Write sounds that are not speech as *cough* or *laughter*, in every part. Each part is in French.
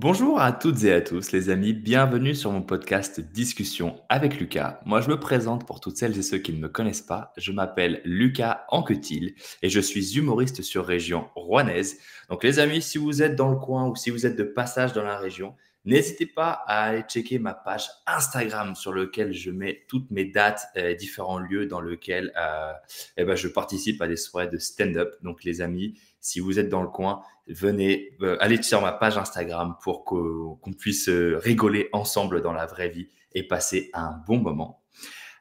Bonjour à toutes et à tous les amis, bienvenue sur mon podcast Discussion avec Lucas. Moi je me présente pour toutes celles et ceux qui ne me connaissent pas, je m'appelle Lucas Anquetil et je suis humoriste sur région rouennaise. Donc les amis, si vous êtes dans le coin ou si vous êtes de passage dans la région, N'hésitez pas à aller checker ma page Instagram sur laquelle je mets toutes mes dates, et différents lieux dans lesquels euh, eh ben, je participe à des soirées de stand-up. Donc les amis, si vous êtes dans le coin, venez, euh, allez sur ma page Instagram pour qu'on puisse euh, rigoler ensemble dans la vraie vie et passer un bon moment.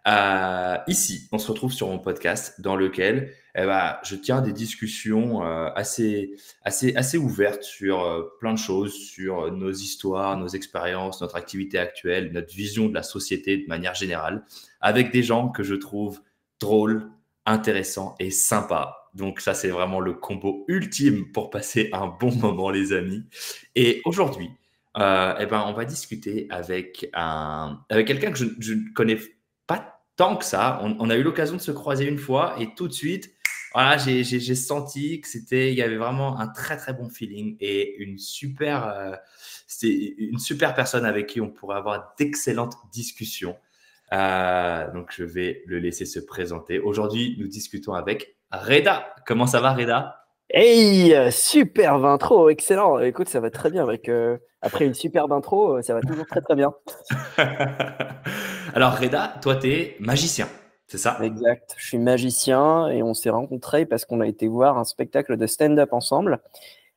Euh, ici, on se retrouve sur mon podcast dans lequel eh ben, je tiens des discussions euh, assez, assez, assez ouvertes sur plein de choses, sur nos histoires, nos expériences, notre activité actuelle, notre vision de la société de manière générale, avec des gens que je trouve drôles, intéressants et sympas. Donc ça, c'est vraiment le combo ultime pour passer un bon moment, les amis. Et aujourd'hui, euh, eh ben, on va discuter avec, avec quelqu'un que je ne connais pas tant que ça. On, a eu l'occasion de se croiser une fois et tout de suite, voilà, j'ai senti que c'était, il y avait vraiment un très très bon feeling et une super, euh, une super personne avec qui on pourrait avoir d'excellentes discussions. Euh, donc je vais le laisser se présenter. Aujourd'hui, nous discutons avec Reda. Comment ça va, Reda? Hey, superbe intro, excellent. Écoute, ça va très bien. Avec, euh, après une superbe intro, ça va toujours très très bien. *laughs* Alors, Reda, toi, tu es magicien, c'est ça? Exact. Je suis magicien et on s'est rencontrés parce qu'on a été voir un spectacle de stand-up ensemble.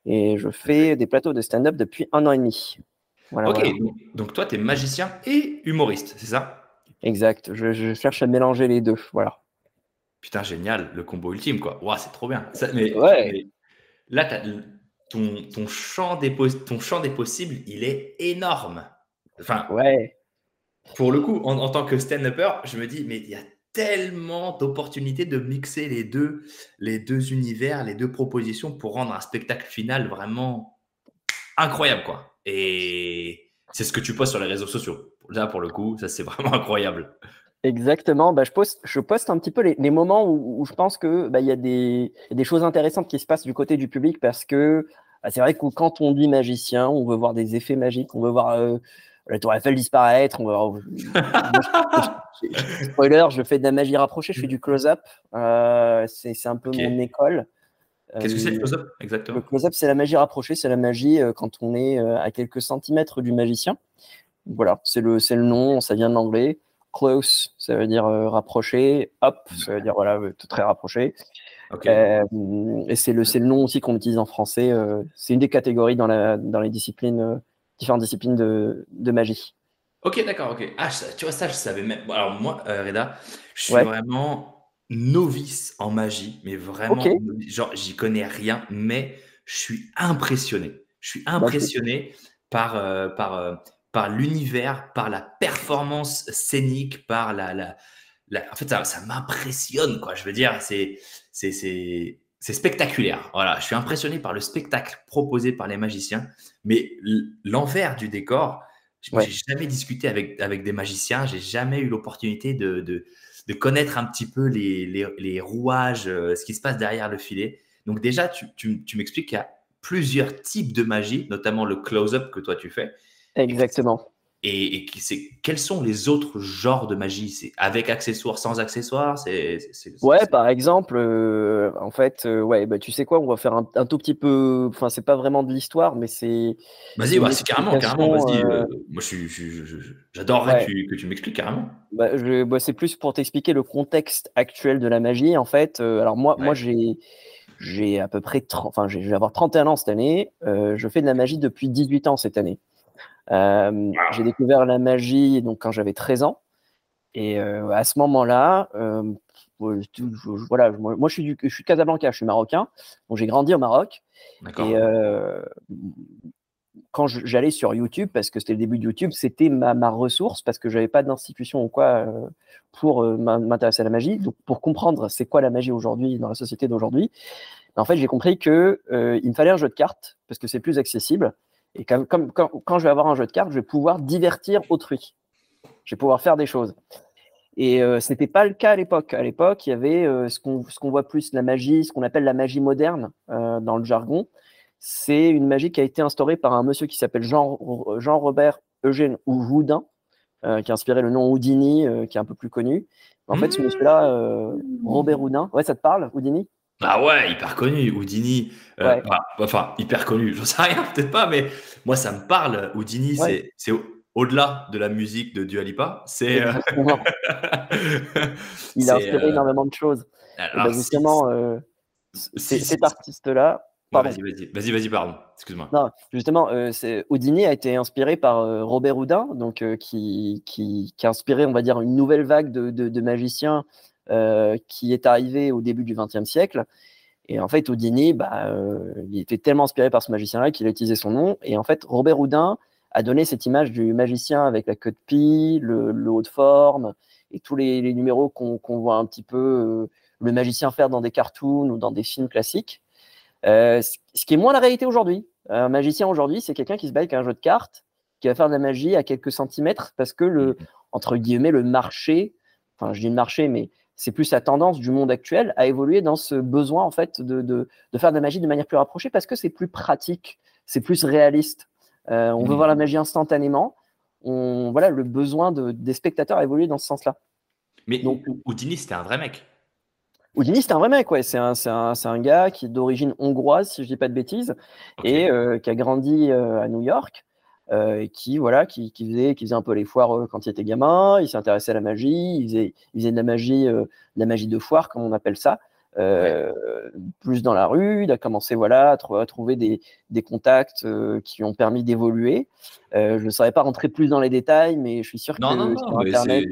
Et je fais des plateaux de stand-up depuis un an et demi. ok, donc toi, tu es magicien et humoriste, c'est ça? Exact. Je, cherche à mélanger les deux. Voilà. Putain, génial, le combo ultime, quoi. c'est trop bien. mais, ouais. là, ton, ton, champ des, ton champ des possibles, il est énorme. Enfin, ouais pour le coup, en, tant que stand-upper, je me dis, mais il y a tellement d'opportunités de mixer les deux, les deux univers, les deux propositions pour rendre un spectacle final vraiment incroyable, quoi. Et c'est ce que tu postes sur les réseaux sociaux. Là, pour le coup, ça, c'est vraiment *laughs* incroyable. Exactement. Bah, je, poste, je poste un petit peu les, moments où, je pense que bah, y, a des, des choses intéressantes qui se passent du côté du public parce que bah, c'est vrai que quand on dit magicien, on veut voir des effets magiques, on veut voir euh, la tour Eiffel disparaître. On Spoiler, *laughs* je fais de la magie rapprochée, je fais du close-up. Euh, c'est un peu mon école. Qu'est-ce que c'est le euh, close-up exactement? Le close-up, c'est la magie rapprochée, c'est la magie euh, quand on est à quelques centimètres du magicien. Voilà, c'est le, le nom, ça vient de l'anglais. Close, ça veut dire rapproché. Up, ça veut dire voilà, très rapproché. et c'est le, le nom aussi qu'on utilise en français. c'est une des catégories dans, la, dans les disciplines différentes disciplines de, de magie. Ok, d'accord, ok. Ah, tu vois, ça, je savais même. Alors, moi, euh, Reda, je suis vraiment novice en magie, mais vraiment, genre, j'y connais rien, mais je suis impressionné. Je suis bah, impressionné par, euh, par, euh, par l'univers, par la performance scénique, par la. la, En fait, ça, ça m'impressionne, quoi. Je veux dire, c'est. c'est c'est spectaculaire. Voilà, je suis impressionné par le spectacle proposé par les magiciens, mais l'envers du décor, je n'ai jamais discuté avec, avec des magiciens, j'ai jamais eu l'opportunité de, de, de, connaître un petit peu les, les, les, rouages, euh, ce qui se passe derrière le filet. Donc déjà, tu, tu, tu m'expliques qu'il y a plusieurs types de magie, notamment le close-up que toi tu fais. Exactement. Et, quels sont les autres genres de magie? C'est avec accessoires, sans accessoires? C'est, Ouais, par exemple, euh, en fait, euh, ouais, bah, tu sais quoi, on va faire un, tout petit peu. Enfin, c'est pas vraiment de l'histoire, mais c'est. Vas-y, ouais, c'est carrément, carrément, vas-y. Euh, moi, je, j'adorerais que, tu m'expliques carrément. Bah, bah, c'est plus pour t'expliquer le contexte actuel de la magie. En fait, alors moi, moi j'ai. J'ai à peu près 30, enfin, je vais avoir 31 ans cette année. je fais de la magie depuis 18 ans cette année. Euh, j'ai découvert la magie donc quand j'avais 13 ans. Et euh, à ce moment-là, euh, voilà, moi, je suis, du, je suis de Casablanca, je suis marocain, donc j'ai grandi au Maroc. Et quand j'allais sur YouTube, parce que c'était le début de YouTube, c'était ma, ma, ressource, parce que j'avais pas d'institution ou quoi pour m'intéresser à la magie. Donc pour comprendre c'est quoi la magie aujourd'hui dans la société d'aujourd'hui, en fait j'ai compris que il me fallait un jeu de cartes parce que c'est plus accessible et comme, quand, je vais avoir un jeu de cartes, je vais pouvoir divertir autrui. Je vais pouvoir faire des choses. Et euh, ce n'était pas le cas à l'époque. À l'époque, il y avait euh, ce qu'on voit plus la magie, ce qu'on appelle la magie moderne euh, dans le jargon. c'est une magie qui a été instaurée par un monsieur qui s'appelle Jean, Jean Robert Eugène Houdin, euh, qui a inspiré le nom Houdini, euh, qui est un peu plus connu. En fait, ce mmh. monsieur-là, Robert Houdin, ouais, ça te parle, Houdini? Ah ouais, hyper connu, Houdini. enfin, hyper connu, j'en sais rien, *laughs* peut-être pas, mais moi, ça me parle. Houdini, c'est au-delà de la musique de Dua Lipa. C'est. *laughs* Il a inspiré énormément de choses. Ben, justement, cet artiste-là, Vas-y, vas-y, vas-y, pardon. Excuse-moi. Non, justement, euh, Houdini a été inspiré par euh, Robert Houdin, donc euh, qui, qui, qui, a inspiré, on va dire, une nouvelle vague de, de, magiciens euh, qui est arrivée au début du XXe siècle. Et en fait, Houdini, bah, il était tellement inspiré par ce magicien-là qu'il a utilisé son nom. Et en fait, Robert Houdin a donné cette image du magicien avec la queue de pie, le, le haut de forme et tous les, les numéros qu'on voit un petit peu le magicien faire dans des cartoons ou dans des films classiques. Euh, ce qui est moins la réalité aujourd'hui. Un magicien aujourd'hui, c'est quelqu'un qui se bat avec un jeu de cartes, qui va faire de la magie à quelques centimètres parce que le, entre guillemets, le marché, enfin, je dis le marché, mais c'est plus la tendance du monde actuel à évoluer dans ce besoin, en fait, de, de, de faire de la magie de manière plus rapprochée parce que c'est plus pratique, c'est plus réaliste. Euh, on veut mmh. voir la magie instantanément. On, voilà, le besoin de, des spectateurs a évolué dans ce sens-là. Mais Donc, Houdini, c'était un vrai mec. Houdini, c'est un vrai mec, ouais. C'est un, un, un, gars qui est d'origine hongroise, si je dis pas de bêtises, et euh, qui a grandi euh, à New York, euh, qui voilà, qui, qui, faisait, qui faisait un peu les foires quand il était gamin. Il s'intéressait à la magie, il faisait, il faisait de la magie, de la magie de foire, comme on appelle ça. plus dans la rue, il a commencé voilà, à, trouver des, des contacts qui ont permis d'évoluer. je ne saurais pas rentrer plus dans les détails, mais je suis sûr que sur Internet,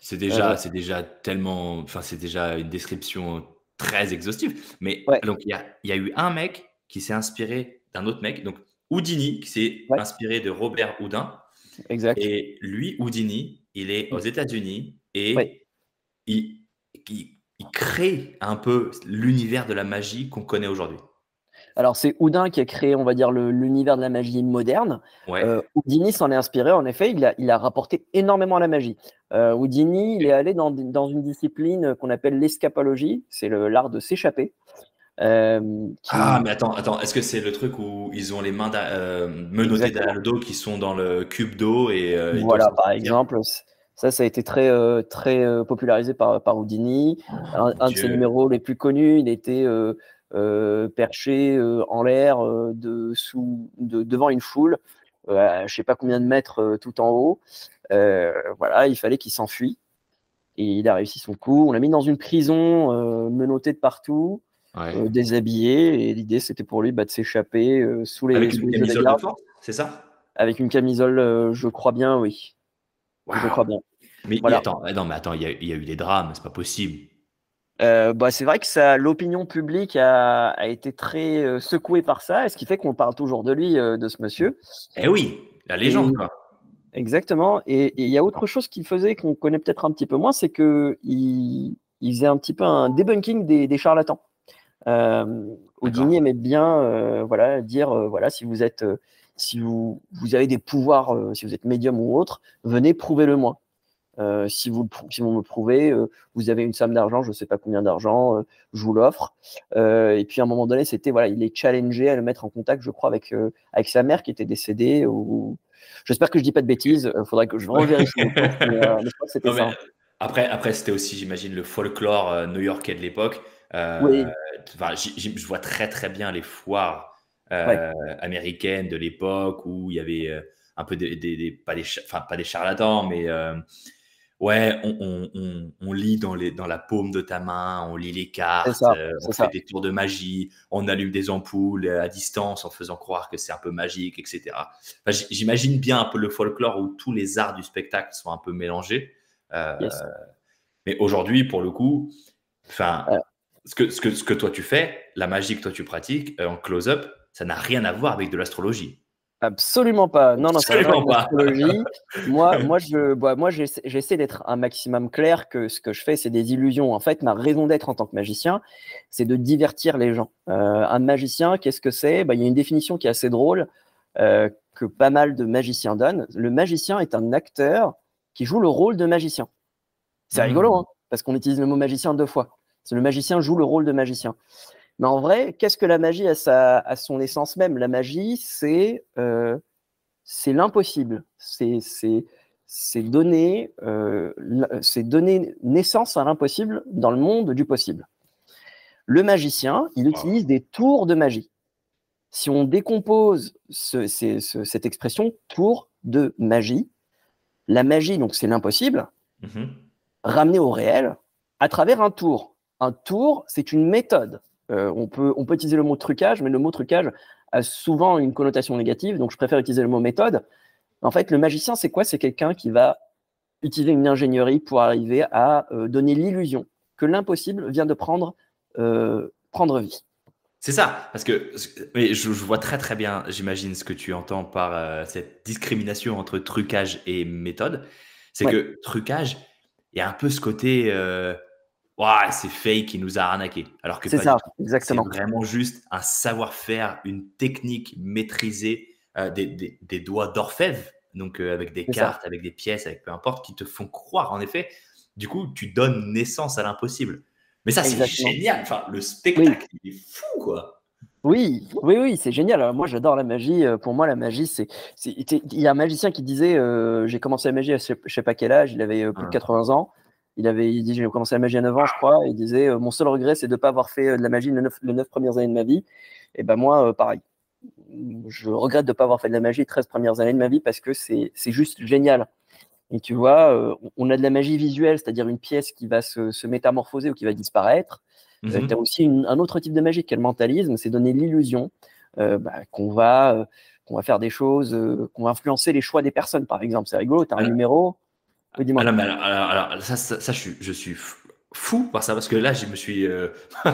c'est déjà, c'est déjà tellement, enfin, c'est déjà une description très exhaustive. Mais donc, il y a, y a, eu un mec qui s'est inspiré d'un autre mec, donc Houdini, qui s'est inspiré de Robert Houdin. Exact. Et lui, Houdini, il est aux États-Unis et il, il, crée un peu l'univers de la magie qu'on connaît aujourd'hui. Alors, c'est Houdin qui a créé, on va dire, l'univers de la magie moderne. Euh, Houdini s'en est inspiré, en effet, il a, il a, rapporté énormément à la magie. Euh, Houdini, il est allé dans, dans une discipline qu'on appelle l'escapologie, c'est l'art de s'échapper. Euh, ah, mais attends, attends, est-ce que c'est le truc où ils ont les mains euh, menottées derrière le dos qui sont dans le cube d'eau et Voilà, par exemple. Ça, ça a été très, très popularisé par, par Houdini. un, de ses numéros les plus connus, il était euh, perché euh, en l'air euh, de, de, devant une foule, je ne sais pas combien de mètres tout en haut. voilà, il fallait qu'il s'enfuit. Et il a réussi son coup. On l'a mis dans une prison, menotté de partout, déshabillé. Et l'idée, c'était pour lui bah, de s'échapper sous les. Avec une camisole de force, c'est ça? Avec une camisole, je crois bien, oui. Je crois bien. Mais, attends, non, mais attends, il y, y, a eu des drames, c'est pas possible. Euh, bah, c'est vrai que ça, l'opinion publique a, a, été très euh, secouée par ça, ce qui fait qu'on parle toujours de lui, euh, de ce monsieur. Eh oui, la légende, quoi. Exactement. Et il y a autre chose qui faisait qu'on connaît peut-être un petit peu moins, c'est qu'il il faisait un petit peu un debunking des, des charlatans. Houdini aimait bien voilà, dire voilà, si vous êtes si vous, vous avez des pouvoirs, si vous êtes médium ou autre, venez prouver-le-moi. Euh, si, vous, si vous me prouvez, euh, vous avez une somme d'argent, je ne sais pas combien d'argent, je vous l'offre. et puis à un moment donné, c'était voilà, il est challengé à le mettre en contact, je crois, avec, avec sa mère qui était décédée. Ou... J'espère que je dis pas de bêtises, il faudrait que je revérifie. c'était ça. Après, après c'était aussi, j'imagine, le folklore new-yorkais de l'époque. Oui. je vois très très bien les foires américaines de l'époque où il y avait un peu des, des, pas, des, enfin, pas des charlatans, mais ouais, on, lit dans, les, dans la paume de ta main, on lit les cartes, euh, on fait des tours de magie, on allume des ampoules à distance en faisant croire que c'est un peu magique, etc. J'imagine bien un peu le folklore où tous les arts du spectacle sont un peu mélangés. Euh, mais aujourd'hui, pour le coup, enfin, ce, que, ce, que, ce que toi tu fais, la magie que toi tu pratiques euh, en close-up, ça n'a rien à voir avec de l'astrologie. Absolument pas. Non, non, Absolument pas. moi, *laughs* moi, je, bah, moi, j'essaie d'être un maximum clair que ce que je fais, c'est des illusions. En fait, ma raison d'être en tant que magicien, c'est de divertir les gens. Euh, un magicien, qu'est-ce que c'est? Bah, Il y a une définition qui est assez drôle euh, que pas mal de magiciens donnent. Le magicien est un acteur qui joue le rôle de magicien. C'est rigolo, mmh. hein, parce qu'on utilise le mot magicien deux fois. Le magicien joue le rôle de magicien. Mais en vrai, qu'est-ce que la magie à, sa, à son essence même? La magie, c'est euh, l'impossible. C'est donner, euh, donner naissance à l'impossible dans le monde du possible. Le magicien, il utilise des tours de magie. Si on décompose cette expression tour de magie, la magie, donc c'est l'impossible, mm-hmm. ramené au réel à travers un tour. Un tour, c'est une méthode. Euh, on, peut, on peut utiliser le mot trucage, mais le mot trucage a souvent une connotation négative, donc je préfère utiliser le mot méthode. En fait, le magicien, c'est quoi? C'est quelqu'un qui va utiliser une ingénierie pour arriver à euh, donner l'illusion que l'impossible vient de prendre, euh, prendre vie. C'est ça, parce que je, je, vois très très bien, j'imagine, ce que tu entends par cette discrimination entre trucage et méthode. C'est que trucage, il y a un peu ce côté c'est fake, qui nous a arnaqué. Alors que c'est ça, exactement. C'est vraiment juste un savoir-faire, une technique maîtrisée, euh, des, des, doigts d'orfèvre, donc euh, avec des cartes, avec des pièces, avec peu importe, qui te font croire. En effet, du coup, tu donnes naissance à l'impossible. Mais ça, c'est génial. Enfin, le spectacle, il est fou, quoi. Oui, oui, oui, c'est génial. moi, j'adore la magie. Euh, pour moi, la magie, c'est. Il y a un magicien qui disait J'ai commencé la magie à je sais pas quel âge, il avait plus de 80 ah. ans. Il avait il dit j'ai commencé la magie à 9 ans, je crois. il disait euh, mon seul regret, c'est de ne pas avoir fait euh, de la magie les 9, premières années de ma vie. Et ben moi, euh, pareil. Je regrette de ne pas avoir fait de la magie les 13 premières années de ma vie parce que c'est juste génial. Et tu vois, on a de la magie visuelle, c'est-à-dire une pièce qui va se, métamorphoser ou qui va disparaître. Mhm. tu as aussi un autre type de magie qui est le mentalisme, c'est donner l'illusion bah, qu'on va, qu'on va faire des choses, qu'on va influencer les choix des personnes, par exemple. C'est rigolo, tu as un numéro, alors, ça, ça, je, suis, fou par ça parce que là, je me suis, euh, *laughs*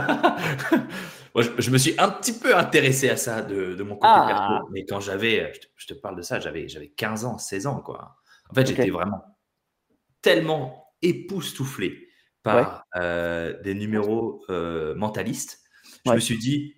je, me suis un petit peu intéressé à ça de, mon côté ah. Mais quand j'avais, je, te parle de ça, j'avais, j'avais 15 ans, 16 ans, quoi. En fait, j'étais vraiment tellement époustouflé par euh, des numéros euh, mentalistes. Je me suis dit,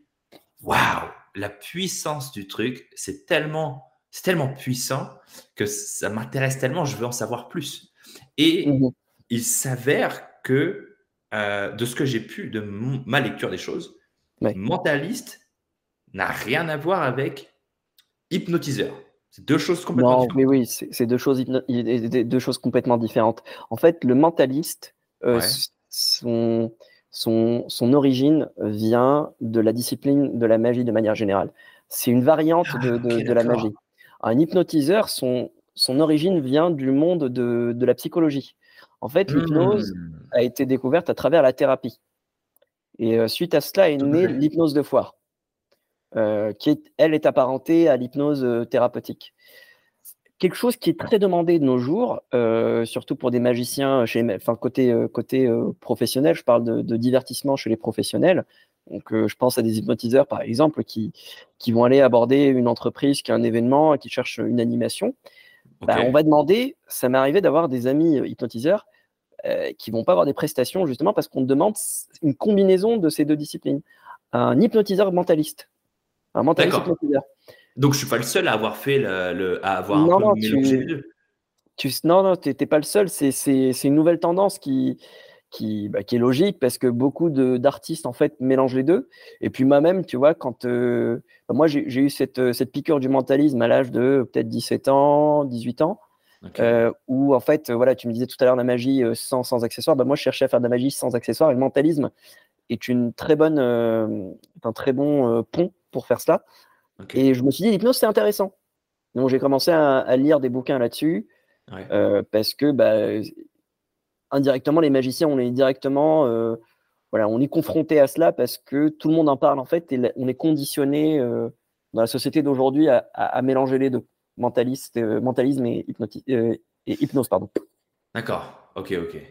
waouh, la puissance du truc, c'est tellement c'est tellement puissant que ça m'intéresse tellement, je veux en savoir plus. Et mmh il s'avère que, euh, de ce que j'ai pu, de ma lecture des choses, mentaliste n'a rien à voir avec hypnotiseur. C'est deux choses complètement différentes. Mais oui, c'est deux choses, deux choses complètement différentes. En fait, le mentaliste, euh, son, son, son, origine vient de la discipline de la magie de manière générale. C'est une variante de, de, de la magie. Un hypnotiseur, son, son origine vient du monde de, de la psychologie. En fait, l'hypnose mmh. a été découverte à travers la thérapie. Et euh, suite à cela est née l'hypnose de foire, euh, qui est, elle est apparentée à l'hypnose euh, thérapeutique. Quelque chose qui est très demandé de nos jours, surtout pour des magiciens, chez, enfin, côté, côté professionnel, je parle de, de, divertissement chez les professionnels. Donc, je pense à des hypnotiseurs, par exemple, qui, qui vont aller aborder une entreprise qui a un événement et qui cherche une animation. Bah, on va demander, ça m'est arrivé d'avoir des amis euh, hypnotiseurs euh, qui vont pas avoir des prestations justement parce qu'on demande une combinaison de ces deux disciplines. Un hypnotiseur mentaliste. Un mentaliste hypnotiseur. Donc je suis pas le seul à avoir fait le, à avoir non, non, tu, tu, non, non, tu n'es pas le seul. C'est une nouvelle tendance qui, qui, bah, qui est logique parce que beaucoup d'artistes en fait mélangent les deux. Et puis moi-même, tu vois, quand euh, bah, moi j'ai eu cette, euh, cette, piqûre du mentalisme à l'âge de peut-être 17 ans, 18 ans, euh, où en fait, voilà, tu me disais tout à l'heure la magie sans, sans accessoires. Bah, moi, je cherchais à faire de la magie sans accessoires et le mentalisme est une très bonne, un très bon pont pour faire cela. Et je me suis dit, l'hypnose, c'est intéressant. Donc j'ai commencé à, à, lire des bouquins là-dessus. parce que bah, indirectement, les magiciens, on est directement, euh, voilà, on est confronté à cela parce que tout le monde en parle en fait, et on est conditionné euh, dans la société d'aujourd'hui à, mélanger les deux, mentaliste, euh, mentalisme et, et, hypnose, pardon. D'accord, ok, ok.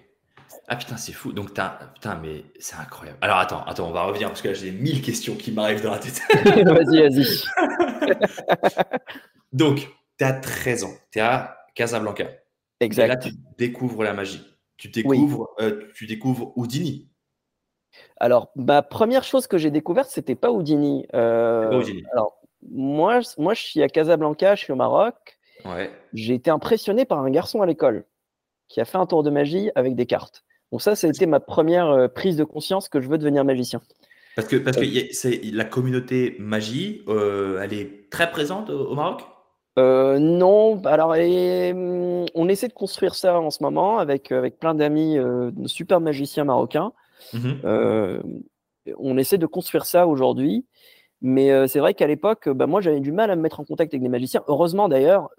Ah putain, c'est fou. Donc, putain, mais c'est incroyable. Alors, attends, attends, on va revenir parce que là, j'ai mille questions qui m'arrivent dans la tête. *laughs* *laughs* vas-y, vas-y. Donc, tu as 13 ans, tu es à Casablanca. Exact. Et là, tu découvres la magie tu découvres, euh, tu découvres Houdini. Alors, ma première chose que j'ai découverte, c'était pas Houdini. Euh, pas Houdini. Alors, moi, moi, je suis à Casablanca, je suis au Maroc. Ouais. J'ai été impressionné par un garçon à l'école qui a fait un tour de magie avec des cartes. Donc ça, ça a été ma première euh, prise de conscience que je veux devenir magicien. Parce que, parce que la communauté magie, elle est très présente au, Maroc? Non, alors hum, on essaie de construire ça en ce moment avec, avec plein d'amis, super magiciens marocains. Mmh on essaie de construire ça aujourd'hui. Mais c'est vrai qu'à l'époque, bah, moi, j'avais du mal à me mettre en contact avec des magiciens. Heureusement, d'ailleurs,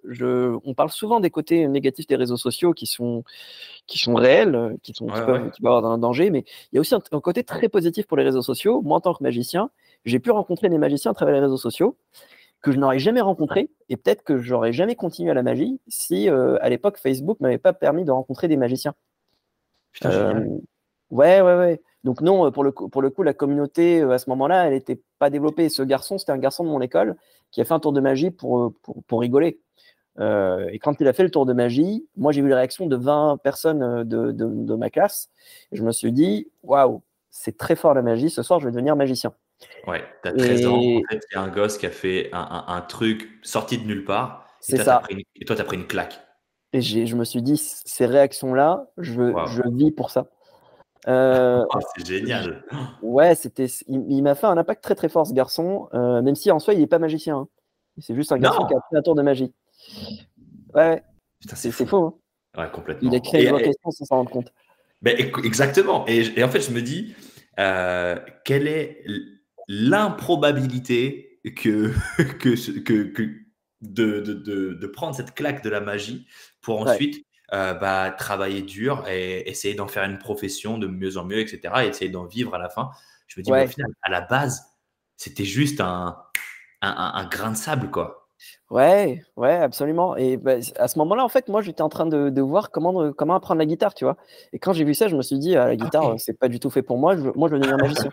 on parle souvent des côtés négatifs des réseaux sociaux qui sont, qui sont réels, qui, sont, peuvent, avoir un danger, mais il y a aussi un, côté très positif pour les réseaux sociaux. Moi, en tant que magicien, j'ai pu rencontrer des magiciens à travers les réseaux sociaux que je n'aurais jamais rencontrés, et peut-être que j'aurais jamais continué à la magie si, à l'époque, Facebook m'avait pas permis de rencontrer des magiciens. Putain, ouais, ouais, ouais. Donc non, euh, pour le, coup, pour le coup, la communauté, euh, à ce moment-là, elle n'était pas développée. Ce garçon, c'était un garçon de mon école qui a fait un tour de magie pour, euh, pour, rigoler. et quand il a fait le tour de magie, moi, j'ai vu les réactions de 20 personnes de, de, ma classe. Et je me suis dit, waouh, c'est très fort la magie. Ce soir, je vais devenir magicien. Ouais, tu as 13 ans. En fait, il y a un gosse qui a fait un, un, truc sorti de nulle part. C'est ça. et toi, tu as pris une claque. Et je me suis dit, ces réactions-là, je, je vis pour ça. Euh, *laughs* oh, c'est génial. Ouais, c'était. Il, m'a fait un impact très très fort ce garçon, euh, même si en soi il n'est pas magicien. Hein. C'est juste un garçon qui a fait un tour de magie. Ouais. C'est faux. Hein. Ouais, complètement. Il a créé une question sans s'en rendre compte. Exactement. Et, en fait, je me dis, euh, quelle est l'improbabilité que, *laughs* que, que, de, de, de, prendre cette claque de la magie pour ensuite euh, bah, travailler dur et essayer d'en faire une profession de mieux en mieux, etc. Et essayer d'en vivre à la fin. Je me dis, au final, à la base, c'était juste un, un, grain de sable, quoi. Ouais, ouais, absolument. Et bah, à ce moment-là, en fait, moi, j'étais en train de, de, voir comment, comment apprendre la guitare, tu vois. Et quand j'ai vu ça, je me suis dit, ah, la guitare, c'est pas du tout fait pour moi. Je, moi, je veux devenir magicien.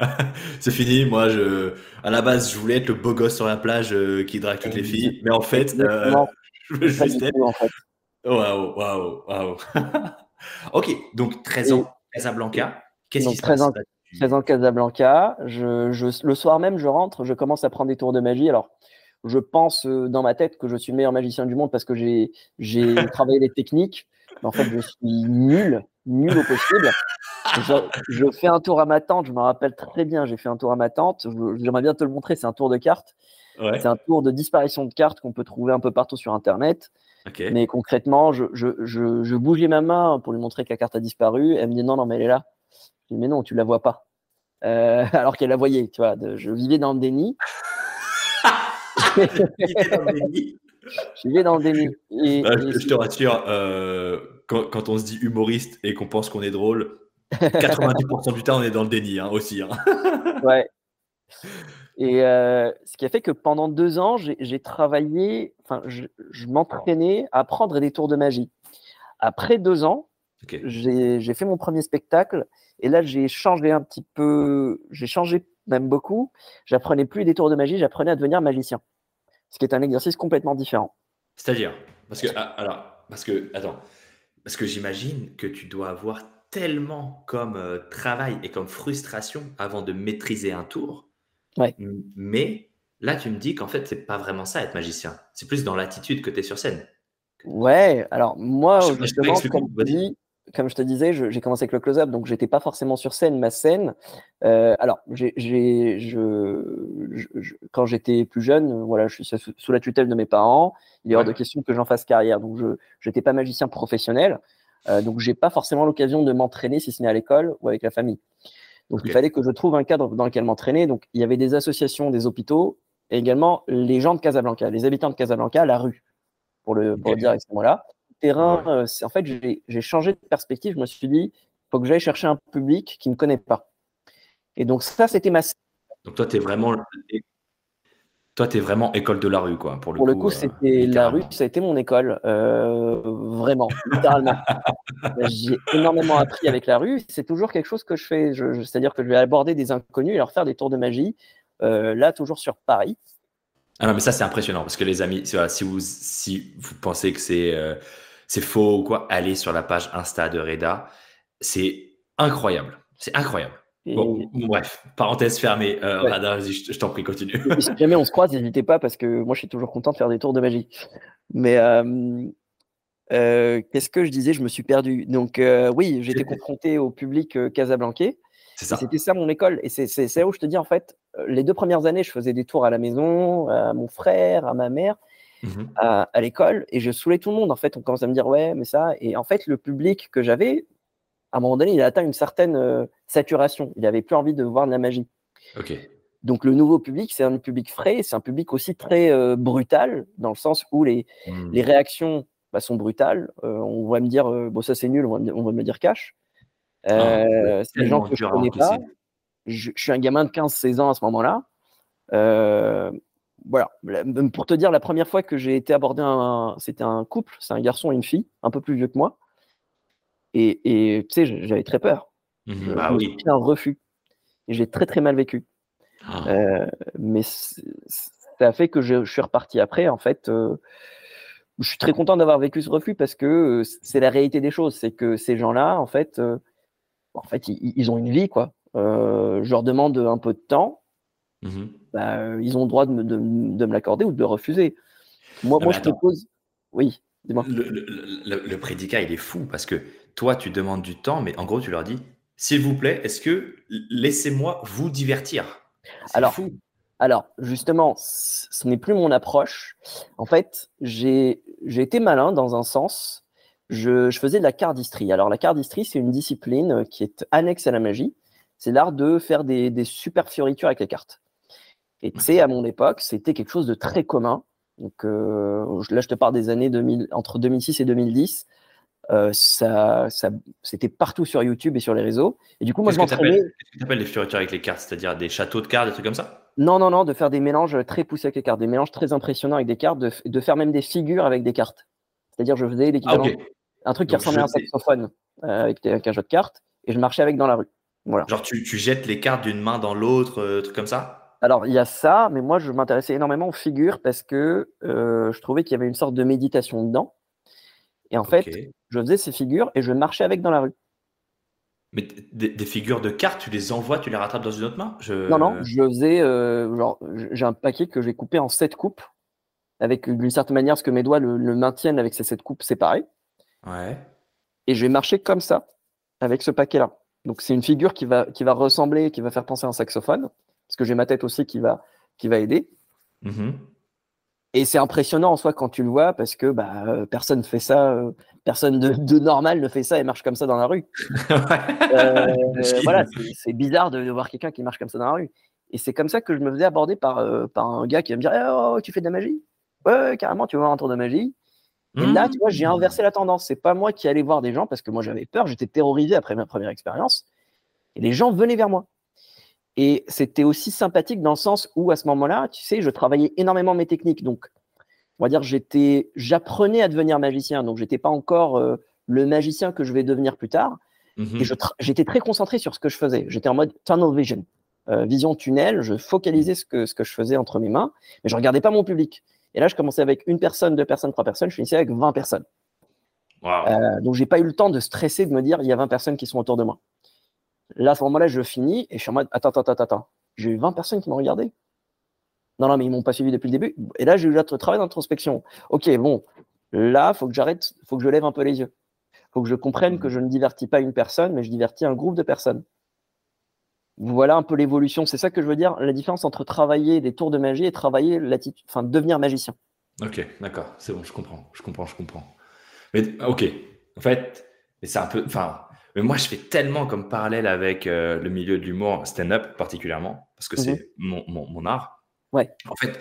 *laughs* c'est fini. Moi, je, à la base, je voulais être le beau gosse sur la plage euh, qui drague toutes les filles. Mais en fait, euh, *laughs* je veux juste être. en fait. Waouh, waouh, waouh. *laughs* ok, donc 13 ans, Casablanca. Qu'est-ce qui se 13 passe ans, 13 ans Casablanca. Je, je, le soir même, je rentre, je commence à prendre des tours de magie. Alors, je pense euh, dans ma tête que je suis le meilleur magicien du monde parce que j'ai travaillé les techniques. Mais en fait, je suis nul, nul au possible. Je, je, fais un tour à ma tante, je me rappelle très bien, j'ai fait un tour à ma tante. J'aimerais bien te le montrer, c'est un tour de cartes. C'est un tour de disparition de cartes qu'on peut trouver un peu partout sur Internet. Mais concrètement, je, je, je, je, bougeais ma main pour lui montrer que la carte a disparu. Elle me dit non, non, mais elle est là. Je dis mais non, tu la vois pas. Euh, *laughs* alors qu'elle la voyait, tu vois. je vivais dans le déni. *laughs* *laughs* je vivais dans le déni. je, te rassure, euh, quand, quand, on se dit humoriste et qu'on pense qu'on est drôle, 90% du temps, on est dans le déni hein, aussi. Hein. *laughs* ouais. Et euh, ce qui a fait que pendant deux ans, j'ai travaillé, enfin, je, m'entraînais à prendre des tours de magie. Après deux ans, j'ai fait mon premier spectacle et là, j'ai changé un petit peu, j'ai changé même beaucoup. J'apprenais plus des tours de magie, j'apprenais à devenir magicien, ce qui est un exercice complètement différent. C'est-à-dire, parce que, ah, alors, parce que, attends, parce que j'imagine que tu dois avoir tellement comme euh, travail et comme frustration avant de maîtriser un tour mais là, tu me dis qu'en fait, c'est pas vraiment ça être magicien. C'est plus dans l'attitude que tu es sur scène. Ouais, alors moi, justement, comme, comme, je te disais, j'ai commencé avec le close-up, donc j'étais pas forcément sur scène. Ma scène, euh, alors, je, quand j'étais plus jeune, voilà, je suis sous, la tutelle de mes parents. Il est hors de question que j'en fasse carrière, donc je n'étais pas magicien professionnel. Euh, donc, j'ai pas forcément l'occasion de m'entraîner, si ce n'est à l'école ou avec la famille. Donc il fallait que je trouve un cadre dans lequel m'entraîner. Donc il y avait des associations, des hôpitaux et également les gens de Casablanca, les habitants de Casablanca, la rue, pour le, dire à ce moment-là. Terrain, euh, en fait, j'ai changé de perspective. Je me suis dit, il faut que j'aille chercher un public qui ne me connaît pas. Et donc ça, c'était ma. Donc toi, tu es vraiment toi, tu es vraiment école de la rue, quoi. Pour le pour coup, le coup c'était la rue, ça a été mon école, euh, vraiment, littéralement. *laughs* J'ai énormément appris avec la rue. C'est toujours quelque chose que je fais. C'est-à-dire que je vais aborder des inconnus et leur faire des tours de magie. Euh, là, toujours sur Paris. Ah non, mais ça, c'est impressionnant parce que les amis, si vous, si vous pensez que c'est euh, c'est faux ou quoi, allez sur la page Insta de Reda. C'est incroyable. C'est incroyable. Bon, bref, parenthèse fermée. Euh, je, t'en prie, continue. si jamais on se croise, n'hésitez pas parce que moi, je suis toujours content de faire des tours de magie. Mais euh, euh, qu'est-ce que je disais? Je me suis perdu. Donc, oui, j'étais confronté au public casablancais. C'était ça mon école. Et c'est là où je te dis, en fait, euh, les deux premières années, je faisais des tours à la maison, à mon frère, à ma mère, mmh à, l'école, et je saoulais tout le monde. En fait, on commence à me dire, ouais, mais ça. Et en fait, le public que j'avais, à un moment donné, il a atteint une certaine euh, saturation. Il n'avait plus envie de voir de la magie. Ok. Donc, le nouveau public, c'est un public frais, c'est un public aussi très euh, brutal, dans le sens où les, mmh. les réactions bah, sont brutales. on va me dire, bon, ça c'est nul, on va, on va me dire cash. Euh, c'est des gens que je connais pas. Je, suis un gamin de 15-16 ans à ce moment-là. Euh, voilà. Pour te dire, la première fois que j'ai été abordé, c'était un couple, c'est un garçon et une fille, un peu plus vieux que moi. Et tu sais, j'avais très peur. Mmh bah oui. un refus. Et j'ai très très mal vécu. Ah. Euh, mais ça a fait que je, suis reparti après. En fait, je suis très content d'avoir vécu ce refus parce que c'est la réalité des choses. C'est que ces gens-là, en fait, en fait, ils, ont une vie, quoi. Euh, je leur demande un peu de temps, mmh bah, ils ont le droit de me, de, me l'accorder ou de le refuser. Moi, moi je te pose. Oui, dis-moi. Le, prédicat, il est fou parce que toi, tu demandes du temps, mais en gros, tu leur dis s'il vous plaît, est-ce que laissez-moi vous divertir? Alors, fou. alors, justement, ce n'est plus mon approche. En fait, j'ai été malin dans un sens je, faisais de la cardistrie. Alors la cardistrie, c'est une discipline qui est annexe à la magie. C'est l'art de faire des, super fioritures avec les cartes. Et tu sais, à mon époque, c'était quelque chose de très commun. Donc euh, là, je te parle des années 2000, entre 2006 et 2010. Euh, ça, ça c'était partout sur YouTube et sur les réseaux. Et du coup, moi, je m'entraînais. Qu'est-ce que tu appelles les fioritures avec les cartes? C'est-à-dire des châteaux de cartes, des trucs comme ça? Non, non, non, de faire des mélanges très poussés avec les cartes, des mélanges très impressionnants avec des cartes, de, faire même des figures avec des cartes. C'est-à-dire, je faisais. Ah, un truc qui ressemblait à un saxophone euh, avec, un jeu de cartes, et je marchais avec dans la rue. Voilà. Genre, tu, jettes les cartes d'une main dans l'autre, euh, truc comme ça? Alors, il y a ça, mais moi, je m'intéressais énormément aux figures parce que euh, je trouvais qu'il y avait une sorte de méditation dedans. Et en fait, je faisais ces figures et je marchais avec dans la rue. Mais des, figures de cartes, tu les envoies, tu les rattrapes dans une autre main? Non, non, je faisais. genre, j'ai un paquet que j'ai coupé en sept coupes, avec d'une certaine manière, ce que mes doigts le, le maintiennent avec ces sept coupes séparées. Ouais. Et je vais marcher comme ça, avec ce paquet-là. Donc c'est une figure qui va, qui va ressembler, qui va faire penser à un saxophone, parce que j'ai ma tête aussi qui va, qui va aider. Mm-hmm. Et c'est impressionnant en soi quand tu le vois, parce que bah, euh, personne ne fait ça, euh, personne de, normal ne fait ça et marche comme ça dans la rue. *laughs* Euh, voilà, c'est bizarre de, voir quelqu'un qui marche comme ça dans la rue. Et c'est comme ça que je me faisais aborder par, par un gars qui va me dire eh, oh, Tu fais de la magie? Ouais, carrément, tu veux voir un tour de magie et là, tu vois, j'ai mmh. inversé la tendance. C'est pas moi qui allais voir des gens parce que moi j'avais peur, j'étais terrorisé après ma première expérience. Et les gens venaient vers moi. Et c'était aussi sympathique dans le sens où à ce moment-là, tu sais, je travaillais énormément mes techniques. Donc, on va dire, j'étais, j'apprenais à devenir magicien. Donc, j'étais pas encore euh, le magicien que je vais devenir plus tard. Mmh et j'étais très concentré sur ce que je faisais. J'étais en mode tunnel vision, euh, vision tunnel. Je focalisais ce que, ce que je faisais entre mes mains, mais je regardais pas mon public. Et là, je commençais avec une personne, deux personnes, trois personnes. Je finissais avec 20 personnes. Donc, Euh, donc, j'ai pas eu le temps de stresser, de me dire, il y a 20 personnes qui sont autour de moi. Là, à ce moment-là, je finis et je suis en mode, attends, attends, attends, attends. J'ai eu 20 personnes qui m'ont regardé. Non, non, mais ils m'ont pas suivi depuis le début. Et là, j'ai eu le travail d'introspection. Ok, bon, là, il faut que j'arrête, il faut que je lève un peu les yeux. Il faut que je comprenne que je ne divertis pas une personne, mais je divertis un groupe de personnes. Voilà un peu l'évolution. C'est ça que je veux dire, la différence entre travailler des tours de magie et travailler l'attitude, enfin devenir magicien. Ok, d'accord, c'est bon, je comprends, je comprends, je comprends. Mais ok, en fait, c'est un peu, enfin, mais moi je fais tellement comme parallèle avec euh, le milieu de l'humour, stand-up particulièrement, parce que c'est mhm. mon, art. Ouais. En fait,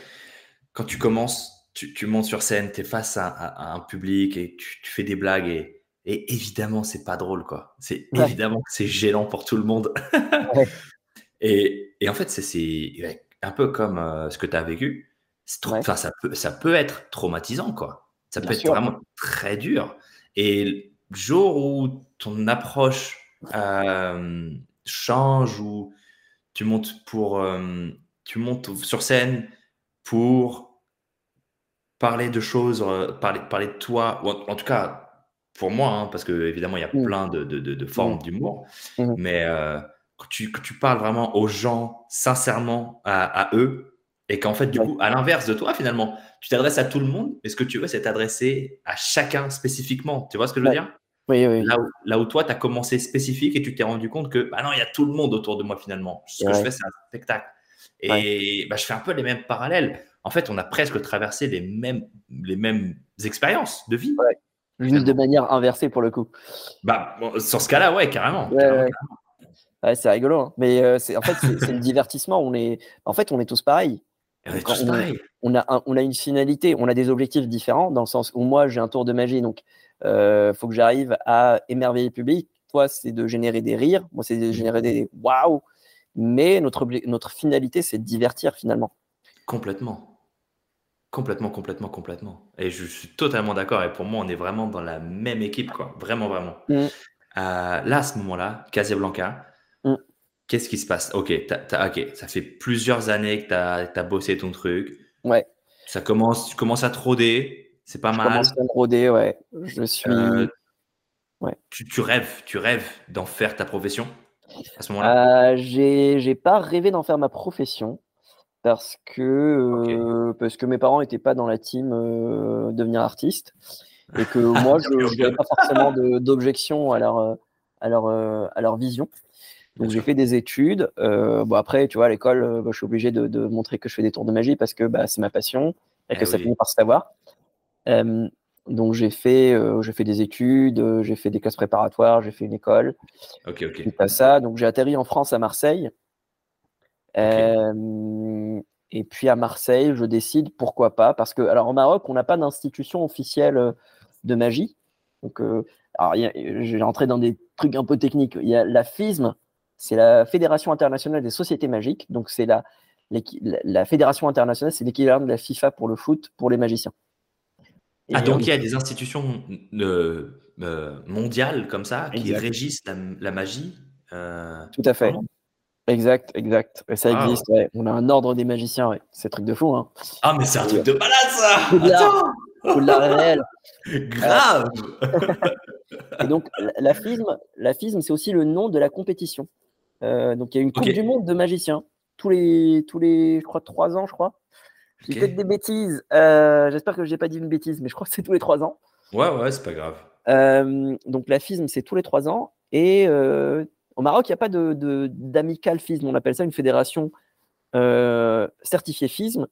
quand tu commences, tu, montes sur scène, tu es face à, un public et tu, fais des blagues et, et évidemment, c'est pas drôle, quoi. C'est évidemment que c'est gênant pour tout le monde. *laughs* et, et, en fait, c'est un peu comme euh, ce que tu as vécu. Ça, peut, ça peut être traumatisant, quoi. Ça peut être vraiment très dur. Et jour où ton approche euh, change, ou tu montes pour, euh, tu montes sur scène pour parler de choses, parler, parler de toi, ou en tout cas pour moi, hein, parce que évidemment, il y a mmh. plein de, de, de formes mmh. d'humour, mmh. mais euh, que, tu, que, tu, parles vraiment aux gens sincèrement à, à eux, et qu'en fait, du coup, à l'inverse de toi, finalement, tu t'adresses à tout le monde, mais ce que tu veux, c'est t'adresser à chacun spécifiquement? Tu vois ce que je veux dire? Oui, oui. Là, où, là où toi, tu as commencé spécifique et tu t'es rendu compte que bah non, il y a tout le monde autour de moi finalement. Ce que je fais, c'est un spectacle. Et bah, je fais un peu les mêmes parallèles. En fait, on a presque traversé les mêmes, les mêmes expériences de vie. Juste de manière inversée pour le coup. Bah, sur ce cas-là, ouais, carrément. Ouais, c'est rigolo. Hein. Mais euh, c'est en fait, c'est le divertissement. On est, en fait, on est tous pareils. On, est tous pareils. on, a on a une finalité, on a des objectifs différents dans le sens où moi, j'ai un tour de magie. Donc, il euh, faut que j'arrive à émerveiller le public. Toi, c'est de générer des rires. Moi, c'est de mmh. générer des waouh. Mais notre, notre finalité, c'est de divertir finalement. Complètement. Complètement, complètement, complètement. Et je suis totalement d'accord. Et pour moi, on est vraiment dans la même équipe, quoi. Vraiment, vraiment. Mm. Euh, là, à ce moment-là, Casablanca, mm. qu'est-ce qui se passe? Ok, ok, ça fait plusieurs années que tu as, bossé ton truc. Ouais. Ça commence, tu commences à troder, c'est pas mal. Je commence à troder, ouais. Je suis. Euh, ouais. Tu, tu, rêves, tu rêves d'en faire ta profession à ce moment-là? Euh, J'ai pas rêvé d'en faire ma profession parce que, euh, parce que mes parents n'étaient pas dans la team euh, devenir artiste et que *laughs* moi, je n'avais pas forcément d'objection à leur, à, leur, à leur vision. Donc j'ai fait des études. Euh, bon après, tu vois, à l'école, bah, je suis obligé de, de, montrer que je fais des tours de magie parce que bah, c'est ma passion et eh que ça finit par se savoir. Donc j'ai fait, j'ai fait des études, j'ai fait des classes préparatoires, j'ai fait une école. Ok, ok. Ça. Donc j'ai atterri en France à Marseille. Et puis à Marseille, je décide pourquoi pas, parce que alors au Maroc, on n'a pas d'institution officielle de magie. Donc, euh, alors j'ai entré dans des trucs un peu techniques. Il y a la FISM, c'est la Fédération internationale des sociétés magiques. Donc c'est la, la, Fédération internationale, c'est l'équivalent de la FIFA pour le foot pour les magiciens. Ah donc il y a des institutions mondiales comme ça qui régissent la, magie. Tout à fait. Exact, exact. ça existe, On a un ordre des magiciens, ouais. C'est un truc de fou, hein. Ah, mais c'est un truc de malade, ça Ou de la réelle. *laughs* Grave *laughs* Et donc, la FISM, la FISM c'est aussi le nom de la compétition. Euh, donc, il y a une Coupe du Monde de magiciens. Tous les, tous les, je crois, trois ans, je crois. J'ai fait des bêtises. Euh, j'espère que je n'ai pas dit une bêtise, mais je crois que c'est tous les trois ans. Ouais, ouais, c'est pas grave. Euh, donc, la FISM, c'est tous les trois ans. Et au Maroc, il n'y a pas de, d'amical FISM, on appelle ça une fédération euh, certifiée FISM.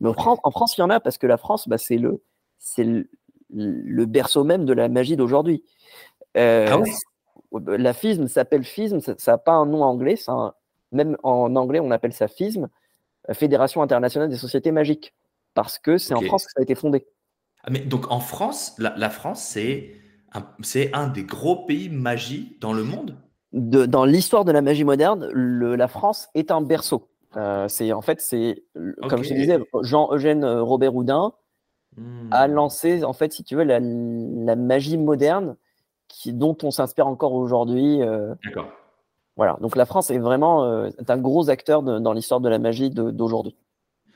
Mais en France, il y en a parce que la France, bah, c'est le, c'est le, berceau même de la magie d'aujourd'hui. Euh, ah la FISM s'appelle FISM, ça n'a pas un nom anglais, même en anglais, on appelle ça FISM, Fédération internationale des sociétés magiques, parce que c'est en France que ça a été fondé. Ah, mais donc en France, la, France, c'est un, c'est un des gros pays magie dans le monde? Dans l'histoire de la magie moderne, la France est un berceau. Euh, c'est en fait, c'est comme je te disais, Jean-Eugène euh, Robert Houdin a hmm. lancé, en fait, si tu veux, la, magie moderne qui, dont on s'inspire encore aujourd'hui. Euh. D'accord. Voilà. Donc la France est vraiment un gros acteur dans l'histoire de la magie d'aujourd'hui.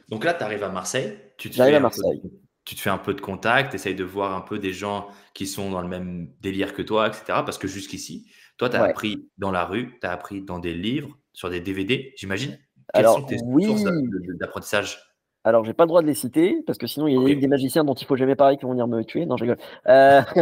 Donc là, tu arrives à Marseille. Tu te J'arrive à Marseille. tu te fais un peu de contact, essayes de voir un peu des gens qui sont dans le même délire que toi, etc. Parce que jusqu'ici, toi, tu as appris dans la rue, tu as appris dans des livres, sur des DVD, j'imagine. Quelles Alors, sont tes oui. sources d'apprentissage? Alors, j'ai pas le droit de les citer parce que sinon, il y a des magiciens dont il faut jamais parler qui vont venir me tuer. Non, je rigole. Euh, *laughs*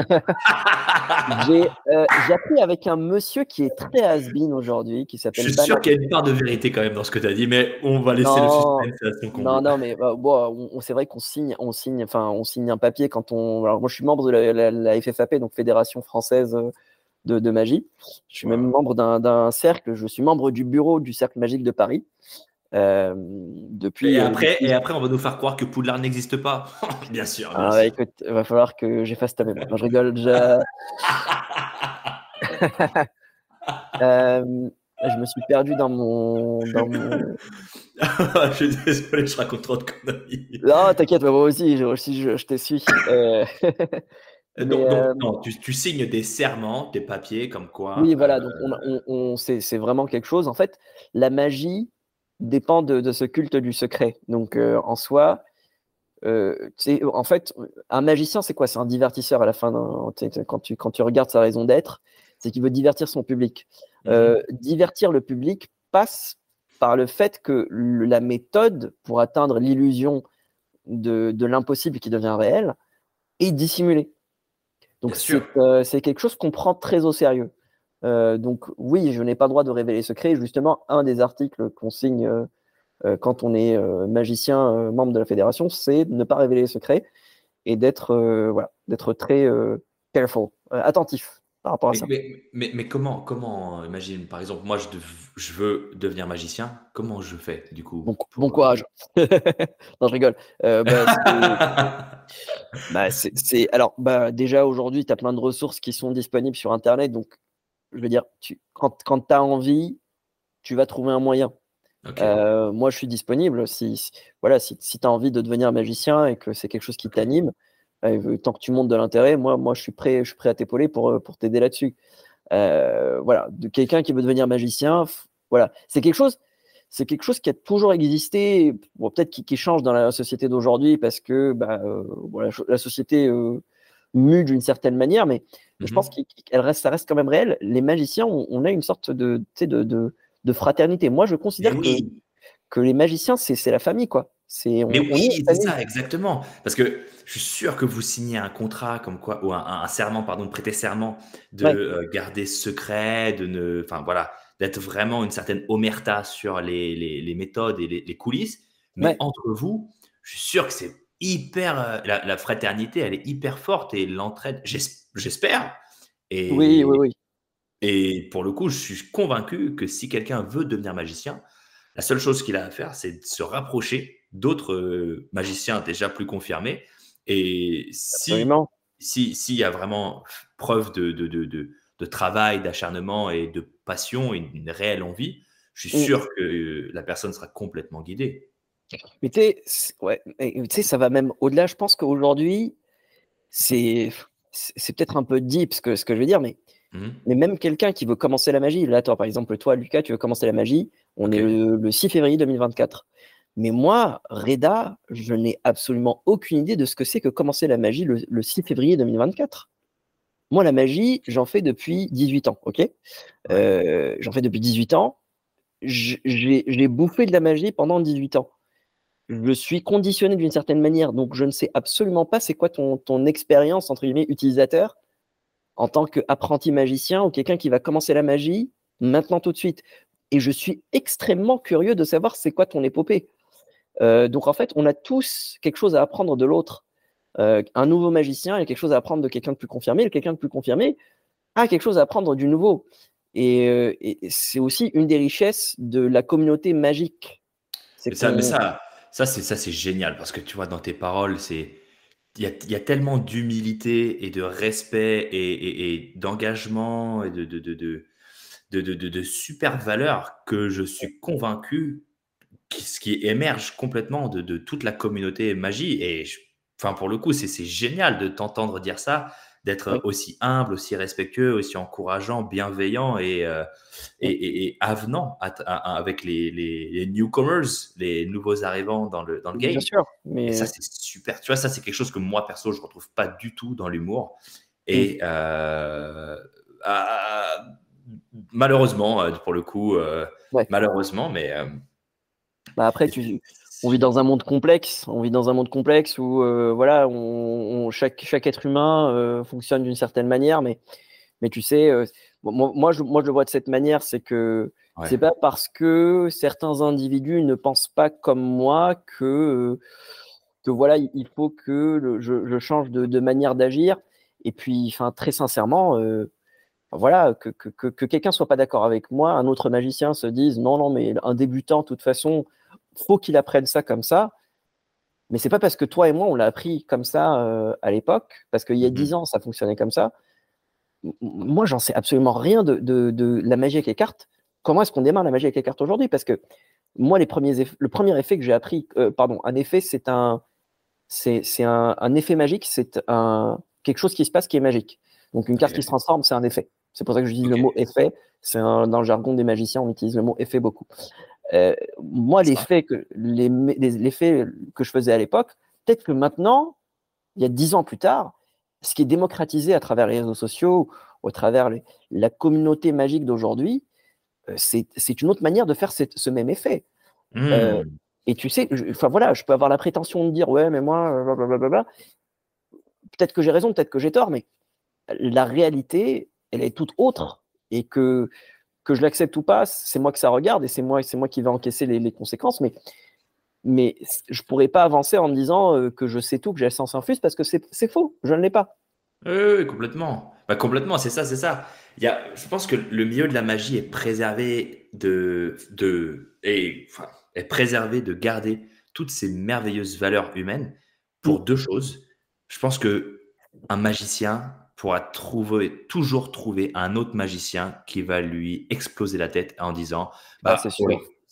euh, j'ai appris avec un monsieur qui est très has-been aujourd'hui, qui s'appelle. Je suis sûr qu'il y a une part de vérité quand même dans ce que tu as dit, mais on va laisser le suspense Non, non, mais bah, bon, c'est vrai qu'on signe, on signe, enfin, on signe un papier quand on. Alors, moi, je suis membre de la, la FFAP, donc Fédération française euh, de, magie. Je suis même membre d'un cercle, je suis membre du bureau du Cercle Magique de Paris. Euh, depuis, et, après, et après, on va nous faire croire que Poudlard n'existe pas. *laughs* bien sûr. ah, écoute, il va falloir que j'efface ta mémoire. je rigole déjà. *laughs* Euh, je me suis perdu dans mon. Dans mon... *laughs* je suis désolé, je raconte trop de conneries. Non, t'inquiète, moi aussi, je, je, je te suis. Euh, euh, donc, euh, non, tu, signes des serments, des papiers comme quoi. Oui, voilà, donc on, c'est vraiment quelque chose. En fait, la magie dépend de, ce culte du secret. Donc, euh, en soi, en fait, un magicien, c'est quoi? C'est un divertisseur à la fin. Quand tu, quand tu regardes sa raison d'être, c'est qu'il veut divertir son public. Mmh divertir le public passe par le fait que la méthode pour atteindre l'illusion de, de l'impossible qui devient réel est dissimulée. Donc c'est quelque chose qu'on prend très au sérieux. Donc oui, je n'ai pas le droit de révéler secret. Justement, un des articles qu'on signe quand on est magicien, membre de la fédération, c'est de ne pas révéler les secrets et d'être voilà, d'être très careful, attentif par rapport à mais, ça. Mais, mais, comment, comment, imagine, par exemple, moi, je, je, veux devenir magicien, comment je fais, du coup Bon, bon courage. *laughs* non, je rigole. Euh, bah, *laughs* bah, c'est, alors, bah, déjà, aujourd'hui, tu as plein de ressources qui sont disponibles sur Internet. Donc, je veux dire, tu, quand, quand tu as envie, tu vas trouver un moyen. Euh, moi, je suis disponible. Si, voilà, si, si tu as envie de devenir magicien et que c'est quelque chose qui t'anime, tant que tu montes de l'intérêt, moi, moi, je suis prêt, je suis prêt à t'épauler pour, euh, pour t'aider là-dessus. Euh, voilà, de quelqu'un qui veut devenir magicien, voilà, c'est quelque chose, c'est quelque chose qui a toujours existé, bon, peut-être qui, change dans la société d'aujourd'hui parce que bah, euh, la société mue d'une certaine manière, mais je mmh pense qu'elle reste, ça reste quand même réel. Les magiciens, on, a une sorte de, de, de, de, fraternité. Moi, je considère que, que les magiciens, c'est la famille, quoi. C'est, Mais oui, c'est ça, exactement. Parce que je suis sûr que vous signez un contrat comme quoi, ou un, serment, pardon, prêter serment de euh, garder secret, de ne, enfin voilà, d'être vraiment une certaine omerta sur les, les, méthodes et les, coulisses. Mais entre vous, je suis sûr que c'est hyper, euh, la, fraternité, elle est hyper forte et l'entraide, j'espère. Et, oui, oui, oui. Et pour le coup, je suis convaincu que si quelqu'un veut devenir magicien, la seule chose qu'il a à faire, c'est de se rapprocher d'autres magiciens déjà plus confirmés. Et si s'il y a vraiment preuve de, de, de, de travail, d'acharnement et de passion, une, une réelle envie, je suis mmh. sûr que la personne sera complètement guidée. Mais tu sais, ouais, ça va même au-delà. Je pense qu'aujourd'hui, c'est peut-être un peu deep ce que, ce que je veux dire, mais, mmh. mais même quelqu'un qui veut commencer la magie, là, toi, par exemple, toi, Lucas, tu veux commencer la magie, on est le, le, 6 février 2024. Mais moi, Reda, je n'ai absolument aucune idée de ce que c'est que commencer la magie le, 6 février 2024. Moi, la magie, j'en fais depuis 18 ans, ok? Euh, J'en fais depuis 18 ans. J'ai bouffé de la magie pendant 18 ans. Je suis conditionné d'une certaine manière, donc je ne sais absolument pas c'est quoi ton, ton expérience, entre guillemets, utilisateur en tant qu'apprenti magicien ou quelqu'un qui va commencer la magie maintenant tout de suite. Et je suis extrêmement curieux de savoir c'est quoi ton épopée. Euh, donc en fait, on a tous quelque chose à apprendre de l'autre. Euh, un nouveau magicien a quelque chose à apprendre de quelqu'un de plus confirmé, et quelqu'un de plus confirmé a quelque chose à apprendre du nouveau. Euh, et, c'est aussi une des richesses de la communauté magique. Ça, mais ça, ça c'est ça, c'est génial parce que tu vois dans tes paroles, c'est il y, a, tellement d'humilité et de respect et, d'engagement et de, de, de, de, de super valeurs que je suis convaincu ce qui émerge complètement de, toute la communauté magie. Et enfin, pour le coup, c'est génial de t'entendre dire ça, d'être aussi humble, aussi respectueux, aussi encourageant, bienveillant et, euh, et, avenant avec les, les, newcomers, les nouveaux arrivants dans le, dans le game. Bien sûr. Mais... ça, c'est super. Tu vois, ça, c'est quelque chose que moi, perso, je ne retrouve pas du tout dans l'humour. Et euh, malheureusement, euh, pour le coup, malheureusement, mais bah après, tu, on vit dans un monde complexe. On vit dans un monde complexe où euh, voilà, on, chaque, chaque être humain euh, fonctionne d'une certaine manière, mais, mais tu sais, euh, moi, je, moi je le vois de cette manière, c'est que c'est pas parce que certains individus ne pensent pas comme moi que que voilà, il faut que je, je, change de, de manière d'agir. Et puis, enfin, très sincèrement, voilà, que, que, que, quelqu'un soit pas d'accord avec moi, un autre magicien se dise non, non, mais un débutant, de toute façon, faut qu'il apprenne ça comme ça. Mais c'est pas parce que toi et moi, on l'a appris comme ça euh, à l'époque, parce qu'il y a mmh dix ans, ça fonctionnait comme ça. Moi, j'en sais absolument rien de, de, de, la magie avec les cartes. Comment est-ce qu'on démarre la magie avec les cartes aujourd'hui? Parce que moi, les premiers le premier effet que j'ai appris, euh, pardon, un effet, c'est un, c'est, un, un effet magique, c'est un, quelque chose qui se passe qui est magique. Donc une carte qui se transforme, c'est un effet. C'est pour ça que je dis le mot effet. C'est dans le jargon des magiciens, on utilise le mot effet beaucoup. Euh, moi, l'effet que, les, que je faisais à l'époque, peut-être que maintenant, il y a dix ans plus tard, ce qui est démocratisé à travers les réseaux sociaux, au travers la communauté magique d'aujourd'hui, euh, c'est une autre manière de faire ce même effet. Euh, mmh. et tu sais, enfin voilà, je peux avoir la prétention de dire ouais, mais moi, blablabla. Peut-être que j'ai raison, peut-être que j'ai tort, mais la réalité, elle est toute autre et que que je l'accepte ou pas, c'est moi que ça regarde et c'est moi, c'est moi qui vais encaisser les, conséquences. Mais, mais je pourrais pas avancer en me disant euh, que je sais tout, que j'ai la science infuse parce que c'est faux. Je ne l'ai pas. Oui, complètement. Bah, complètement, c'est ça, c'est ça. Il y a, je pense que le milieu de la magie est préservé de, de et, enfin, est préservé de garder toutes ces merveilleuses valeurs humaines pour mm. deux choses. Je pense que un magicien pourra trouver, toujours trouver un autre magicien qui va lui exploser la tête en disant bah, c'est sûr.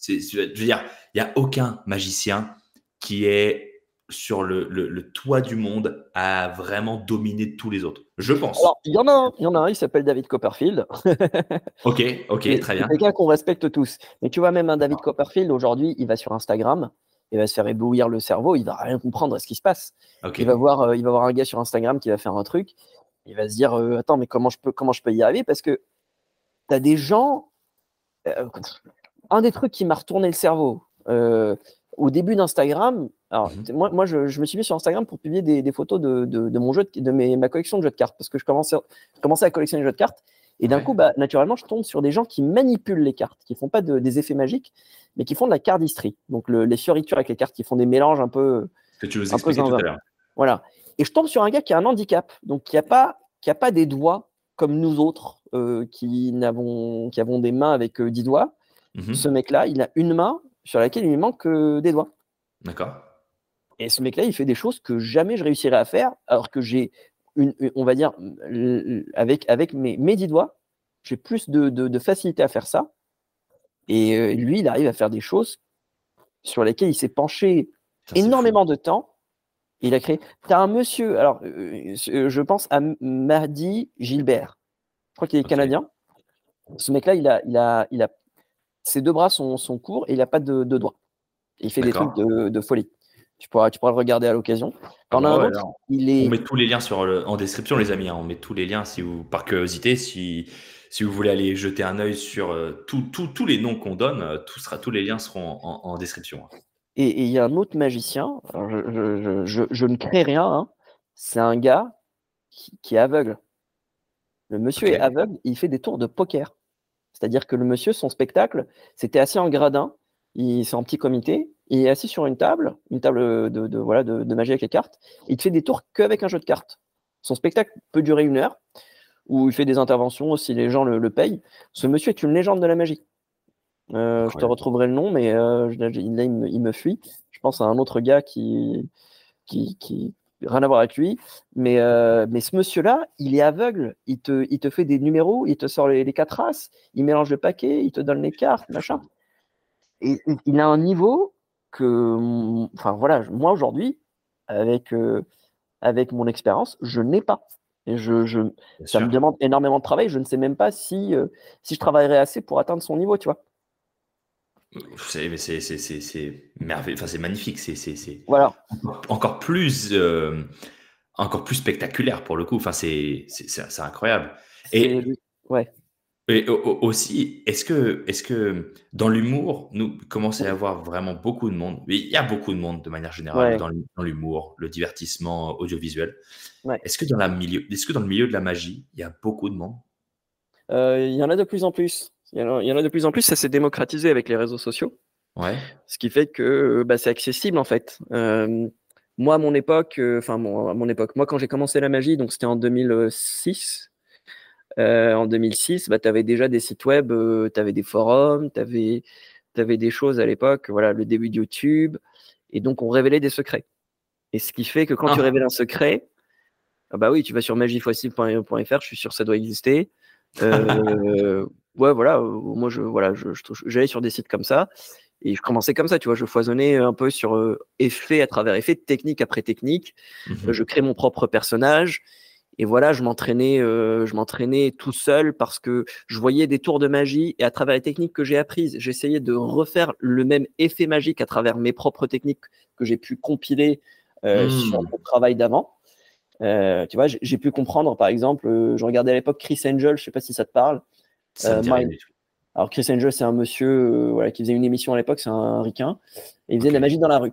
je veux dire, il n'y a aucun magicien qui est sur le, le, toit du monde à vraiment dominer tous les autres. Je pense. il y en a un, il y en a un, il s'appelle David Copperfield. *laughs* ok, ok, très bien. C'est quelqu'un qu'on respecte tous. Mais tu vois, même un David Copperfield, aujourd'hui, il va sur Instagram, il va se faire éblouir le cerveau, il va rien comprendre à ce qui se passe. Il, va voir, euh, il va voir un gars sur Instagram qui va faire un truc, il va se dire euh, Attends, mais comment je, peux, comment je peux y arriver? Parce que tu as des gens. Euh, un des trucs qui m'a retourné le cerveau euh, au début d'Instagram, alors mhm. moi, moi je, me suis mis sur Instagram pour publier des, photos de, de, mon jeu, de mes, ma collection de jeux de cartes, parce que je commençais, je commençais à collectionner des jeux de cartes. Et d'un coup, bah, naturellement, je tombe sur des gens qui manipulent les cartes, qui font pas des effets magiques, mais qui font de la cardistrie. Donc les fioritures avec les cartes, qui font des mélanges un peu. Que tu nous expliquais tout à l'heure. Voilà. Et je tombe sur un gars qui a un handicap, donc qui n'a pas, qui a pas des doigts comme nous autres, euh, qui, avons, qui avons des mains avec euh, dix doigts. Mhm. Ce mec-là, il a une main sur laquelle il lui manque euh, des doigts. D'accord. Et ce mec-là, il fait des choses que jamais je réussirais à faire, alors que j'ai, une, on va dire, avec, avec mes, mes dix doigts, j'ai plus de, de, facilité à faire ça. Et lui, il arrive à faire des choses sur lesquelles il s'est penché énormément de temps il a créé. Tu as un monsieur, alors euh, euh, je pense à Mahdi Gilbert. Je crois qu'il est canadien. Ce mec-là, il a, il a, il a, ses deux bras sont, sont courts et il n'a pas de, de doigts. Il fait des trucs de, folie. Tu pourras, tu pourras le regarder à l'occasion. On, est... on met tous les liens sur en description, les amis. Hein. On met tous les liens si vous, par curiosité, si, si vous voulez aller jeter un œil sur euh, tous les noms qu'on donne, tout sera, tous les liens seront en, description. Hein. Et il y a un autre magicien, je, ne crée rien, hein. c'est un gars qui, est aveugle. Le monsieur est aveugle, il fait des tours de poker. C'est-à-dire que le monsieur, son spectacle, c'était assis en gradin, c'est en petit comité, il est assis sur une table, une table de, voilà, de, magie avec les cartes, il fait des tours qu'avec un jeu de cartes. Son spectacle peut durer une heure, où il fait des interventions si les gens le payent. Ce monsieur est une légende de la magie. Euh, je te retrouverai le nom, mais euh, là, il, me, fuit. Je pense à un autre gars qui, qui, qui rien à voir avec lui. Mais, euh, mais ce monsieur-là, il est aveugle. Il te, il te fait des numéros, il te sort les, quatre races, il mélange le paquet, il te donne les cartes, machin. Et il a un niveau que, enfin voilà, moi aujourd'hui, avec, avec mon expérience, je n'ai pas. Et je, je ça me demande énormément de travail. Je ne sais même pas si, si je travaillerai assez pour atteindre son niveau, tu vois. C'est merveilleux, enfin, c'est magnifique, c'est voilà. encore plus, euh, encore plus spectaculaire pour le coup. Enfin, c'est incroyable. Et, ouais. et aussi, est-ce que, est que dans l'humour, nous commençons à avoir vraiment beaucoup de monde? Il y a beaucoup de monde de manière générale dans l'humour, le divertissement audiovisuel. Est-ce que, dans la milieu, est -ce que dans le milieu de la magie, il y a beaucoup de monde? Euh, Il y en a de plus en plus. Il y, en a, de plus en plus, ça s'est démocratisé avec les réseaux sociaux. Ouais. Ce qui fait que bah, c'est accessible en fait. Euh, moi, à mon époque, euh, enfin, mon époque, moi, quand j'ai commencé la magie, donc c'était en 2006. Euh, en 2006, bah, tu avais déjà des sites web, tu avais des forums, tu avais, avais, des choses à l'époque, voilà, le début de YouTube. Et donc, on révélait des secrets. Et ce qui fait que quand tu ah. révèles un secret, ah bah oui, tu vas sur magiefossile.fr, je suis sûr que ça doit exister. Euh, *laughs* ouais, voilà, euh, moi, je, voilà, j'allais sur des sites comme ça. Et je commençais comme ça, tu vois, je foisonnais un peu sur euh, effet à travers effet, technique après technique. Mmh je crée mon propre personnage. Et voilà, je m'entraînais, je m'entraînais tout seul parce que je voyais des tours de magie et à travers les techniques que j'ai apprises, j'essayais de refaire le même effet magique à travers mes propres techniques que j'ai pu compiler sur mmh. mon travail d'avant. Euh, tu vois, j'ai pu comprendre, par exemple, euh, je regardais à l'époque Chris Angel, je sais pas si ça te parle. Euh, Alors Chris Angel, c'est un monsieur voilà, qui faisait une émission à l'époque, c'est un ricain, et il faisait de la magie dans la rue.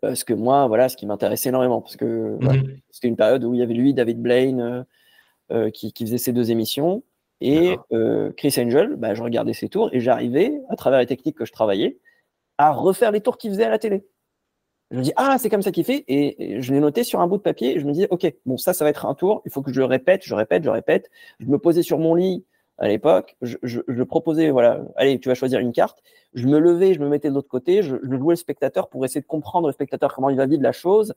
Parce que moi, voilà, ce qui m'intéressait énormément, parce que mhm. c'était une période où il y avait lui, David Blaine, qui, qui, faisait ces deux émissions. Et Chris Angel, bah, je regardais ses tours et j'arrivais, à travers les techniques que je travaillais, à refaire les tours qu'il faisait à la télé. Je me dis, ah, c'est comme ça qu'il fait. Et je l'ai noté sur un bout de papier. Et je me dis, OK, bon, ça, ça va être un tour. Il faut que je le répète, je répète, je répète. Je me posais sur mon lit à l'époque. Je, proposais, voilà, allez, tu vas choisir une carte. Je me levais, je me mettais de l'autre côté. Je, je jouais le spectateur pour essayer de comprendre le spectateur comment il va vivre la chose.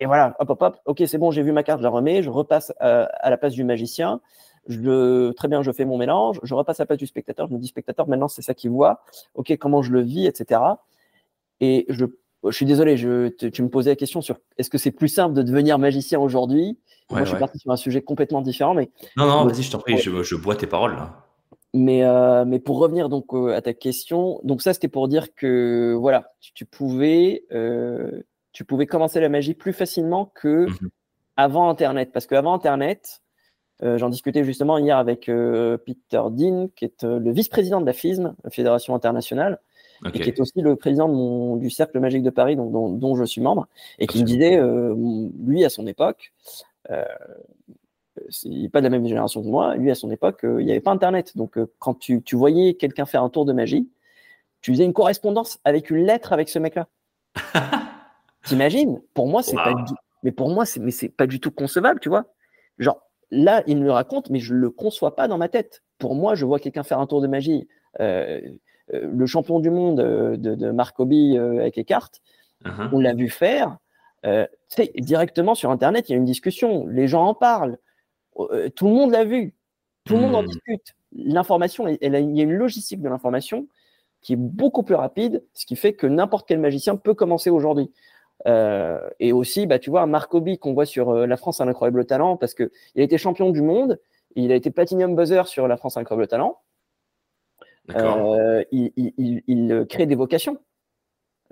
Et voilà, hop, hop, hop. OK, c'est bon, j'ai vu ma carte, je la remets. Je repasse à, à la place du magicien. Très bien, je fais mon mélange. Je repasse à la place du spectateur. Je me dis, spectateur, maintenant, c'est ça qu'il voit. OK, comment je le vis, etc. Et je je suis désolé, je, tu me posais la question sur est-ce que c'est plus simple de devenir magicien aujourd'hui? Moi, je suis parti sur un sujet complètement différent. Mais... Non, non, vas-y, je t'en prie, je, bois tes paroles là. Mais, euh, mais pour revenir donc euh, à ta question, donc ça c'était pour dire que voilà, tu, pouvais, euh, tu pouvais commencer la magie plus facilement que mmh avant Internet, parce qu'avant Internet, j'en discutais justement hier avec Peter Dean, qui est le vice-président de la FISM, la Fédération internationale, et qui est aussi le président du Cercle Magique de Paris, dont, je suis membre, et qui me disait, euh, lui, à son époque, euh, c'est pas de la même génération que moi, lui, à son époque, euh, il n'y avait pas Internet. Donc, euh, quand tu, voyais quelqu'un faire un tour de magie, tu faisais une correspondance avec une lettre avec ce mec-là. *laughs* T'imagines? Pour moi, c'est pas du... mais pour moi, c'est mais c'est pas du tout concevable, tu vois. Genre là, il me le raconte, mais je le conçois pas dans ma tête. Pour moi, je vois quelqu'un faire un tour de magie. Euh, le champion du monde euh, de, de Marcoby euh, avec les cartes, uh-huh. on l'a vu faire. directement sur Internet, il y a une discussion, les gens en parlent, tout le monde l'a vu, tout le monde en hmm. discute. L'information, il y a une logistique de l'information qui est beaucoup plus rapide, ce qui fait que n'importe quel magicien peut commencer aujourd'hui. et aussi, bah, tu vois, Marcoby qu'on voit sur La France a un incroyable talent, parce qu'il a été champion du monde, il a été Platinum Buzzer sur La France a un incroyable talent. Euh, il, crée des vocations.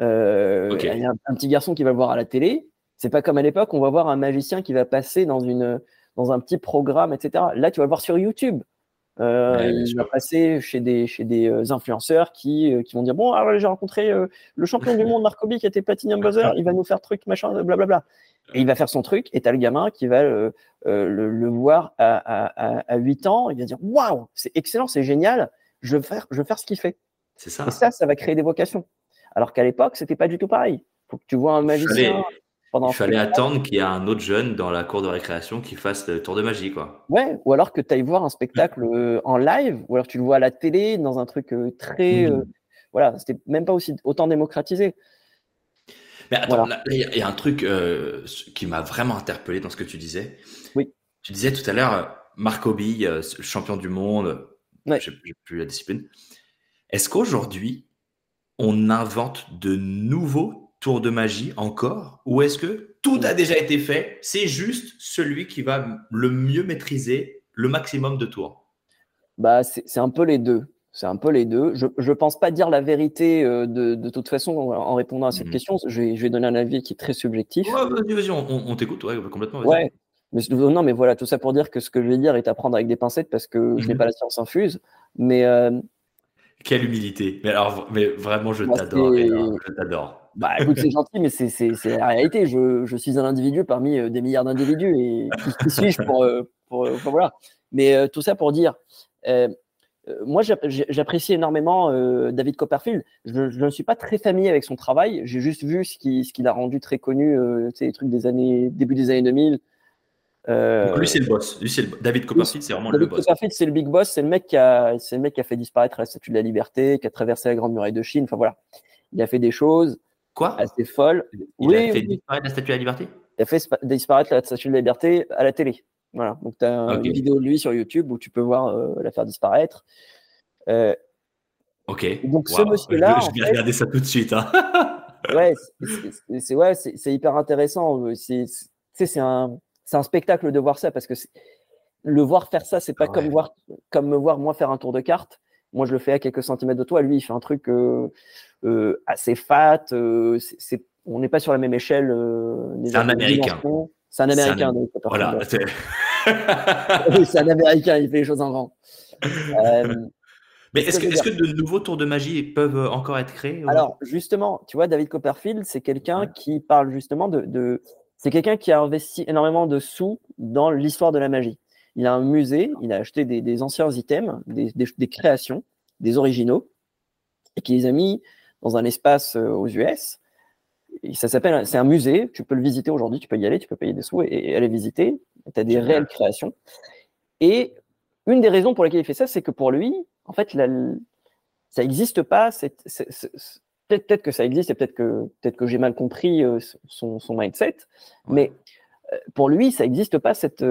Euh, il y a un, petit garçon qui va le voir à la télé. C'est pas comme à l'époque, on va voir un magicien qui va passer dans, une, dans un petit programme, etc. Là, tu vas le voir sur YouTube. Euh, il va passer chez des, chez des influenceurs qui, qui vont dire Bon, alors j'ai rencontré le champion du *laughs* monde, Marcobi, qui était Platinum Buzzer, il va nous faire truc, machin, blablabla. Et il va faire son truc, et tu as le gamin qui va le, le, voir à, à, à, 8 ans, il va dire Waouh, c'est excellent, c'est génial, je veux faire, je veux faire ce qu'il fait. C'est ça. Et ça, ça va créer des vocations. Alors qu'à l'époque, c'était pas du tout pareil. Faut que tu vois un magicien. Il fallait attendre qu'il y ait un autre jeune dans la cour de récréation qui fasse le tour de magie, quoi. Ouais, ou alors que tu ailles voir un spectacle euh, en live, ou alors tu le vois à la télé dans un truc euh, très. Mmh. Euh, voilà, c'était même pas aussi autant démocratisé. Mais attends, il y, a un truc qui m'a vraiment interpellé dans ce que tu disais. Oui. Tu disais tout à l'heure, Marc Obi, champion du monde, Ouais. J'ai plus la discipline. Est-ce qu'aujourd'hui, on invente de nouveaux tours de magie encore? Ou est-ce que tout a déjà été fait C'est juste celui qui va le mieux maîtriser le maximum de tours? Bah, C'est un peu les deux. C'est un peu les deux. Je ne pense pas dire la vérité euh, de, de, toute façon en répondant à cette mmh question. Je vais, je vais, donner un avis qui est très subjectif. vas-y, vas-y, on, t'écoute ouais, complètement. Ouais, mais, non, mais voilà, tout ça pour dire que ce que je vais dire est à prendre avec des pincettes parce que je n'ai mhm. pas la science infuse. Mais euh, quelle humilité. Mais alors, mais vraiment, je t'adore. Je t'adore. Bah écoute, c'est gentil, mais c'est la réalité. Je, je, suis un individu parmi euh, des milliards d'individus et qui, suis-je pour, euh, pour, voilà. Mais tout ça pour dire, moi j'apprécie énormément David Copperfield. Je, ne suis pas très familier avec son travail. J'ai juste vu ce qui, ce a rendu très connu, tu sais, les trucs des années, début des années 2000. Euh, lui, c'est le boss. David Copperfield, c'est vraiment le boss. Copperfield, c'est le big boss. C'est le, mec qui a, le mec qui a fait disparaître la statue de la liberté, qui a traversé la Grande Muraille de Chine. Enfin, voilà. Il a fait des choses Quoi? assez folles. Il a fait disparaître la statue de la liberté? Il a fait disparaître la statue de la liberté à la télé. Voilà. Donc, tu as une vidéo de lui sur YouTube où tu peux voir euh, la faire disparaître. Euh, ok. Donc, ce monsieur-là. Je, vais regarder ça tout de suite. Hein. ouais, c'est, ouais, hyper intéressant. C'est un c'est un spectacle de voir ça parce que le voir faire ça, c'est pas comme, voir, comme me voir moi faire un tour de carte. Moi, je le fais à quelques centimètres de toi. Lui, il fait un truc euh, euh, assez fat. Euh, on n'est pas sur la même échelle. c'est un Américain. C'est un Américain. voilà. c'est un Américain. Il fait les choses en grand. Mais est-ce que, que, de nouveaux tours de magie peuvent encore être créés Alors, justement, tu vois, David Copperfield, c'est quelqu'un qui parle justement de, c'est quelqu'un qui a investi énormément de sous dans l'histoire de la magie. il a un musée, il a acheté des, anciens items, des, créations, des originaux, et qu'il les a mis dans un espace euh, aux US. Et ça s'appelle, c'est un musée, tu peux le visiter aujourd'hui, tu peux y aller, tu peux payer des sous et, aller visiter. Tu as des réelles créations. Et une des raisons pour lesquelles il fait ça, c'est que pour lui, en fait, ça n'existe pas. Peut-être, que ça existe et peut-être que, peut que j'ai mal compris euh, son, mindset, mais euh, pour lui, ça n'existe pas cette,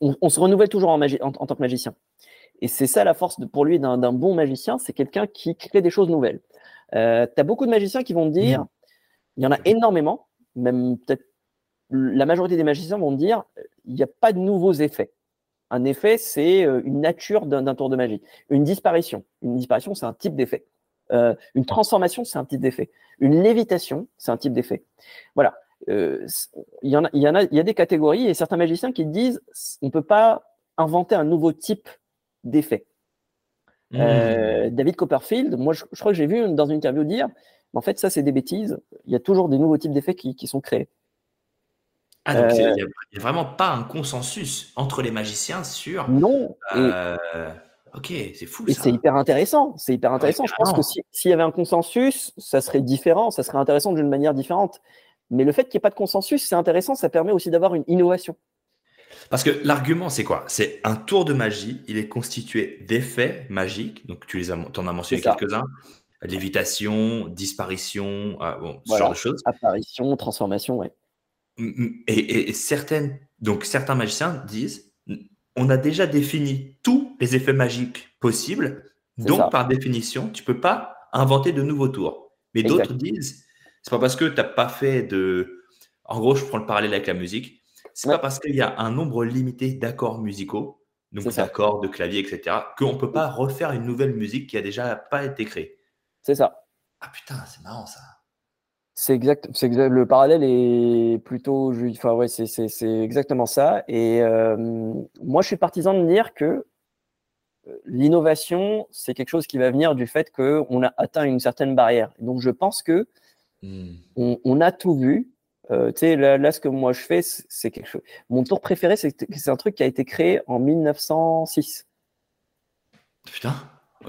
on, se renouvelle toujours en, tant que magicien. Et c'est ça la force de, pour lui d'un bon magicien, c'est quelqu'un qui crée des choses nouvelles. Euh, tu as beaucoup de magiciens qui vont dire, mmh. il y en a énormément, même peut-être la majorité des magiciens vont dire, il n'y a pas de nouveaux effets. Un effet, c'est euh, une nature d'un tour de magie. Une disparition, une disparition, c'est un type d'effet. Euh, une transformation, c'est un type d'effet. Une lévitation, c'est un type d'effet. Voilà. il y en a, il y en a, il y a des catégories et certains magiciens qui disent, on ne peut pas inventer un nouveau type d'effet. Euh, mmh. David Copperfield, moi je, crois que j'ai vu dans une interview dire, en fait ça c'est des bêtises, il y a toujours des nouveaux types d'effets qui, sont créés. Ah, donc il n'y a, vraiment pas un consensus entre les magiciens sur. Non. Euh, ok, c'est fou. Et c'est hyper intéressant. C'est hyper intéressant. je pense que s'il y avait un consensus, ça serait différent, ça serait intéressant d'une manière différente. Mais le fait qu'il n'y ait pas de consensus, c'est intéressant, ça permet aussi d'avoir une innovation. Parce que l'argument, c'est quoi? C'est un tour de magie. Il est constitué d'effets magiques. Donc, tu les as, en as mentionné quelques-uns. Lévitation, disparition, ah, bon, ce genre de choses. Apparition, transformation, ouais. Et, certaines, donc certains magiciens disent, on a déjà défini tous les effets magiques possibles. Donc, par définition, tu peux pas inventer de nouveaux tours. Mais d'autres disent, c'est pas parce que tu n'as pas fait de. En gros, je prends le parallèle avec la musique c'est pas parce qu'il y a un nombre limité d'accords musicaux, donc d'accords, de clavier, etc., qu'on ne peut pas refaire une nouvelle musique qui a déjà pas été créée. C'est ça. Ah putain, c'est marrant ça. C'est exact, le parallèle est plutôt, enfin ouais, c'est exactement ça. Et euh, moi, je suis partisan de dire que euh, l'innovation, c'est quelque chose qui va venir du fait qu'on a atteint une certaine barrière. Donc, je pense que mmh. on, a tout vu, euh, tu sais, là, ce que moi je fais, c'est quelque chose. Mon tour préféré, c'est un truc qui a été créé en 1906. Putain,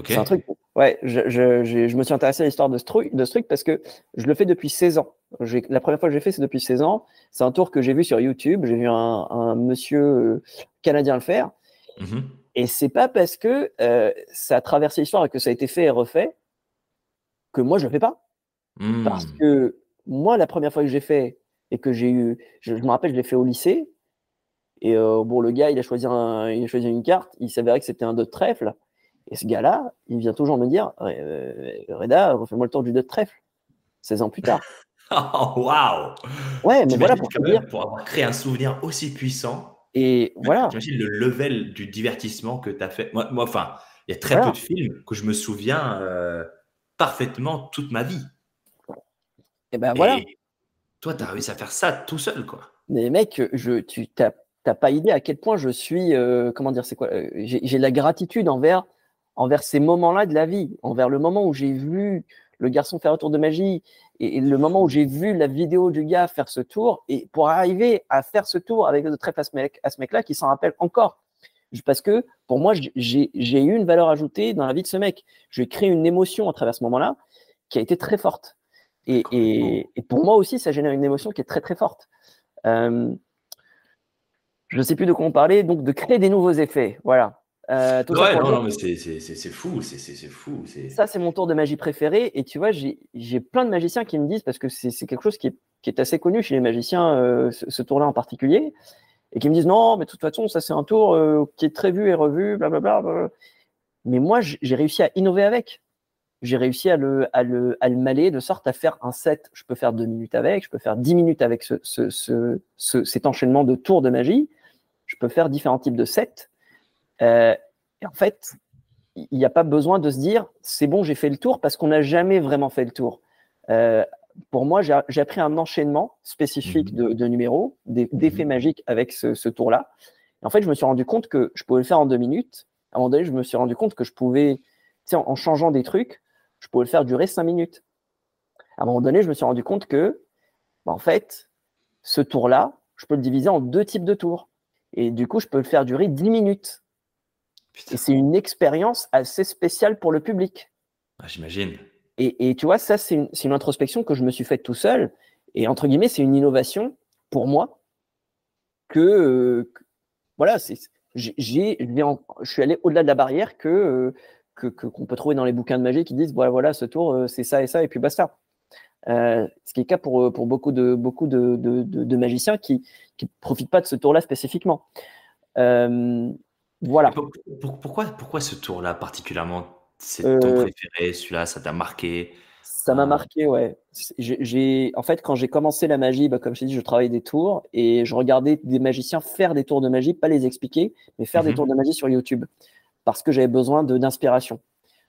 C'est un truc. Ouais, je, je, je, me suis intéressé à l'histoire de, ce truc, de ce truc parce que je le fais depuis 16 ans. La première fois que j'ai fait, c'est depuis 16 ans. C'est un tour que j'ai vu sur YouTube. J'ai vu un, un, monsieur euh, canadien le faire. Mm Et c'est pas parce que euh, ça a traversé l'histoire et que ça a été fait et refait que moi je le fais pas. Mmh. Parce que moi, la première fois que j'ai fait, et que j'ai eu, je, me rappelle, je l'ai fait au lycée. Et euh, bon, le gars, il a choisi, un, il a choisi une carte. Il s'avérait que c'était un de trèfle. Et ce gars-là, il vient toujours me dire euh, Reda, refais-moi le tour du de trèfle. 16 ans plus tard. *laughs* oh, waouh Ouais, mais voilà pour dire. Pour avoir créé un souvenir aussi puissant. Et voilà. J'imagine le level du divertissement que tu as fait. Moi, moi enfin, il y a très peu de films que je me souviens euh, parfaitement toute ma vie. Et ben voilà. Toi, tu as réussi à faire ça tout seul, quoi. Mais mec, je, tu n'as pas idée à quel point je suis, euh, comment dire, c'est quoi euh, J'ai la gratitude envers, envers ces moments-là de la vie, envers le moment où j'ai vu le garçon faire un tour de magie et, le moment où j'ai vu la vidéo du gars faire ce tour et pour arriver à faire ce tour avec le trèfle à ce mec, mec-là qui s'en rappelle encore. Parce que pour moi, j'ai eu une valeur ajoutée dans la vie de ce mec. J'ai créé une émotion à travers ce moment-là qui a été très forte. Et, pour moi aussi, ça génère une émotion qui est très très forte. Euh, je ne sais plus de quoi on parlait, donc de créer des nouveaux effets. Voilà. Euh, ouais, non, non, mais c'est fou, c'est fou. Ça, c'est mon tour de magie préféré. Et tu vois, j'ai plein de magiciens qui me disent, parce que c'est quelque chose qui est, qui est, assez connu chez les magiciens, euh, ce, tour-là en particulier, et qui me disent non, mais de toute façon, ça c'est un tour qui est très vu et revu, blablabla. Bla, bla. Mais moi, j'ai réussi à innover avec j'ai réussi à le, à, le, à le mêler de sorte à faire un set. Je peux faire deux minutes avec, je peux faire dix minutes avec ce, ce, ce, cet enchaînement de tours de magie. Je peux faire différents types de sets. Euh, et en fait, il n'y a pas besoin de se dire c'est bon, j'ai fait le tour parce qu'on n'a jamais vraiment fait le tour. Euh, pour moi, j'ai appris un enchaînement spécifique mmh. de, de numéros, d'effets magiques avec ce, ce tour-là. En fait, je me suis rendu compte que je pouvais le faire en deux minutes. À un moment donné, je me suis rendu compte que je pouvais, en, en changeant des trucs, je pouvais le faire durer cinq minutes. À un moment donné, je me suis rendu compte que, bah, en fait, ce tour-là, je peux le diviser en deux types de tours. Et du coup, je peux le faire durer 10 minutes. Et c'est une expérience assez spéciale pour le public. Ah, j'imagine. Et, tu vois, ça, c'est une, introspection que je me suis faite tout seul. Et entre guillemets, c'est une innovation pour moi que, euh, voilà, j'ai, je suis allé au-delà de la barrière que, euh, qu'on peut trouver dans les bouquins de magie qui disent voilà, voilà, ce tour, euh, c'est ça et ça, et puis basta. ce qui est le cas pour, pour beaucoup, de, beaucoup de, de, magiciens qui ne profitent pas de ce tour-là spécifiquement. Voilà. pourquoi, pourquoi ce tour-là particulièrement? C'est ton euh, préféré, celui-là, ça t'a marqué? Ça m'a euh, marqué, ouais. J'ai, en fait, quand j'ai commencé la magie, bah, comme je t'ai dit, je travaillais des tours et je regardais des magiciens faire des tours de magie, pas les expliquer, mais faire des mmh tours de magie sur YouTube parce que j'avais besoin d'inspiration.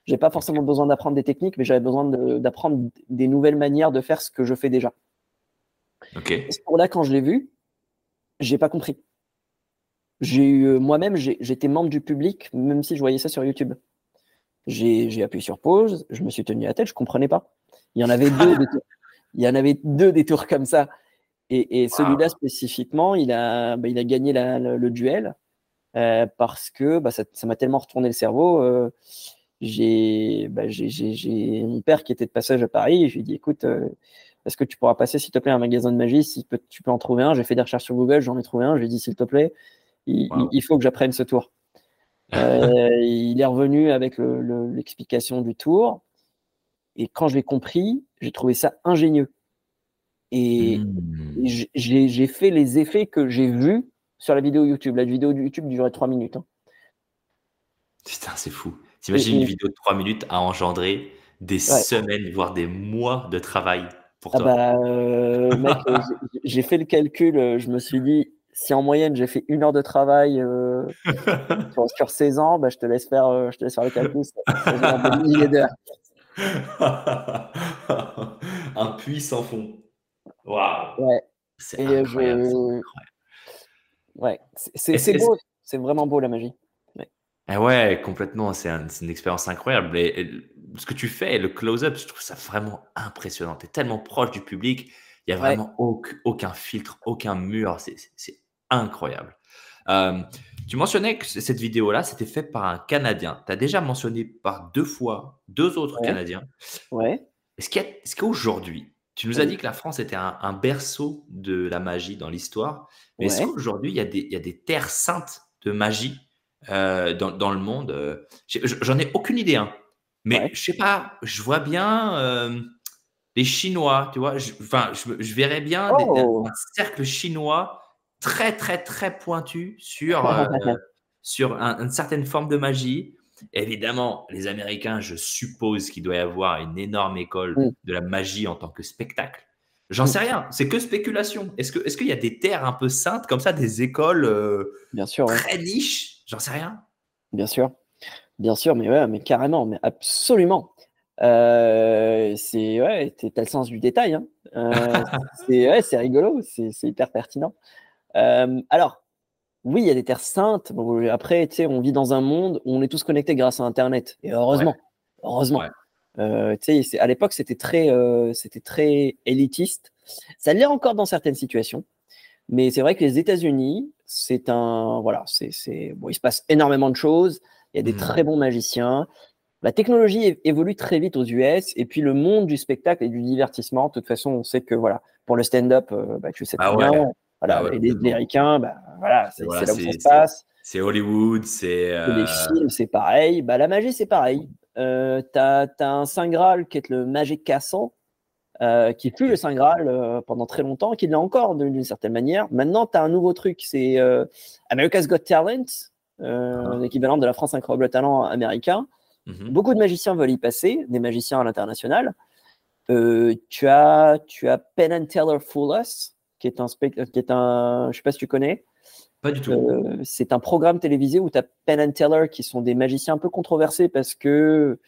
J'ai pas forcément besoin d'apprendre des techniques, mais j'avais besoin d'apprendre des nouvelles manières de faire ce que je fais déjà. Et ce tour-là, quand je l'ai vu, j'ai pas compris. J'ai eu euh, moi-même, j'étais membre du public, même si je voyais ça sur YouTube. J'ai appuyé sur pause, je me suis tenu la tête, je comprenais pas. Il y en avait deux, des tours, il y en avait deux des tours comme ça. Et, celui-là spécifiquement, il a, bah, il a gagné le, duel euh, parce que bah, ça m'a tellement retourné le cerveau. Euh, bah, j'ai mon père qui était de passage à Paris. Je lui ai dit écoute, euh, est-ce que tu pourras passer s'il te plaît un magasin de magie Si tu peux en trouver un. J'ai fait des recherches sur Google, j'en ai trouvé un. Je lui ai dit s'il te plaît, il faut que j'apprenne ce tour. *laughs* Euh, il est revenu avec l'explication du tour. Et quand je l'ai compris, j'ai trouvé ça ingénieux. Et, hmm. j'ai fait les effets que j'ai vus sur la vidéo YouTube. La vidéo YouTube durait 3 minutes. Hein. Putain, c'est fou. T'imagines une vidéo de 3 minutes à engendrer des semaines, voire des mois de travail pour ah toi. Bah, euh, mec, j'ai fait le calcul. Je me suis dit, si en moyenne j'ai fait une heure de travail euh, *laughs* sur, 16 ans, bah, je, te laisse faire, euh, je te laisse faire le calcul. *laughs* un puits sans fond. Waouh! Ouais. C'est incroyable. Ouais, c'est beau. C'est vraiment beau la magie. Ouais, eh ouais complètement. C'est une expérience incroyable. Et, ce que tu fais, le close-up, je trouve ça vraiment impressionnant. Tu es tellement proche du public. Il n'y a vraiment aucun, aucun, filtre, aucun mur. C'est incroyable. Euh, tu mentionnais que cette vidéo-là, c'était fait par un Canadien. Tu as déjà mentionné par deux fois deux autres Canadiens. Ouais. Est-ce qu'aujourd'hui, tu nous as dit que la France était un, berceau de la magie dans l'histoire, mais est-ce qu'aujourd'hui, il, il, y a des terres saintes de magie euh, dans, le monde euh, J'en ai aucune idée, hein. mais je sais pas, je vois bien les Chinois, tu vois, enfin, je, verrais bien oh! un cercle chinois très, très, très pointu sur, euh, sur une certaine forme de magie. Évidemment, les Américains, je suppose qu'il doit y avoir une énorme école mm. de la magie en tant que spectacle. J'en sais mm. rien, c'est que spéculation. Est-ce qu'il est qu'il y a des terres un peu saintes comme ça, des écoles euh, Bien sûr, très niches? J'en sais rien. Bien sûr, bien sûr, mais ouais, mais carrément, mais absolument. Euh, c'est ouais, t'as le sens du détail. Hein. *laughs* c'est ouais, rigolo, c'est hyper pertinent. Euh, alors, oui, il y a des terres saintes. après, tu sais, on vit dans un monde où on est tous connectés grâce à Internet. Et heureusement, heureusement. Euh, tu sais, à l'époque, c'était très, euh, c'était très élitiste. Ça l'est encore dans certaines situations. Mais c'est vrai que les États-Unis, c'est un, voilà, c'est, bon, il se passe énormément de choses. Il y a des mmh. très bons magiciens. La technologie évolue très vite aux US et puis le monde du spectacle et du divertissement. De toute façon, on sait que voilà, pour le stand-up, bah, tu sais ah très bien, voilà, ah les Américains, bah, voilà, c'est là où ça se passe. C'est Hollywood, c'est. Les euh, films, c'est pareil. Bah, la magie, c'est pareil. Euh, tu as, un Saint Graal qui est le Magic Castle, euh, qui fut le Saint Graal euh, pendant très longtemps, qui l'est encore d'une certaine manière. Maintenant, tu as un nouveau truc, c'est America's Got Talent, ah. l'équivalent de la France Incroyable Talent américain. Mhm. Beaucoup de magiciens veulent y passer, des magiciens à l'international. tu, as, tu as Penn and Teller Fool Us, qui est un, qui est un je sais pas si tu connais. Pas du tout. Euh, c'est un programme télévisé où tu as Penn and Teller qui sont des magiciens un peu controversés parce que,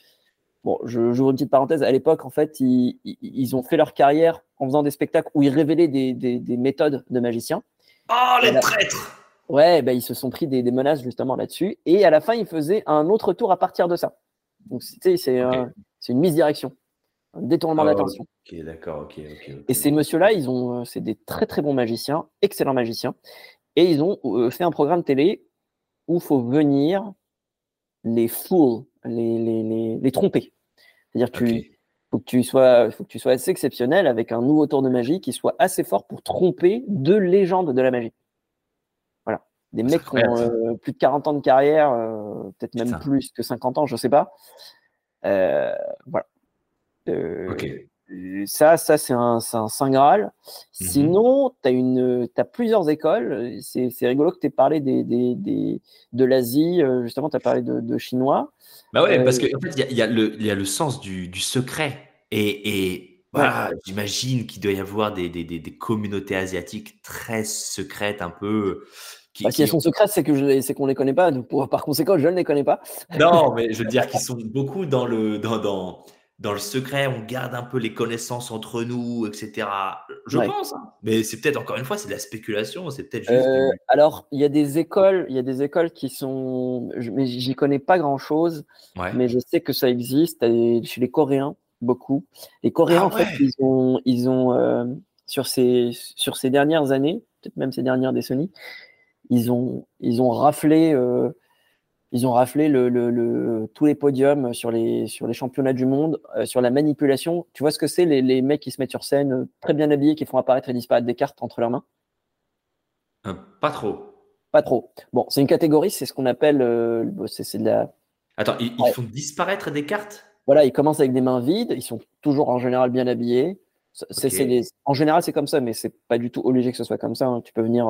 bon, je j'ouvre une petite parenthèse, à l'époque, en fait, ils, ils, ont fait leur carrière en faisant des spectacles où ils révélaient des, des, des méthodes de magiciens. Oh, les traîtres Ouais, bah, ils se sont pris des, des menaces justement là-dessus. Et à la fin, ils faisaient un autre tour à partir de ça. Donc, c'est c'est une mise direction. Détournement Ah, d'attention. ok, d'accord, ok, ok, Et ces messieurs-là, ils ont, euh, c'est des très très bons magiciens, excellents magiciens, et ils ont euh, fait un programme télé où il faut venir les fool, les, les, les, les tromper. C'est-à-dire que tu, faut que tu sois, faut que tu sois assez exceptionnel avec un nouveau tour de magie qui soit assez fort pour tromper deux légendes de la magie. Voilà. Des mecs qui ont euh, plus de 40 ans de carrière, euh, peut-être même plus que 50 ans, je sais pas. Euh, voilà. Euh, euh, Ça, ça c'est un, un Saint Graal. Mhm. Sinon, tu as, plusieurs écoles. C'est rigolo que tu aies parlé des, des, des- de l'Asie. euh, Justement, tu as parlé de, de chinois. Bah ouais, Euh, parce qu'en fait, il y y y a le sens du, du secret. Et, et voilà, j'imagine qu'il doit y avoir des, des, des, des communautés asiatiques très secrètes, un peu. Qui, Bah, si elles qui- sont secrètes, c'est que je les- c'est qu'on les connaît pas. Donc, pour- par conséquent, je ne les connais pas. Non, mais je veux dire *laughs* qu'ils sont beaucoup dans le, dans, dans, dans le secret. On garde un peu les connaissances entre nous, etc. Je Ouais. pense. hein. Mais c'est peut-être, encore une fois, c'est de la spéculation. C'est peut-être juste. Euh, alors, il y a des écoles, il y a des écoles qui sont, je- mais j'y connais pas grand-chose, Ouais. mais je sais que ça existe chez les Coréens beaucoup. Les Coréens, Ah en fait, ils ont, ils ont euh, sur ces, sur ces dernières années, peut-être même ces dernières décennies, ils ont, ils ont raflé, euh, ils ont raflé le, le- le- tous les podiums sur les, sur les championnats du monde, euh, sur la manipulation. Tu vois ce que c'est les, les mecs qui se mettent sur scène, euh, très bien habillés, qui font apparaître et disparaître des cartes entre leurs mains? Euh, pas trop. Pas trop. Bon, c'est une catégorie, c'est ce qu'on appelle, euh, c'est de la, Attends, ils, font disparaître des cartes? Voilà, ils commencent avec des mains vides, ils sont toujours en général bien habillés. Des- en général, c'est comme ça, mais c'est pas du tout obligé que ce soit comme ça. hein. Tu peux venir,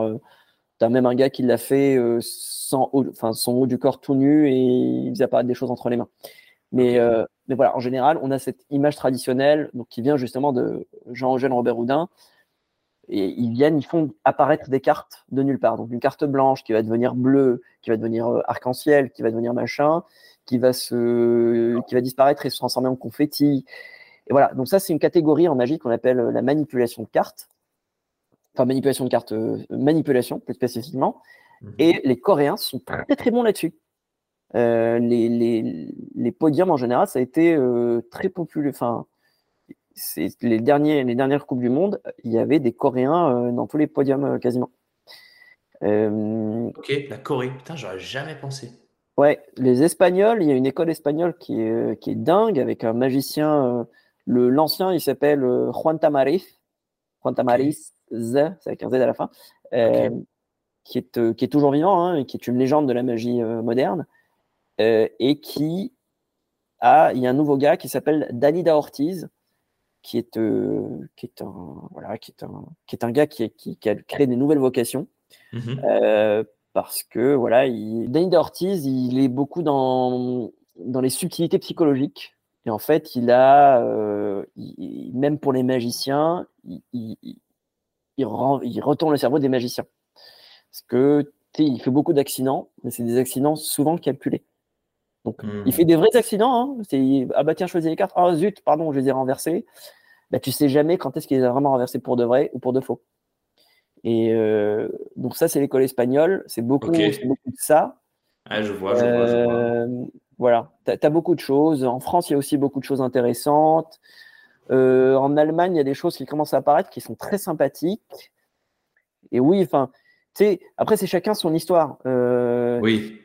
t'as même un gars qui l'a fait euh, sans haut, enfin son haut du corps tout nu et il faisait apparaître des choses entre les mains. Mais, euh, mais voilà, en général, on a cette image traditionnelle, donc qui vient justement de Jean-Eugène Robert Houdin. Et ils viennent, ils font apparaître des cartes de nulle part. Donc une carte blanche qui va devenir bleue, qui va devenir euh, arc-en-ciel, qui va devenir machin, qui va se, qui va disparaître et se transformer en confetti. Et voilà. Donc ça, c'est une catégorie en magie qu'on appelle la manipulation de cartes. Enfin, manipulation de cartes, euh, manipulation plus spécifiquement. Mhm. Et les Coréens sont très très bons là-dessus. Euh, les, les, les podiums en général, ça a été euh, très populaire. Enfin, les derniers, les dernières coupes du monde, il y avait des Coréens dans tous les podiums quasiment. Ok, la Corée. Putain, j'aurais jamais pensé. ouais, les Espagnols, il y a une école espagnole qui est, qui est dingue avec un magicien. l'ancien, il s'appelle Juan Tamariz. Juan Tamariz, Z, c'est un Z à la fin, euh, qui, est, euh, qui est toujours vivant, hein, qui est une légende de la magie euh, moderne, et qui a, il y a un nouveau gars qui s'appelle Dalida Ortiz, qui est, euh, qui est un, voilà, qui est un, qui est un gars qui, qui, qui a créé des nouvelles vocations. Mhm. Euh, parce que voilà, il, Danny Ortiz, il est beaucoup dans, dans les subtilités psychologiques. Et en fait, il a, euh, il- même pour les magiciens, il, il- il- rend- il retourne le cerveau des magiciens. Parce que il fait beaucoup d'accidents, mais c'est des accidents souvent calculés. Donc, il fait des vrais accidents. Hein. C'est, ah bah tiens, choisis les cartes. Ah zut, pardon, je les ai renversées. Bah, tu sais jamais quand est-ce qu'il les a vraiment renversées pour de vrai ou pour de faux. Et euh, donc ça, c'est l'école espagnole. C'est beaucoup, beaucoup de ça. Ah, je vois, je vois, je vois. Euh, voilà, tu as, beaucoup de choses. En France, il y a aussi beaucoup de choses intéressantes. Euh, en Allemagne, il y a des choses qui commencent à apparaître qui sont très sympathiques. Et oui, enfin, tu sais, après, c'est chacun son histoire. Euh, Oui.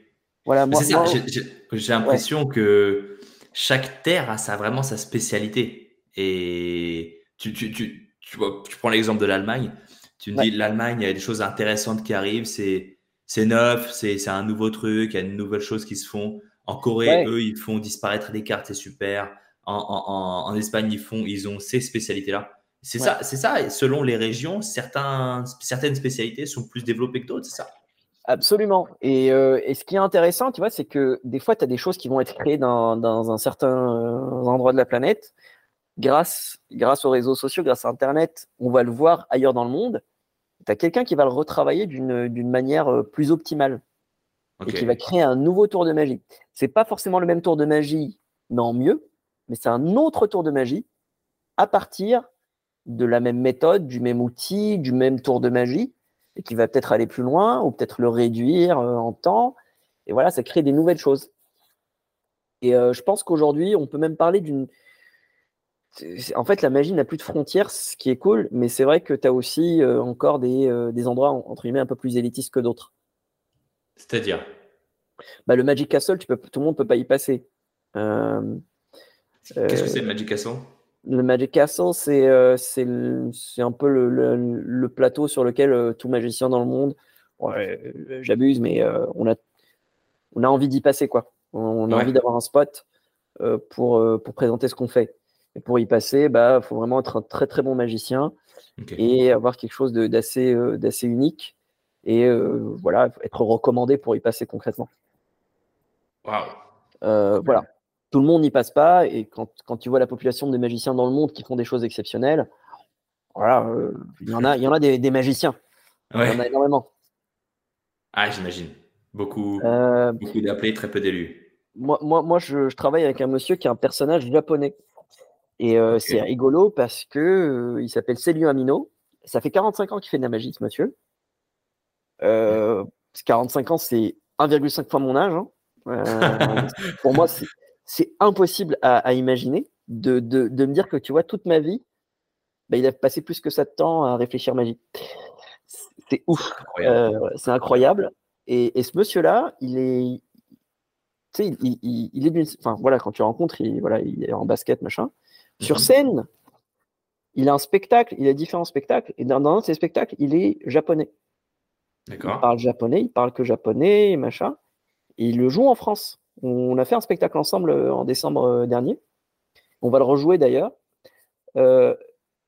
Voilà, moi, moi- j'ai- l'impression que chaque terre a vraiment sa spécialité. Et tu, tu, tu, tu, vois, tu prends l'exemple de l'Allemagne, tu me Ouais. dis l'Allemagne, il y a des choses intéressantes qui arrivent, c'est c'est neuf, c'est un nouveau truc, il y a de nouvelles choses qui se font. En Corée, Ouais. eux, ils font disparaître les cartes, c'est super. En, en, en, en Espagne, ils, font, ils ont ces spécialités-là. C'est Ouais. ça, c'est ça. Et selon les régions, certains, certaines spécialités sont plus développées que d'autres, c'est ça? Absolument. Et, euh, et ce qui est intéressant, tu vois, c'est que des fois, tu as des choses qui vont être créées dans, dans un certain euh, endroit de la planète. Grâce, grâce aux réseaux sociaux, grâce à Internet, on va le voir ailleurs dans le monde. Tu as quelqu'un qui va le retravailler d'une manière euh, plus optimale et qui va créer un nouveau tour de magie. C'est pas forcément le même tour de magie, mais en mieux, mais c'est un autre tour de magie à partir de la même méthode, du même outil, du même tour de magie, et qui va peut-être aller plus loin ou peut-être le réduire euh, en temps. Et voilà, ça crée des nouvelles choses. Et euh, je pense qu'aujourd'hui, on peut même parler d'une en fait, la magie n'a plus de frontières, ce qui est cool, mais c'est vrai que tu as aussi euh, encore des, euh, des, endroits, entre guillemets, un peu plus élitistes que d'autres. C'est-à-dire? Bah, Le Magic Castle, tu peux, tout le monde ne peut pas y passer. Euh, Qu'est-ce que c'est le Magic Castle? Le Magic Castle, c'est un peu le, le, plateau sur lequel tout magicien dans le monde, ouais, j'abuse, mais on, a, on a envie d'y passer. quoi. On a envie d'avoir un spot pour, pour présenter ce qu'on fait. Et pour y passer, il bah, faut vraiment être un très très bon magicien et avoir quelque chose d'assez euh, unique et euh, voilà, être recommandé pour y passer concrètement. Euh, voilà. Tout le monde n'y passe pas et quand, quand, tu vois la population des magiciens dans le monde qui font des choses exceptionnelles, voilà, il y en a, il y en a des, des magiciens. Il y en a énormément. Ah, j'imagine. Beaucoup, beaucoup d'appelés, très peu d'élus. Moi, moi, moi je, je, travaille avec un monsieur qui est un personnage japonais. Et euh, c'est rigolo parce que euh, il s'appelle Célio Amino. Ça fait 45 ans qu'il fait de la magie, ce monsieur. 45 euh, ans, c'est 1,5 fois mon âge. Hein. *laughs* pour moi, c'est impossible à, imaginer de, de, de, me dire que tu vois, toute ma vie, bah, il a passé plus que ça de temps à réfléchir magie. C'est ouf. c'est incroyable. Et, et, ce monsieur-là, il est. Tu sais, il, il, il, est Enfin, voilà, quand tu rencontres, il, voilà, il est en basket, machin. Sur mhm. scène, il a un spectacle, il a différents spectacles, et dans, un de ces spectacles, il est japonais. D'accord. Il parle japonais, il parle que japonais, machin. Et il le joue en France. On a fait un spectacle ensemble euh, en décembre euh, dernier. On va le rejouer d'ailleurs. Euh,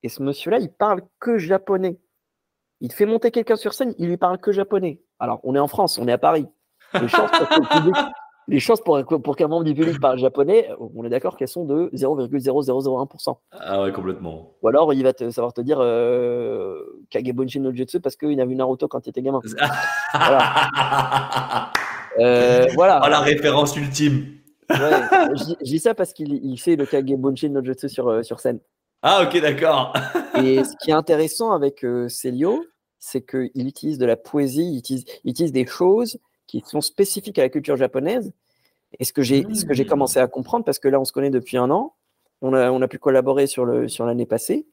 et ce monsieur-là, il parle que japonais. Il fait monter quelqu'un sur scène, il lui parle que japonais. Alors, on est en France, on est à Paris. Les chances *laughs* les chances pour, pour qu'un membre du public parle japonais, on est d'accord qu'elles sont de 0,0001%. Ah ouais, complètement. Ou alors il va te, savoir te dire euh, no Jutsu parce qu'il a vu Naruto quand il était gamin. *laughs* voilà. *laughs* euh, *laughs* voilà. Oh, la référence ultime. Ouais, je, dis ça parce qu'il fait le Kagebonshin no Jutsu sur, euh, sur scène. Ah ok, d'accord. *laughs* Et ce qui est intéressant avec euh, Celio, c'est qu'il utilise de la poésie, il utilise, il utilise des choses qui sont spécifiques à la culture japonaise. Et ce que j'ai mmh. commencé à comprendre, parce que là, on se connaît depuis un an, on a, on a pu collaborer sur l'année sur passée,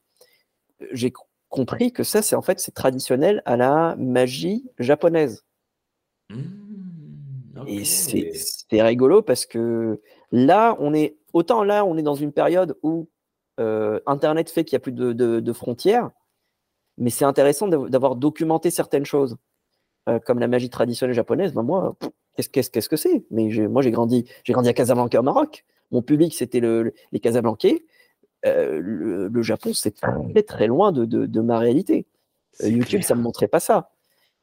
j'ai compris que ça, c'est en fait, c'est traditionnel à la magie japonaise. Mmh. Et c'est rigolo parce que là, on est autant là, on est dans une période où euh, Internet fait qu'il n'y a plus de, de frontières, mais c'est intéressant d'avoir documenté certaines choses. Euh, comme la magie traditionnelle japonaise, ben moi, qu'est-ce que c'est? Mais moi, j'ai grandi, j'ai grandi à Casablanca au Maroc. Mon public, c'était le, les Casablancais. Euh, le, Japon, c'est très très loin de, de, ma réalité. YouTube, ça me montrait pas ça.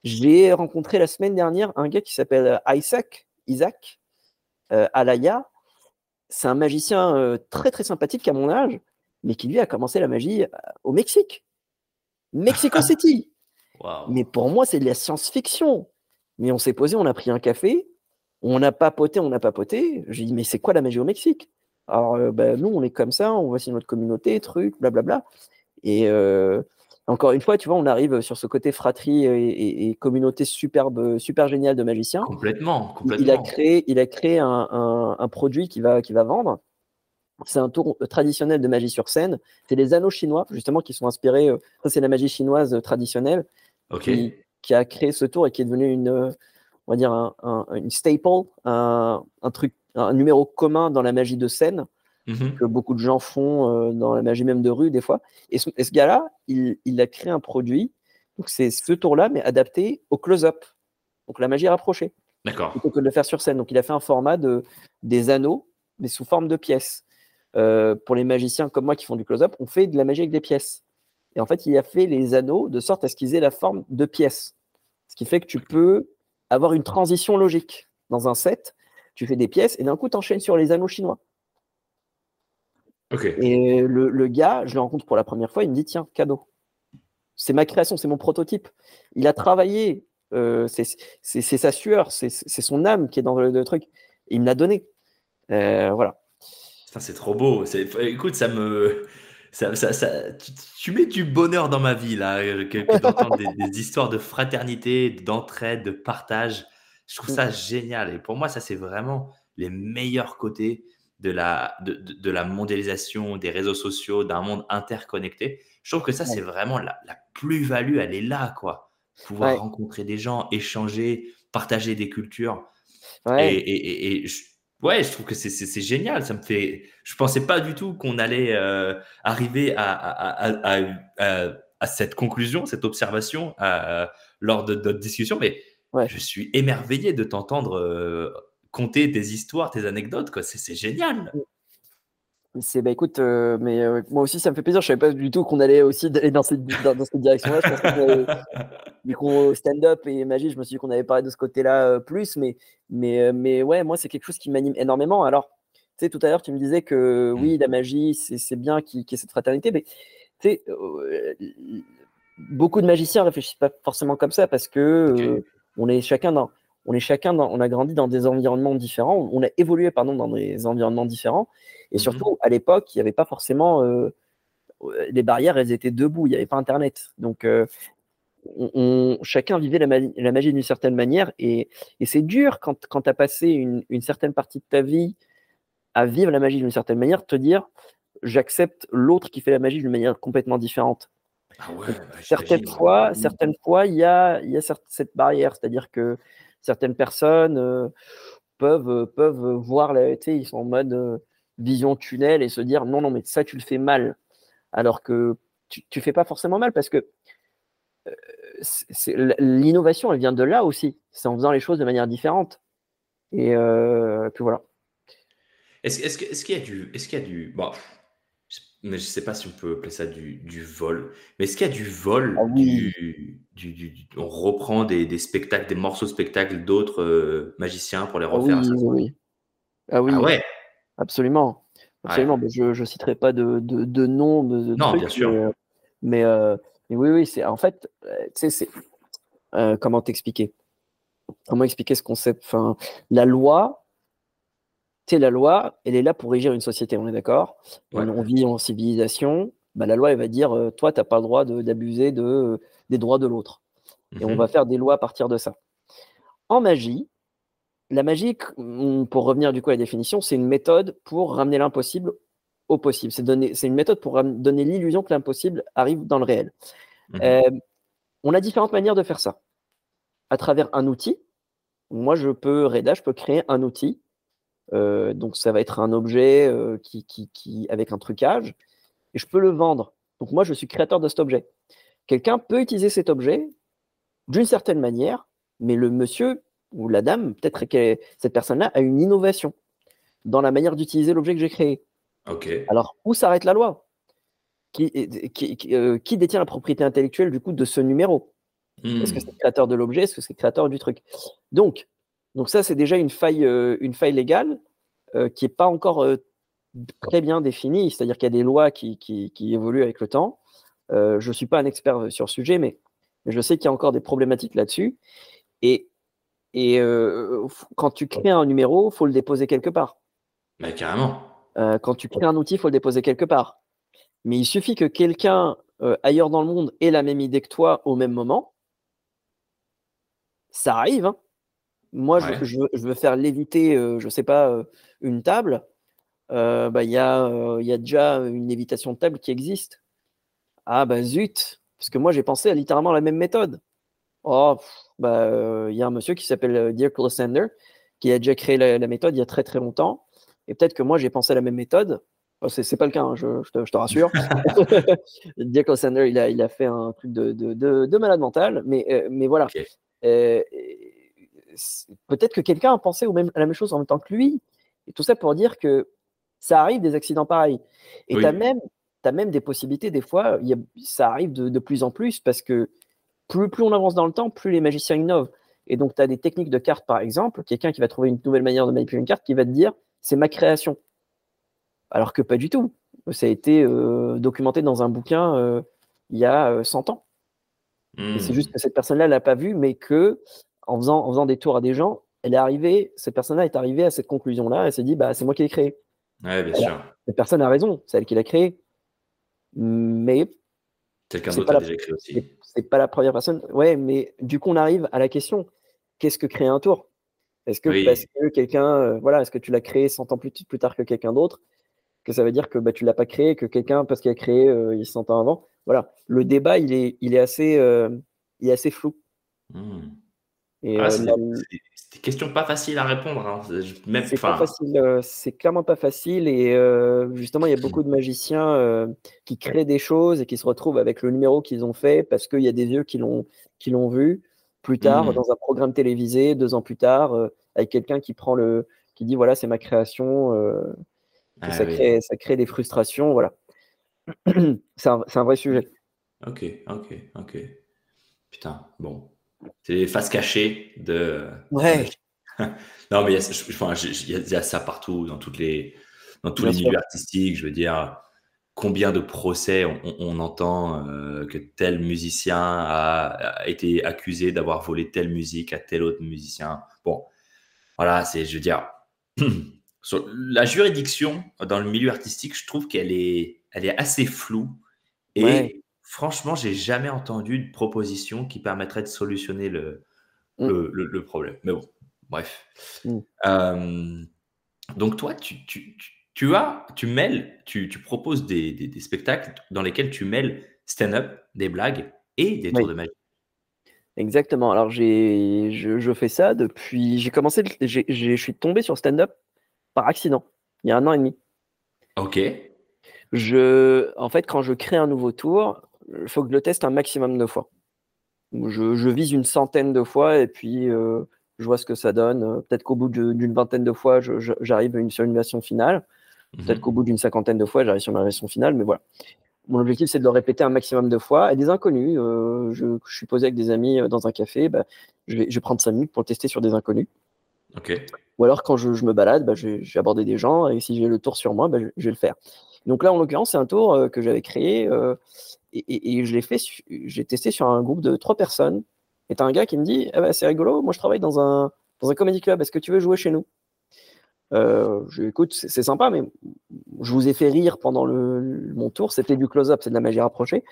J'ai rencontré la semaine dernière un gars qui s'appelle Isaac, Isaac Alaya. C'est un magicien très très sympathique à mon âge, mais qui lui a commencé la magie au Mexique. Mexico *laughs* City. Mais pour moi, c'est de la science-fiction. Mais on s'est posé, on a pris un café, on a papoté, on a papoté. J'ai dit, mais c'est quoi la magie au Mexique? Alors, euh, ben, nous, on est comme ça, on voit si notre communauté, truc, blablabla. Et euh, encore une fois, tu vois, on arrive sur ce côté fratrie et, communauté superbe, super géniale de magiciens. Complètement, complètement. Il a créé, il a créé un, un, produit qui va, qui va vendre. C'est un tour traditionnel de magie sur scène. C'est les anneaux chinois, justement, qui sont inspirés. Euh, ça, c'est la magie chinoise traditionnelle qui, a créé ce tour et qui est devenu une, on va dire, un, une staple, un, truc, un numéro commun dans la magie de scène mhm. que beaucoup de gens font euh, dans la magie même de rue des fois. Et ce, gars-là, il, il, a créé un produit, donc c'est ce tour-là, mais adapté au close-up, donc la magie rapprochée. D'accord. Plutôt que de le faire sur scène. Donc il a fait un format de, des anneaux, mais sous forme de pièces. Euh, pour les magiciens comme moi qui font du close-up, on fait de la magie avec des pièces. Et en fait, il a fait les anneaux de sorte à ce qu'ils aient la forme de pièces. Ce qui fait que tu peux avoir une transition logique. Dans un set, tu fais des pièces et d'un coup, tu enchaînes sur les anneaux chinois. Et le, gars, je le rencontre pour la première fois, il me dit tiens, cadeau. C'est ma création, c'est mon prototype. Il a travaillé, euh, c'est sa sueur, c'est son âme qui est dans le, truc. il me l'a donné. Euh, voilà. C'est trop beau. Écoute, ça me, ça, ça, tu, mets du bonheur dans ma vie, là, euh, que, d'entendre des, histoires de fraternité, d'entraide, de partage. Je trouve ça génial. Et pour moi, ça, c'est vraiment les meilleurs côtés de la, de, la mondialisation, des réseaux sociaux, d'un monde interconnecté. Je trouve que ça, c'est vraiment la, plus-value, elle est là, quoi. Pouvoir rencontrer des gens, échanger, partager des cultures. Et, et, je, ouais, je trouve que c'est génial. Ça me fait. Je pensais pas du tout qu'on allait euh, arriver à, à, à, à, cette conclusion, cette observation euh, lors de notre discussion, mais je suis émerveillé de t'entendre euh, conter tes histoires, tes anecdotes. C'est génial. C'est bah écoute, euh, mais euh, moi aussi ça me fait plaisir. Je savais pas du tout qu'on allait aussi aller dans cette, dans, cette direction-là. Je pense que *laughs* stand-up et magie, je me suis dit qu'on avait parlé de ce côté-là plus, mais mais mais ouais, moi c'est quelque chose qui m'anime énormément. Alors, tu sais, tout à l'heure tu me disais que oui, mmh. la magie, c'est bien qu'il y ait cette fraternité, mais tu sais, beaucoup de magiciens réfléchissent pas forcément comme ça parce que on est chacun dans, on est chacun on a grandi dans des environnements différents, on a évolué pardon dans des environnements différents, et mmh surtout à l'époque il n'y avait pas forcément euh, les barrières, elles étaient debout, il n'y avait pas Internet, donc euh, on, chacun vivait la, magie d'une certaine manière, et, c'est dur quand, quand tu as passé une, certaine partie de ta vie à vivre la magie d'une certaine manière, te dire j'accepte l'autre qui fait la magie d'une manière complètement différente. Ah bah, certaines, fois, certaines fois, il y a, y a cette barrière, c'est-à-dire que certaines personnes euh, peuvent, euh, peuvent voir la ils sont en mode euh, vision tunnel et se dire non, non, mais ça, tu le fais mal. Alors que tu ne fais pas forcément mal parce que l'innovation, elle vient de là aussi. C'est en faisant les choses de manière différente. Et puis voilà. Est-ce est qu'il y a du. Est-ce qu'il y a du. Mais je ne sais pas si on peut appeler ça du, vol. Mais est-ce qu'il y a du vol ah du, On reprend des, spectacles, des morceaux de spectacles d'autres euh, magiciens pour les ah refaire oui, oui. Ah oui. Ah ouais? Absolument. Absolument. Je ne citerai pas de, de, nom de, Non, bien sûr. Mais, euh, euh, mais, oui, oui, c'est en fait, c'est comment t'expliquer? Comment expliquer ce concept? Enfin, La loi, c'est la loi, elle est là pour régir une société, on est d'accord? On vit en civilisation, bah, la loi, elle va dire, euh, toi, tu n'as pas le droit d'abuser de, des droits de l'autre. Et on mhm. va faire des lois à partir de ça. En magie, la magie, pour revenir du coup à la définition, c'est une méthode pour ramener l'impossible au possible. C'est une méthode pour donner l'illusion que l'impossible arrive dans le réel. Mhm. Euh, on a différentes manières de faire ça. À travers un outil. Moi, je peux, Reda, je peux créer un outil euh, donc ça va être un objet euh, qui, qui, avec un trucage, et je peux le vendre. Donc moi, je suis créateur de cet objet. Quelqu'un peut utiliser cet objet d'une certaine manière, mais le monsieur ou la dame, peut-être que cette personne-là a une innovation dans la manière d'utiliser l'objet que j'ai créé. Alors, où s'arrête la loi? Qui, euh, qui, détient la propriété intellectuelle du coup de ce numéro? Est-ce que hmm. c'est le créateur de l'objet? Est-ce que c'est le créateur du truc? Donc, donc ça, c'est déjà une faille, euh, une faille légale euh, qui n'est pas encore euh, très bien définie, c'est-à-dire qu'il y a des lois qui, évoluent avec le temps. je ne suis pas un expert sur le sujet, mais, je sais qu'il y a encore des problématiques là-dessus. Et, et quand tu crées un numéro, il faut le déposer quelque part. Mais carrément. quand tu crées un outil, il faut le déposer quelque part. Mais il suffit que quelqu'un ailleurs dans le monde ait la même idée que toi au même moment. Ça arrive, hein moi, je, veux, faire léviter, euh, je ne sais pas, euh, une table. Euh, bah, il y, a, y a déjà une lévitation de table qui existe. Ah, bah zut, parce que moi, j'ai pensé à littéralement la même méthode. Oh, bah, il y a un monsieur qui s'appelle Dirk Sander qui a déjà créé la, méthode il y a très très longtemps. Et peut-être que moi, j'ai pensé à la même méthode. Oh, Ce c'est pas le cas, hein, je, te, rassure. *laughs* *laughs* Dirk Sander il a, il a fait un truc de, de, malade mental, mais, mais voilà peut-être que quelqu'un a pensé au même, à la même chose en même temps que lui. Et tout ça pour dire que ça arrive des accidents pareils. Et tu as, même, même des possibilités, des fois, y a, ça arrive de, plus en plus parce que plus, plus on avance dans le temps, plus les magiciens innovent. Et donc, tu as des techniques de cartes, par exemple, quelqu'un qui va trouver une nouvelle manière de manipuler une carte qui va te dire c'est ma création. Alors que pas du tout. Ça a été euh, documenté dans un bouquin euh, il y a 100 euh, ans. C'est juste hmm. que cette personne-là ne l'a pas vu, mais que en faisant, en faisant des tours à des gens, elle est arrivée, cette personne-là est arrivée à cette conclusion-là, elle s'est dit, bah, c'est moi qui l'ai créé. Ouais, bien sûr. Cette personne a raison, c'est elle qui l'a créé. Mais. Quelqu'un d'autre a déjà créé aussi. C'est pas la première personne. Ouais, mais du coup, on arrive à la question qu'est-ce que créer un tour? Est-ce que parce que quelqu'un, voilà, est-ce que tu l'as créé 100 ans plus, plus tard que quelqu'un d'autre? Que ça veut dire que bah, tu l'as pas créé, que quelqu'un, parce qu'il a créé il 100 ans avant. Voilà, le débat, il est, il est, assez, il est assez flou. Mmh. Ah, c'est des questions pas faciles à répondre. Hein. C'est facile, c'est clairement pas facile. Et justement, il y a beaucoup de magiciens qui créent des choses et qui se retrouvent avec le numéro qu'ils ont fait parce qu'il y a des yeux qui l'ont, qui l'ont vu plus tard mmh. dans un programme télévisé, deux ans plus tard, avec quelqu'un qui prend le, qui dit voilà, c'est ma création. Ah ça, crée, ça crée des frustrations. Voilà. *clears throat* c'est un, un, vrai sujet. Ok, ok, ok. Putain, bon. C'est les faces cachées de. Ouais. *laughs* non, mais il y, a ça partout, dans, toutes les, dans tous les milieux artistiques. Je veux dire, combien de procès on, entend euh, que tel musicien a, été accusé d'avoir volé telle musique à tel autre musicien. Bon, voilà, c'est, je veux dire, *clears throat* la juridiction dans le milieu artistique, je trouve qu'elle est, elle est assez floue. Et franchement, j'ai jamais entendu de proposition qui permettrait de solutionner le, mm. le, problème. Mais bon, bref. Mm. Euh, donc toi, tu, tu, tu, as, tu mêles, tu, tu proposes des, des, spectacles dans lesquels tu mêles stand-up, des blagues et des tours de magie. Exactement. Alors j'ai, je, je, fais ça depuis. J'ai commencé. je suis tombé sur stand-up par accident il y a un an et demi. Ok. Je, en fait, quand je crée un nouveau tour, il faut que je le teste un maximum de fois. Je, vise une centaine de fois et puis euh, je vois ce que ça donne. Peut-être qu'au bout d'une vingtaine de fois, j'arrive sur une version finale. Mhm. Peut-être qu'au bout d'une cinquantaine de fois, j'arrive sur ma version finale. Mais voilà. Mon objectif, c'est de le répéter un maximum de fois. Et des inconnus, euh, je, suis posé avec des amis euh, dans un café, bah, je, vais, prendre 5 minutes pour le tester sur des inconnus. Ou alors, quand je, me balade, bah, je, vais aborder des gens et si j'ai le tour sur moi, bah, je, vais le faire. Donc là, en l'occurrence, c'est un tour que j'avais créé et, je l'ai fait, j'ai testé sur un groupe de trois personnes. Et t'as un gars qui me dit ah bah, C'est rigolo, moi je travaille dans un, dans un comedy club, est-ce que tu veux jouer chez nous? Euh, je écoute, c'est sympa, mais je vous ai fait rire pendant le, mon tour. C'était du close-up, c'est de la magie rapprochée.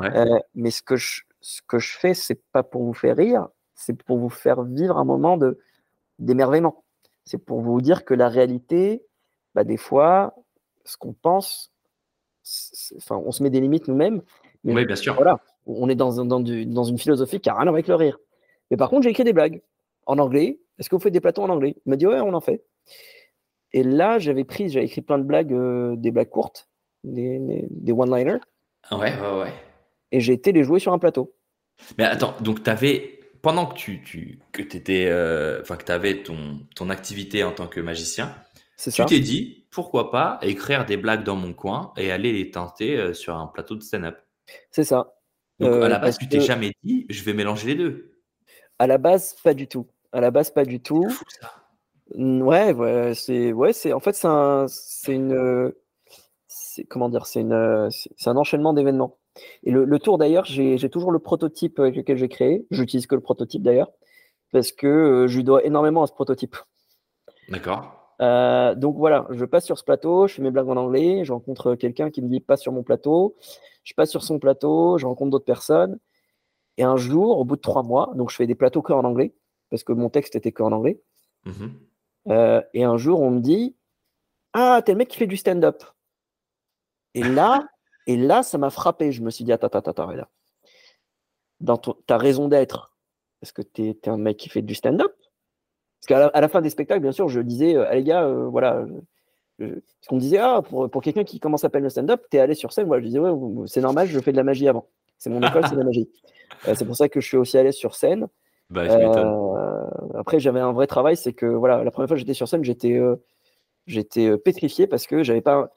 Euh, mais ce que je, ce que je fais, c'est pas pour vous faire rire, c'est pour vous faire vivre un moment de d'émerveillement. C'est pour vous dire que la réalité, bah, des fois, ce qu'on pense, enfin, on se met des limites nous-mêmes oui, bien sûr. Voilà, on est dans, dans, dans une philosophie qui n'a rien à voir avec le rire. Mais par contre, j'ai écrit des blagues en anglais. Est-ce que vous faites des plateaux en anglais? Il m'a dit, ouais, on en fait. Et là, j'avais pris, j'avais écrit plein de blagues, euh, des blagues courtes, des, des, one-liners. Ouais, ouais, ouais. Et j'ai été les jouer sur un plateau. Mais attends, donc tu avais, pendant que tu, tu que étais, euh, enfin que tu avais ton, ton activité en tant que magicien, tu t'es dit, pourquoi pas écrire des blagues dans mon coin et aller les tenter euh, sur un plateau de stand-up c'est ça. Donc, à la base, tu t'es jamais dit, je vais mélanger les deux. À la base, pas du tout. À la base, pas du tout. Fou, ça. Ouais, ouais, c'est, ouais, c'est, en fait, c'est un, c'est une, c'est, comment dire, c'est une, c'est un enchaînement d'événements. Et le, tour d'ailleurs, j'ai, toujours le prototype avec lequel j'ai créé. J'utilise que le prototype d'ailleurs, parce que je lui dois énormément à ce prototype. D'accord. Donc voilà, je passe sur ce plateau, je fais mes blagues en anglais, je rencontre quelqu'un qui me dit passe sur mon plateau, je passe sur son plateau, je rencontre d'autres personnes. Et un jour, au bout de trois mois, donc je fais des plateaux que en anglais, parce que mon texte était que en anglais. Mm-hmm. Euh, et un jour, on me dit Ah, t'es le mec qui fait du stand-up. Et là, *laughs* et là, ça m'a frappé. Je me suis dit Attends, attends, attends, là. Dans ta raison d'être, est-ce que t'es es un mec qui fait du stand-up? Parce qu'à la, fin des spectacles, bien sûr, je disais ah, les gars, euh, voilà, parce qu'on me disait, ah, pour, pour quelqu'un qui commence à peine le stand-up, t'es allé sur scène. Moi, je disais, ouais, c'est normal, je fais de la magie avant. C'est mon école, c'est de la magie. *laughs* Euh, c'est pour ça que je suis aussi à l'aise sur scène. Bah, euh, après, j'avais un vrai travail, c'est que voilà, la première fois que j'étais sur scène, j'étais euh, j'étais pétrifié parce que j'avais pas.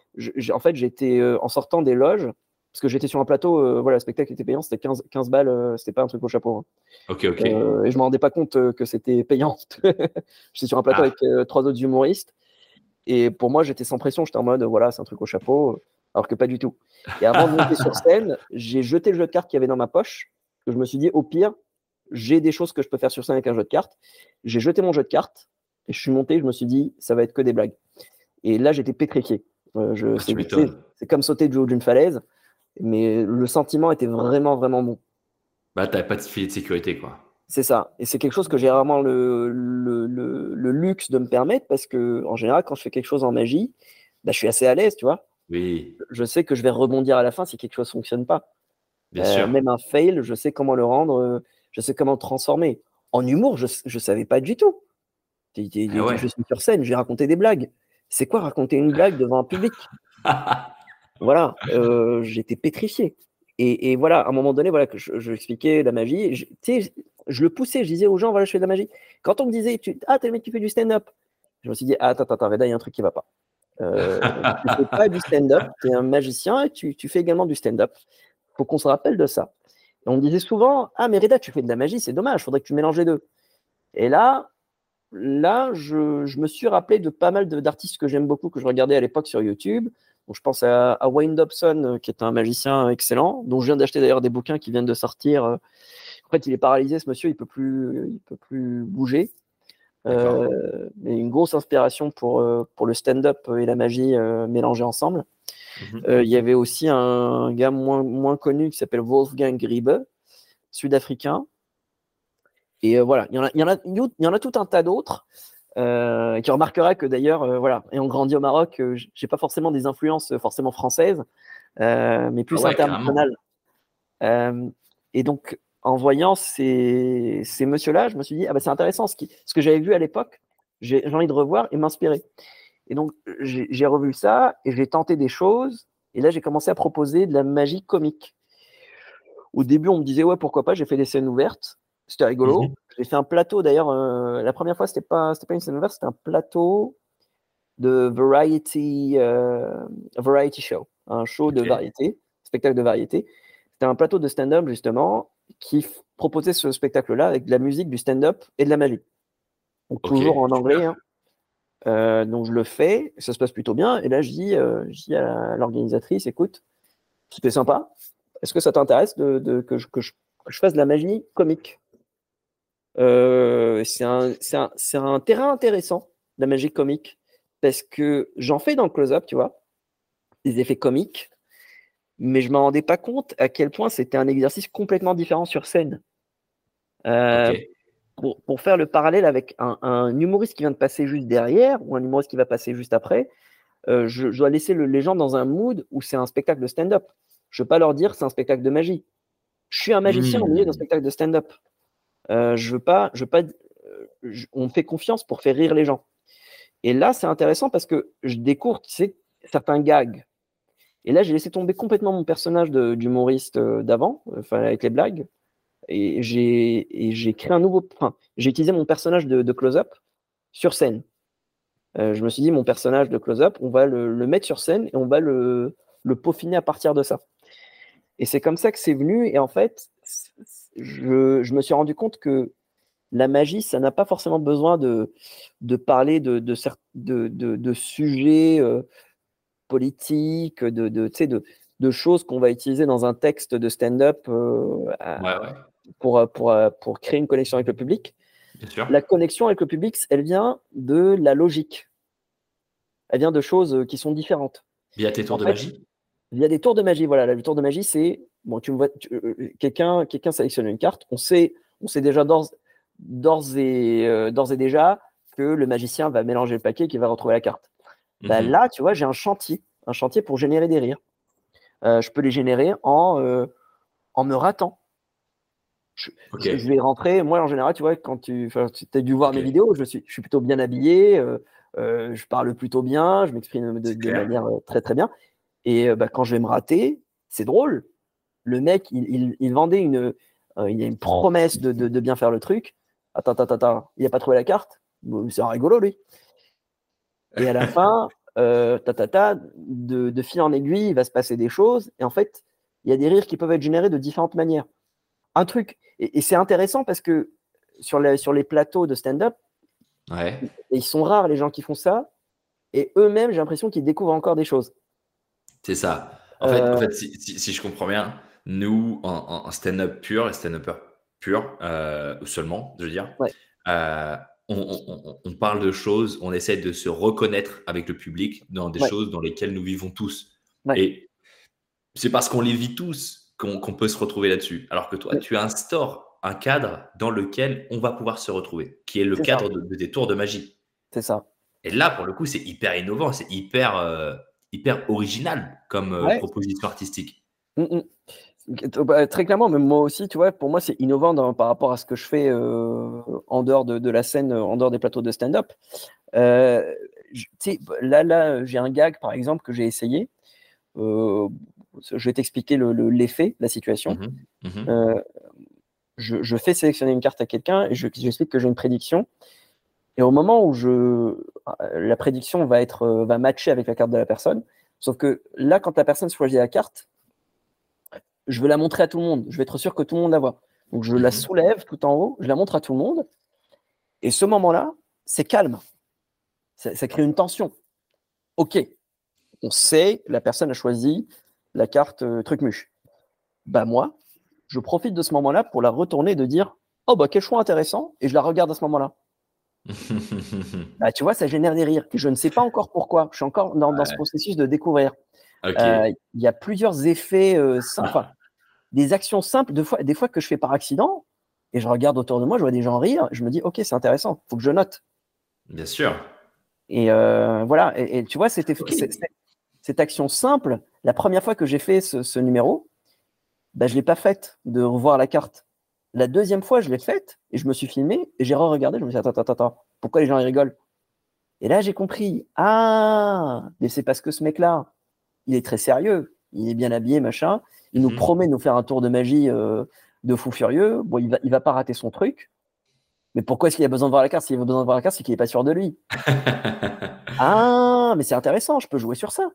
en fait, j'étais en sortant des loges, parce que j'étais sur un plateau, voilà, le spectacle était payant, c'était 15, 15 balles, c'était pas un truc au chapeau. Hein. Ok, ok. et je me rendais pas compte que c'était payant. *laughs* j'étais sur un plateau ah. avec trois autres humoristes. Et pour moi, j'étais sans pression. J'étais en mode, voilà, c'est un truc au chapeau, alors que pas du tout. Et avant de monter sur *laughs* scène, j'ai jeté le jeu de cartes qu'il y avait dans ma poche. Que je me suis dit, au pire, j'ai des choses que je peux faire sur scène avec un jeu de cartes. J'ai jeté mon jeu de cartes et je suis monté. Je me suis dit, ça va être que des blagues. Et là, j'étais pétrifié. Euh, c'est comme sauter du haut d'une falaise, mais le sentiment était vraiment, vraiment bon. Bah, t'avais pas de filet de sécurité, quoi. C'est ça. Et c'est quelque chose que j'ai vraiment le, le, luxe de me permettre parce que, en général, quand je fais quelque chose en magie, bah, je suis assez à l'aise, tu vois. Oui. Je sais que je vais rebondir à la fin si quelque chose ne fonctionne pas. Bien sûr. Même un fail, je sais comment le rendre, je sais comment le transformer. En humour, je ne savais pas du tout. Ah je suis sur scène, j'ai raconté des blagues. C'est quoi raconter une blague devant un public? *laughs* Voilà, euh, j'étais pétrifié. Et, voilà, à un moment donné, voilà, que je, expliquais la magie. Je, je le poussais, je disais aux gens, voilà, je fais de la magie. Quand on me disait, tu, ah, t'es le mec qui fait du stand-up, je me suis dit, ah, attends, attends, Reda, il y a un truc qui va pas. Euh, tu fais pas du stand-up, tu es un magicien et tu, fais également du stand-up. faut qu'on se rappelle de ça. On me disait souvent, ah, mais Reda, tu fais de la magie, c'est dommage, faudrait que tu mélanges les deux. Et là, là, je, me suis rappelé de pas mal d'artistes que j'aime beaucoup, que je regardais à l'époque sur YouTube. Je pense à, Wayne Dobson, euh, qui est un magicien excellent, dont je viens d'acheter d'ailleurs des bouquins qui viennent de sortir. Euh. En fait, il est paralysé, ce monsieur, il peut plus, il peut plus bouger. Euh, une grosse inspiration pour, pour le stand-up et la magie mélangés ensemble. Mhm. Il y avait aussi un gars moins, moins connu qui s'appelle Wolfgang Griebe, sud-africain, et voilà, il y, en a, il, y en a, il y en a tout un tas d'autres. Euh, qui remarquera que d'ailleurs, euh, voilà, ayant grandi au Maroc, j'ai pas forcément des influences forcément françaises, mais plus ah internationales. et donc, en voyant ces, ces messieurs-là, je me suis dit, ah bah, c'est intéressant, ce, qui, ce que j'avais vu à l'époque, j'ai envie de revoir et m'inspirer. Et donc, j'ai revu ça et j'ai tenté des choses. Et là, j'ai commencé à proposer de la magie comique. Au début, on me disait, ouais, pourquoi pas, j'ai fait des scènes ouvertes. C'était rigolo. Mhm. J'ai fait un plateau d'ailleurs. Euh, la première fois, c'était pas, c'était pas une scène ouverte, c'était un plateau de variety, euh, variety show, un show de variété, spectacle de variété. C'était un plateau de stand-up justement qui proposait ce spectacle-là avec de la musique, du stand-up et de la magie. Donc, toujours en anglais. Hein. Euh, donc je le fais, ça se passe plutôt bien. Et là, je dis, je dis à l'organisatrice, écoute, c'était sympa. Est-ce que ça t'intéresse de, que, je, que je fasse de la magie comique? Euh, c'est un, terrain intéressant, la magie comique, parce que j'en fais dans le close-up, tu vois, des effets comiques, mais je ne m'en rendais pas compte à quel point c'était un exercice complètement différent sur scène. Euh, pour, faire le parallèle avec un, humoriste qui vient de passer juste derrière ou un humoriste qui va passer juste après, euh, je, dois laisser les gens dans un mood où c'est un spectacle de stand-up. Je ne veux pas leur dire c'est un spectacle de magie. Je suis un magicien au milieu d'un mmh. spectacle de stand-up. Euh, je veux pas, je veux pas, euh, on fait confiance pour faire rire les gens. Et là, c'est intéressant parce que je découvre, certains gags. Et là, j'ai laissé tomber complètement mon personnage d'humoriste euh, d'avant, enfin avec les blagues. Et j'ai créé un nouveau. Enfin, j'ai utilisé mon personnage de, close-up sur scène. je me suis dit, mon personnage de close-up, on va le, mettre sur scène et on va le, le peaufiner à partir de ça. Et c'est comme ça que c'est venu. Et en fait, je, me suis rendu compte que la magie, ça n'a pas forcément besoin de, de parler de, de, de sujets euh, politiques, de, de, de, choses qu'on va utiliser dans un texte de stand-up euh, Pour, pour, pour, créer une connexion avec le public. La connexion avec le public, elle vient de la logique. Elle vient de choses qui sont différentes. Via tes tours de magie Il y a des tours de magie, voilà. Le tour de magie, c'est bon, tu vois, euh, euh, quelqu'un, quelqu'un sélectionne une carte, on sait, on sait déjà d'ores, et, euh, d'ores et déjà que le magicien va mélanger le paquet et qu'il va retrouver la carte. Bah, mhm. là, tu vois, j'ai un chantier, un chantier pour générer des rires. je peux les générer en, en me ratant. Je, vais rentrer, moi en général, tu vois, quand tu, tu as dû voir mes vidéos, je suis, je suis plutôt bien habillé, je parle plutôt bien, je m'exprime de, manière très très bien. Et bah, quand je vais me rater, c'est drôle le mec, il, vendait une, euh, il a une promesse de, bien faire le truc. Attends, attends, attends, il n'a pas trouvé la carte? C'est un rigolo, lui. Et à la *laughs* fin, euh, de, fil en aiguille, il va se passer des choses. Et en fait, il y a des rires qui peuvent être générés de différentes manières. Un truc, et, c'est intéressant parce que sur les, sur les plateaux de stand-up, ils sont rares les gens qui font ça. Et eux-mêmes, j'ai l'impression qu'ils découvrent encore des choses. C'est ça. En fait, en euh, fait si, je comprends bien, nous, en, stand-up pur, stand-upper pur, euh, seulement, je veux dire, euh, on, parle de choses, on essaie de se reconnaître avec le public dans des choses dans lesquelles nous vivons tous. Et c'est parce qu'on les vit tous qu'on peut se retrouver là-dessus. Alors que toi, tu instaures un cadre dans lequel on va pouvoir se retrouver, qui est le cadre de, des tours de magie. C'est ça. Et là, pour le coup, c'est hyper innovant, c'est hyper, euh, hyper original comme euh, proposition artistique. Mmh. Bah, très clairement, même moi aussi, tu vois, pour moi, c'est innovant par rapport à ce que je fais euh, en dehors de, la scène, en dehors des plateaux de stand-up. là, là, j'ai un gag, par exemple, que j'ai essayé. je vais t'expliquer l'effet, la situation. Mmh je, fais sélectionner une carte à quelqu'un et je, j'explique que j'ai une prédiction. Et au moment où je, la prédiction va, être, euh, va matcher avec la carte de la personne, sauf que là, quand la personne choisit la carte, je vais la montrer à tout le monde. Je vais être sûr que tout le monde la voit. Donc je la mhm. soulève tout en haut, je la montre à tout le monde. Et ce moment-là, c'est calme. Ça, crée une tension. Ok, on sait, la personne a choisi la carte euh, truc muche. Bah moi, je profite de ce moment-là pour la retourner et de dire Oh, bah, quel choix intéressant, et je la regarde à ce moment-là. *laughs* bah, tu vois, ça génère des rires. Je ne sais pas encore pourquoi. Je suis encore dans, ce processus de découvrir. Euh, il y a plusieurs effets euh, simples, des actions simples, de fois, des fois que je fais par accident, et je regarde autour de moi, je vois des gens rire, je me dis, ok, c'est intéressant, faut que je note. Bien sûr. Et euh, voilà, et, tu vois, cette, cette, action simple, la première fois que j'ai fait ce numéro, bah, je ne l'ai pas faite de revoir la carte. La deuxième fois, je l'ai faite et je me suis filmé et j'ai re-regardé. Je me suis dit, attends, attends, attends, pourquoi les gens ils rigolent? Et là, j'ai compris, ah, mais c'est parce que ce mec-là, il est très sérieux, il est bien habillé, machin. Il nous mhm. promet de nous faire un tour de magie euh, de fou furieux. Bon, il va, il va pas rater son truc. Mais pourquoi est-ce qu'il a besoin de voir la carte? S'il a besoin de voir la carte, c'est qu'il n'est pas sûr de lui. *laughs* ah, mais c'est intéressant, je peux jouer sur ça.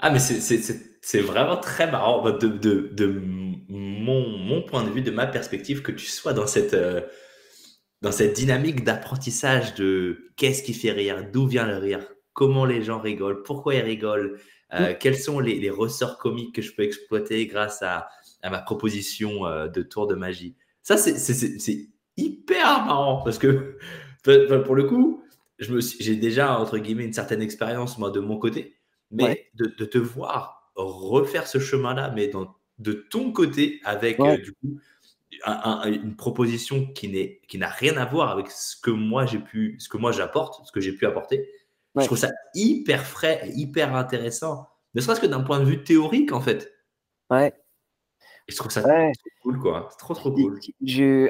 Ah, mais c'est vraiment très marrant de, de, de mon, mon, point de vue, de ma perspective, que tu sois dans cette, euh, dans cette dynamique d'apprentissage de qu'est-ce qui fait rire, d'où vient le rire, comment les gens rigolent, pourquoi ils rigolent, euh, quels sont les, les, ressorts comiques que je peux exploiter grâce à, à ma proposition euh, de tour de magie? Ça, c'est hyper marrant parce que *laughs* pour le coup, j'ai déjà, entre guillemets, une certaine expérience, moi, de mon côté. Mais de, te voir refaire ce chemin-là, mais dans, de ton côté, avec euh, du coup une proposition qui qui n'a rien à voir avec ce que moi j'ai pu, ce que moi j'apporte, ce que j'ai pu apporter. Je trouve ça hyper frais, hyper intéressant, ne serait-ce que d'un point de vue théorique en fait. Ouais. Et je trouve ça trop cool, quoi. C'est trop, trop cool.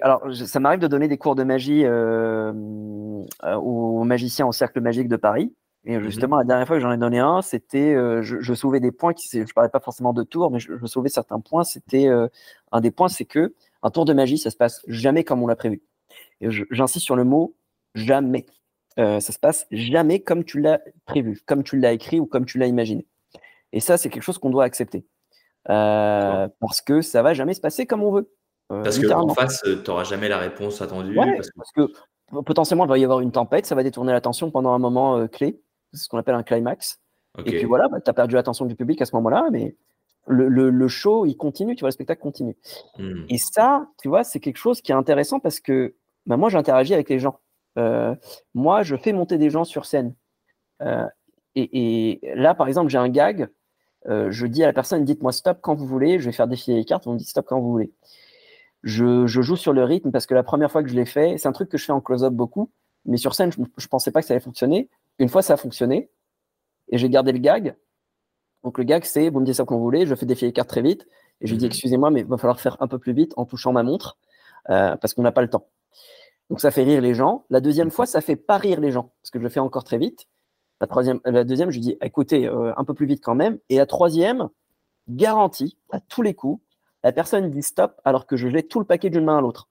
alors, ça m'arrive de donner des cours de magie euh, euh, aux magiciens au Cercle Magique de Paris. Et mmh justement, la dernière fois que j'en ai donné un, c'était, euh, je, je, soulevais des points qui, je parlais pas forcément de tours, mais je, je soulevais certains points. C'était euh, un des points, c'est que un tour de magie, ça se passe jamais comme on l'a prévu. Et j'insiste sur le mot jamais. Euh, ça se passe jamais comme tu l'as prévu, comme tu l'as écrit ou comme tu l'as imaginé. Et ça, c'est quelque chose qu'on doit accepter. parce que ça va jamais se passer comme on veut. parce qu'en face, tu n'auras jamais la réponse attendue. parce que potentiellement, il va y avoir une tempête, ça va détourner l'attention pendant un moment clé c'est ce qu'on appelle un climax. Et puis voilà, bah, tu as perdu l'attention du public à ce moment-là, mais le, le, show, il continue, tu vois, le spectacle continue. Hmm. Et ça, tu vois, c'est quelque chose qui est intéressant parce que bah, moi, j'interagis avec les gens. Euh, moi, je fais monter des gens sur scène. Euh, et, là, par exemple, j'ai un gag. Euh, je dis à la personne, dites-moi stop quand vous voulez. Je vais faire défiler les cartes. On me dit stop quand vous voulez. Je, je, joue sur le rythme parce que la première fois que je l'ai fait, c'est un truc que je fais en close-up beaucoup. Mais sur scène, je ne pensais pas que ça allait fonctionner. Une fois, ça a fonctionné et j'ai gardé le gag. Donc le gag, c'est vous me dites ça quand vous voulez, je fais défier les cartes très vite. Et je dis mhm. excusez-moi, mais il va falloir faire un peu plus vite en touchant ma montre euh, parce qu'on n'a pas le temps. Donc ça fait rire les gens. La deuxième fois, ça fait pas rire les gens parce que je le fais encore très vite. La, troisième, la deuxième, je dis écoutez, euh, un peu plus vite quand même. Et la troisième, garantie à tous les coups, la personne dit stop alors que je jette tout le paquet d'une main à l'autre.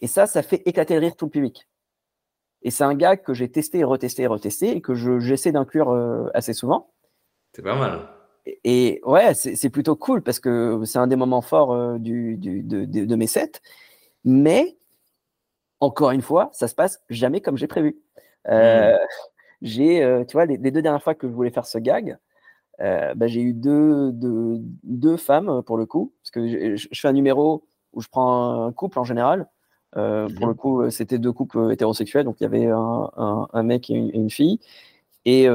Et ça, ça fait éclater le rire tout le public. Et c'est un gag que j'ai testé et retesté et retesté et que j'essaie d'inclure euh, assez souvent. C'est pas mal. Et, ouais, c'est plutôt cool parce que c'est un des moments forts euh, du, de, mes sets. Mais, encore une fois, ça se passe jamais comme j'ai prévu. Euh, hmm. *laughs* J'ai, tu vois, les, deux dernières fois que je voulais faire ce gag, bah, j'ai eu deux, deux, deux, femmes pour le coup. Parce que je fais un numéro où je prends un couple en général euh, pour le coup, euh, c'était deux couples euh, hétérosexuels, donc il y avait un, mec et une, fille. Et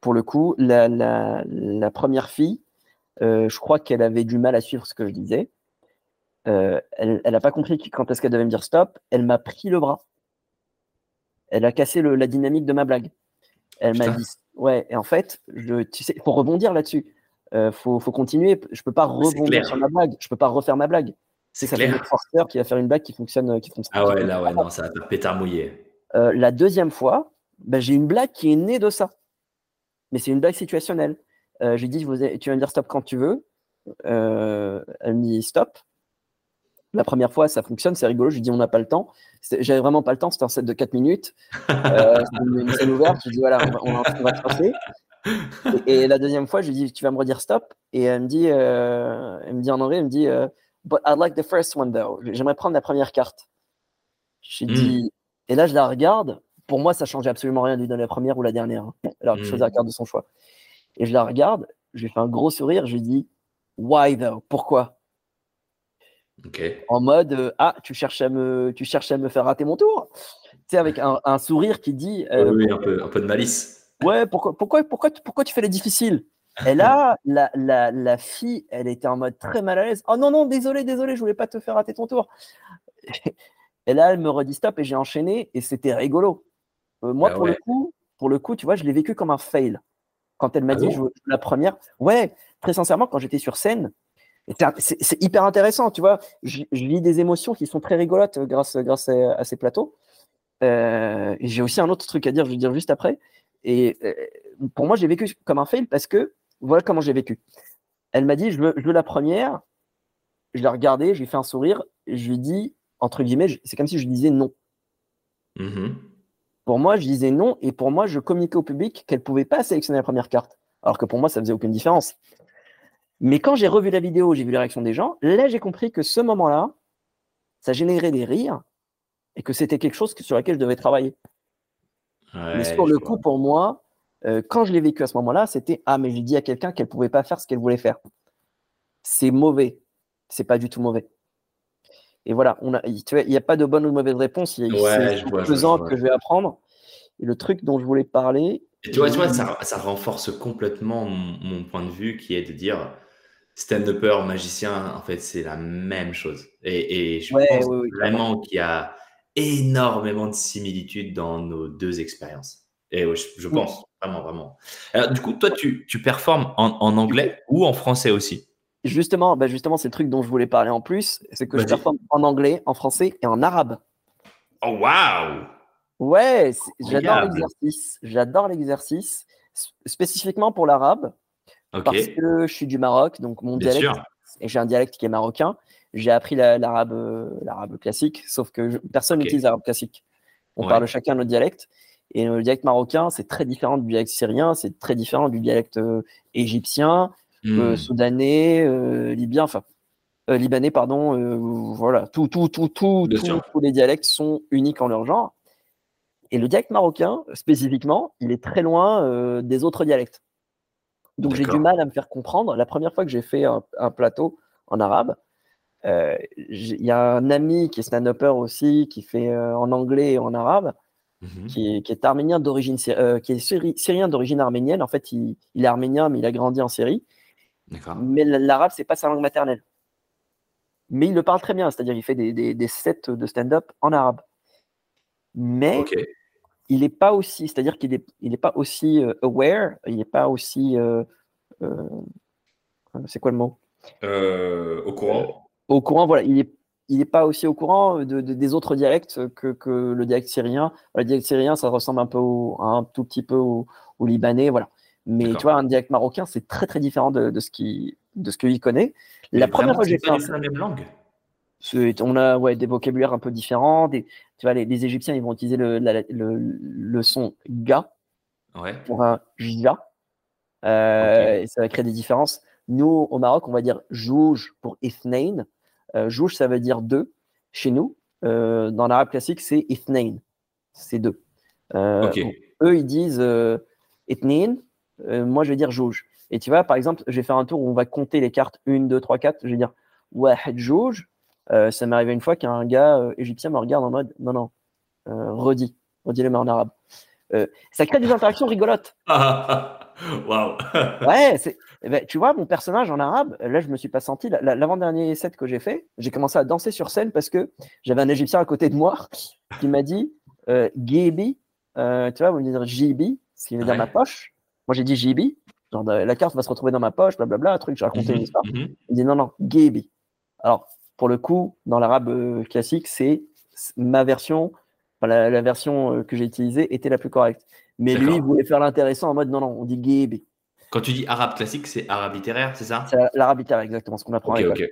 pour le coup, la, première fille, je crois qu'elle avait du mal à suivre ce que je disais. Elle n'a pas compris quand est-ce qu'elle devait me dire stop. Elle m'a pris le bras. Elle a cassé la dynamique de ma blague. Elle m'a dit, ouais, et en fait, je, tu sais, pour rebondir là-dessus, il faut, faut, continuer. Je peux pas rebondir sur ma blague. Je peux pas refaire ma blague. C'est ça clair. forceur qui va faire une blague qui fonctionne. Qui fonctionne ah ouais, là, ouais, non, ça va pétard mouillé. Euh, la deuxième fois, ben, j'ai une blague qui est née de ça. Mais c'est une blague situationnelle. Euh, j'ai dit, tu vas me dire stop quand tu veux. Euh, elle me dit stop. La première fois, ça fonctionne, c'est rigolo. Je lui dis, on n'a pas le temps. J'avais vraiment pas le temps, c'était un set de 4 minutes. Euh, *laughs* une scène ouverte. Je lui dis, voilà, on va, on va, se passer. Et, la deuxième fois, je lui dis, tu vas me redire stop? Et elle me dit, elle me dit en anglais, elle me dit, But I like the first one though. J'aimerais prendre la première carte. J'ai hmm. dit, et là je la regarde. Pour moi, ça changeait absolument rien de lui donner la première ou la dernière. Hein. Alors je hmm. faisais la carte de son choix. Et je la regarde, je lui fais un gros sourire, je lui dis, why though? Pourquoi? En mode, euh, ah, tu cherches à me, tu cherches à me faire rater mon tour. Tu sais, avec un, sourire qui dit, euh, oui, un peu, un peu de malice. Ouais, pourquoi, pourquoi, pourquoi, pourquoi tu fais les difficiles? Et là, *laughs* la, la, la, fille, elle était en mode très mal à l'aise. Oh non, non, désolé, désolé, je voulais pas te faire rater ton tour. *laughs* Et là, elle me redit stop et j'ai enchaîné et c'était rigolo. Euh, moi, bah pour, le coup, pour le coup, tu vois, je l'ai vécu comme un fail. Quand elle m'a ah dit je la première, ouais, très sincèrement, quand j'étais sur scène, c'est hyper intéressant, tu vois. Je, lis des émotions qui sont très rigolotes grâce, grâce à, ces plateaux. Euh, j'ai aussi un autre truc à dire, je vais dire juste après. Et euh, pour moi, j'ai vécu comme un fail parce que voilà comment j'ai vécu. Elle m'a dit, je veux, la première. Je l'ai regardée, je lui ai fait un sourire. Je lui ai dit, entre guillemets, c'est comme si je lui disais non. Mm-hmm. Pour moi, je disais non. Et pour moi, je communiquais au public qu'elle ne pouvait pas sélectionner la première carte. Alors que pour moi, ça faisait aucune différence. Mais quand j'ai revu la vidéo, j'ai vu les réactions des gens, là, j'ai compris que ce moment-là, ça générait des rires et que c'était quelque chose sur lequel je devais travailler. mais sur le coup, pour moi, euh, quand je l'ai vécu à ce moment-là, c'était Ah, mais j'ai dit à quelqu'un qu'elle ne pouvait pas faire ce qu'elle voulait faire. C'est mauvais. C'est pas du tout mauvais. Et voilà, on a, il n'y a pas de bonne ou de mauvaise réponse. Il y a ouais, deux ans que je vais apprendre. Et le truc dont je voulais parler. tu vois, tu vois ça, ça, renforce complètement mon, point de vue qui est de dire stand-upper, magicien, en fait, c'est la même chose. Et, et je pense vraiment qu'il y a énormément de similitudes dans nos deux expériences. Et je, pense, vraiment, vraiment. Alors, du coup, toi, tu, tu performes en, en, anglais ou en français aussi? Justement, bah justement c'est le truc dont je voulais parler en plus. C'est que je performe en anglais, en français et en arabe. Oh, waouh Ouais, j'adore l'exercice. J'adore l'exercice, spécifiquement pour l'arabe. Parce que je suis du Maroc, donc mon dialecte, et j'ai un dialecte qui est marocain. J'ai appris l'arabe l'arabe classique, sauf que personne n'utilise l'arabe classique. On parle chacun notre dialecte. Et le dialecte marocain, c'est très différent du dialecte syrien, c'est très différent du dialecte euh, égyptien, euh, hmm. soudanais, euh, libyen, enfin libanais, pardon. voilà, tout, tout, tout, tout, tous les dialectes sont uniques en leur genre. Et le dialecte marocain, spécifiquement, il est très loin des autres dialectes. Donc j'ai du mal à me faire comprendre. La première fois que j'ai fait un, plateau en arabe, il y a un ami qui est stand-upper aussi, qui fait en anglais et en arabe. Mhm. qui, est, arménien d'origine, euh, qui est syrien d'origine arménienne. En fait, il, est arménien, mais il a grandi en Syrie. Mais l'arabe, c'est pas sa langue maternelle. Mais il le parle très bien, c'est-à-dire il fait des, sets de stand-up en arabe. Mais il n'est pas aussi, c'est-à-dire qu'il n'est il est pas aussi euh, aware, il n'est pas aussi. Euh, c'est quoi le mot? Au courant. Au courant, voilà. Il est il n'est pas aussi au courant de, des autres dialectes que, le dialecte syrien. Le dialecte syrien, ça ressemble un peu un tout petit peu au, libanais, voilà. Mais tu vois, un dialecte marocain, c'est très très différent de, ce qu'il de ce qu'il connaît. la première fois que j'ai fait la même langue? On a ouais, des vocabulaires un peu différents. Des, tu vois, les, Égyptiens, ils vont utiliser le, le, son ga pour un ja. Euh, et ça va créer des différences. Nous, au Maroc, on va dire jouj pour ithnain. Euh, Jouj, ça veut dire deux. Chez nous, euh, dans l'arabe classique, c'est ithnain. C'est deux. Euh, eux, ils disent ithnain. moi, je vais dire jouj. Et tu vois, par exemple, je vais faire un tour où on va compter les cartes 1, 2, 3, 4. Je vais dire wahed jouj. Ça m'est arrivé une fois qu'un gars égyptien me regarde en mode non, non, redis, redis les mains en arabe. ça crée des interactions rigolotes. *laughs* Waouh Ouais, eh ben, tu vois, mon personnage en arabe, là, je me suis pas senti. L'avant-dernier set que j'ai fait, j'ai commencé à danser sur scène parce que j'avais un Égyptien à côté de moi qui m'a dit euh, Gibi, euh, tu vois, vous me dire Jibi, ce qui veut dire ma poche. Moi, j'ai dit genre la carte va se retrouver dans ma poche, blablabla, un truc, j'ai raconté une mhm, histoire. Mhm. Il dit non, non, Gibi. Alors, pour le coup, dans l'arabe euh, classique, c'est ma version, la, version euh, que j'ai utilisée était la plus correcte. Mais lui, il voulait faire l'intéressant en mode non, non, on dit Gibi. Quand tu dis arabe classique, c'est arabe littéraire, c'est ça? C'est l'arabe littéraire, exactement, ce qu'on apprend Ok, ok.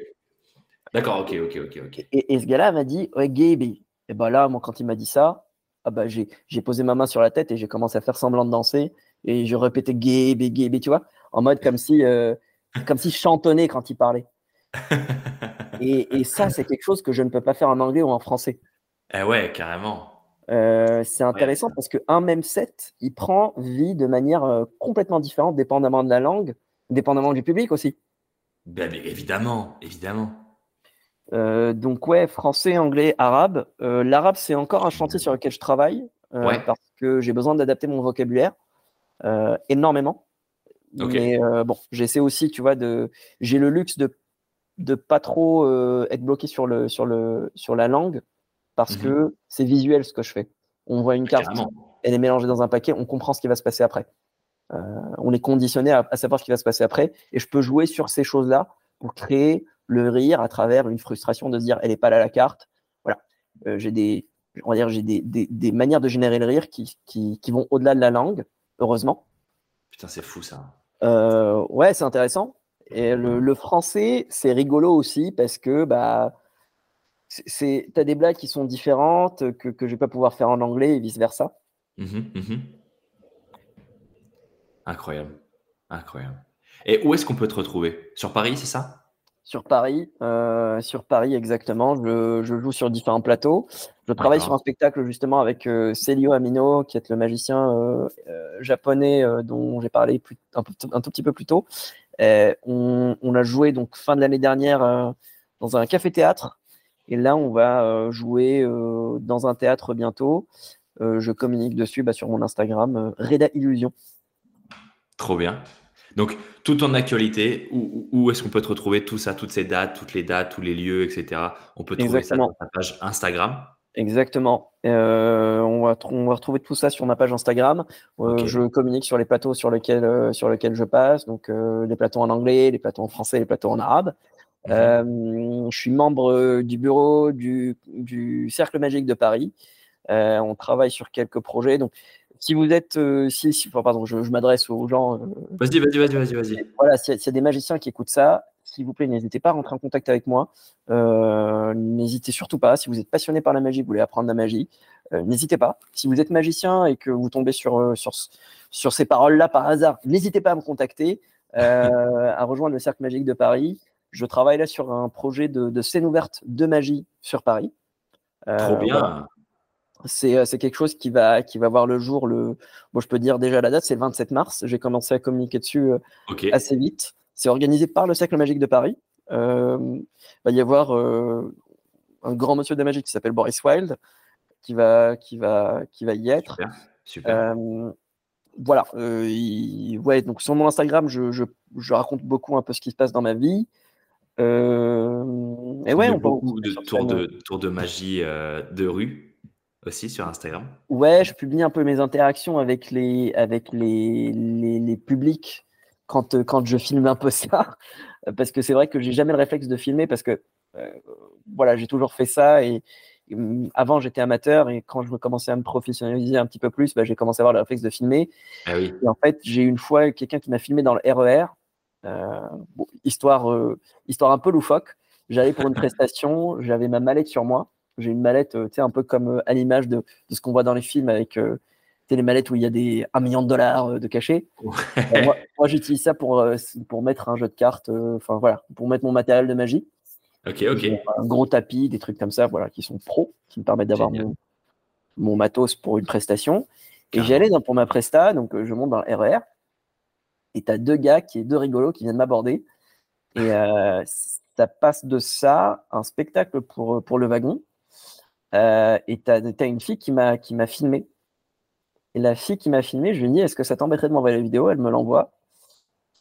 D'accord, ok, ok, ok. ok. Et, ce gars-là m'a dit, ouais, Gibi. Et ben là, moi, quand il m'a dit ça, ah bah, j'ai posé ma main sur la tête et j'ai commencé à faire semblant de danser. Et je répétais Gibi, Gibi, tu vois, en mode comme si, euh, comme si je chantonnais quand il parlait. *laughs* et, ça, c'est quelque chose que je ne peux pas faire en anglais ou en français. Eh ouais, carrément. Euh, c'est intéressant parce qu'un même set, il prend vie de manière euh, complètement différente, dépendamment de la langue, dépendamment du public aussi. Ben, évidemment, évidemment. Euh, donc ouais, français, anglais, arabe. L'arabe, c'est encore un chantier sur lequel je travaille parce que j'ai besoin d'adapter mon vocabulaire énormément. Mais bon, j'essaie aussi, tu vois, de. J'ai le luxe de de pas trop être bloqué sur le sur le sur la langue parce mmh que c'est visuel ce que je fais. On voit une carte, elle est mélangée dans un paquet, on comprend ce qui va se passer après. Euh, on est conditionné à, savoir ce qui va se passer après, et je peux jouer sur ces choses-là pour créer le rire à travers une frustration de se dire elle n'est pas là la carte. Voilà, euh, j'ai des, on va dire j'ai des, des, manières de générer le rire qui, qui, qui vont au-delà de la langue, heureusement. Putain, c'est fou ça. Euh, ouais, c'est intéressant. Et le, français, c'est rigolo aussi parce que bah c'est, as des blagues qui sont différentes, que, que je vais pas pouvoir faire en anglais et vice-versa. Mmh mmh incroyable. Incroyable. Et où est-ce qu'on peut te retrouver? Sur Paris, c'est ça? Sur Paris, euh, sur Paris exactement. Je, je, joue sur différents plateaux. Je travaille sur un spectacle justement avec euh, Celio Amino, qui est le magicien euh, japonais dont j'ai parlé un, un, tout petit peu plus tôt. On, on, a joué donc fin de l'année dernière dans un café-théâtre et là, on va jouer dans un théâtre bientôt. Je communique dessus bah, sur mon Instagram, Reda Illusion. Trop bien. Donc, tout en actualité, où, est-ce qu'on peut te retrouver tout ça, toutes ces dates, toutes les dates, tous les lieux, etc. On peut trouver ça sur ta page Instagram. Exactement. on, va retrouver tout ça sur ma page Instagram. Je communique sur les plateaux sur lesquels, sur lesquels je passe, donc les plateaux en anglais, les plateaux en français, les plateaux en arabe. Euh, je suis membre euh, du bureau du, du Cercle Magique de Paris. Euh, on travaille sur quelques projets. Donc, si vous êtes, si, pardon, je, m'adresse aux gens. vas-y, vas-y, vas-y, vas-y, vas-y. Voilà, s'il y, a des magiciens qui écoutent ça, s'il vous plaît, n'hésitez pas à rentrer en contact avec moi. n'hésitez surtout pas. Si vous êtes passionné par la magie, vous voulez apprendre la magie, n'hésitez pas. Si vous êtes magicien et que vous tombez sur, sur, sur ces paroles-là par hasard, n'hésitez pas à me contacter, à rejoindre le Cercle Magique de Paris. Je travaille là sur un projet de, scène ouverte de magie sur Paris. Euh, Trop bien. Euh, c'est quelque chose qui va, qui va voir le jour. Le... Bon, je peux dire déjà la date, c'est le 27 mars. J'ai commencé à communiquer dessus euh, assez vite. C'est organisé par le Cercle Magique de Paris. il va y avoir un grand monsieur de la magie qui s'appelle Boris Wilde qui va, qui va, qui va y être. Super. voilà. ouais, donc sur mon Instagram, je, je, je, raconte beaucoup un peu ce qui se passe dans ma vie. Euh, et ouais, on beaucoup de tours de, de magie euh, de rue aussi sur Instagram. Ouais, je publie un peu mes interactions avec les, avec les, les, publics quand, euh, quand je filme un peu *laughs* ça. Parce que c'est vrai que j'ai jamais le réflexe de filmer parce que voilà, j'ai toujours fait ça et, hum, avant j'étais amateur et quand je commençais à me professionnaliser un petit peu plus, bah, j'ai commencé à avoir le réflexe de filmer. Ah oui. Et en fait, j'ai une fois quelqu'un qui m'a filmé dans le RER euh, histoire, euh, histoire un peu loufoque. J'allais pour une *laughs* prestation, j'avais ma mallette sur moi. J'ai une mallette, euh, tu sais, un peu comme à l'image de, de, ce qu'on voit dans les films avec les mallettes où il y a des 1 million de dollars de cachet. moi, j'utilise ça pour, pour mettre un jeu de cartes, enfin voilà, pour mettre mon matériel de magie. Ok, ok. Un gros tapis, des trucs comme ça, voilà, qui sont pros, qui me permettent d'avoir mon, mon, matos pour une prestation. Et j'allais pour ma presta, donc je monte dans le RER et tu as deux gars, qui deux rigolos, qui viennent m'aborder. Et euh, ça passe de ça, un spectacle pour, pour le wagon. Euh, et tu as, une fille qui m'a filmé. Et la fille qui m'a filmé, je lui dis Est-ce que ça t'embêterait de m'envoyer la vidéo? Elle me l'envoie.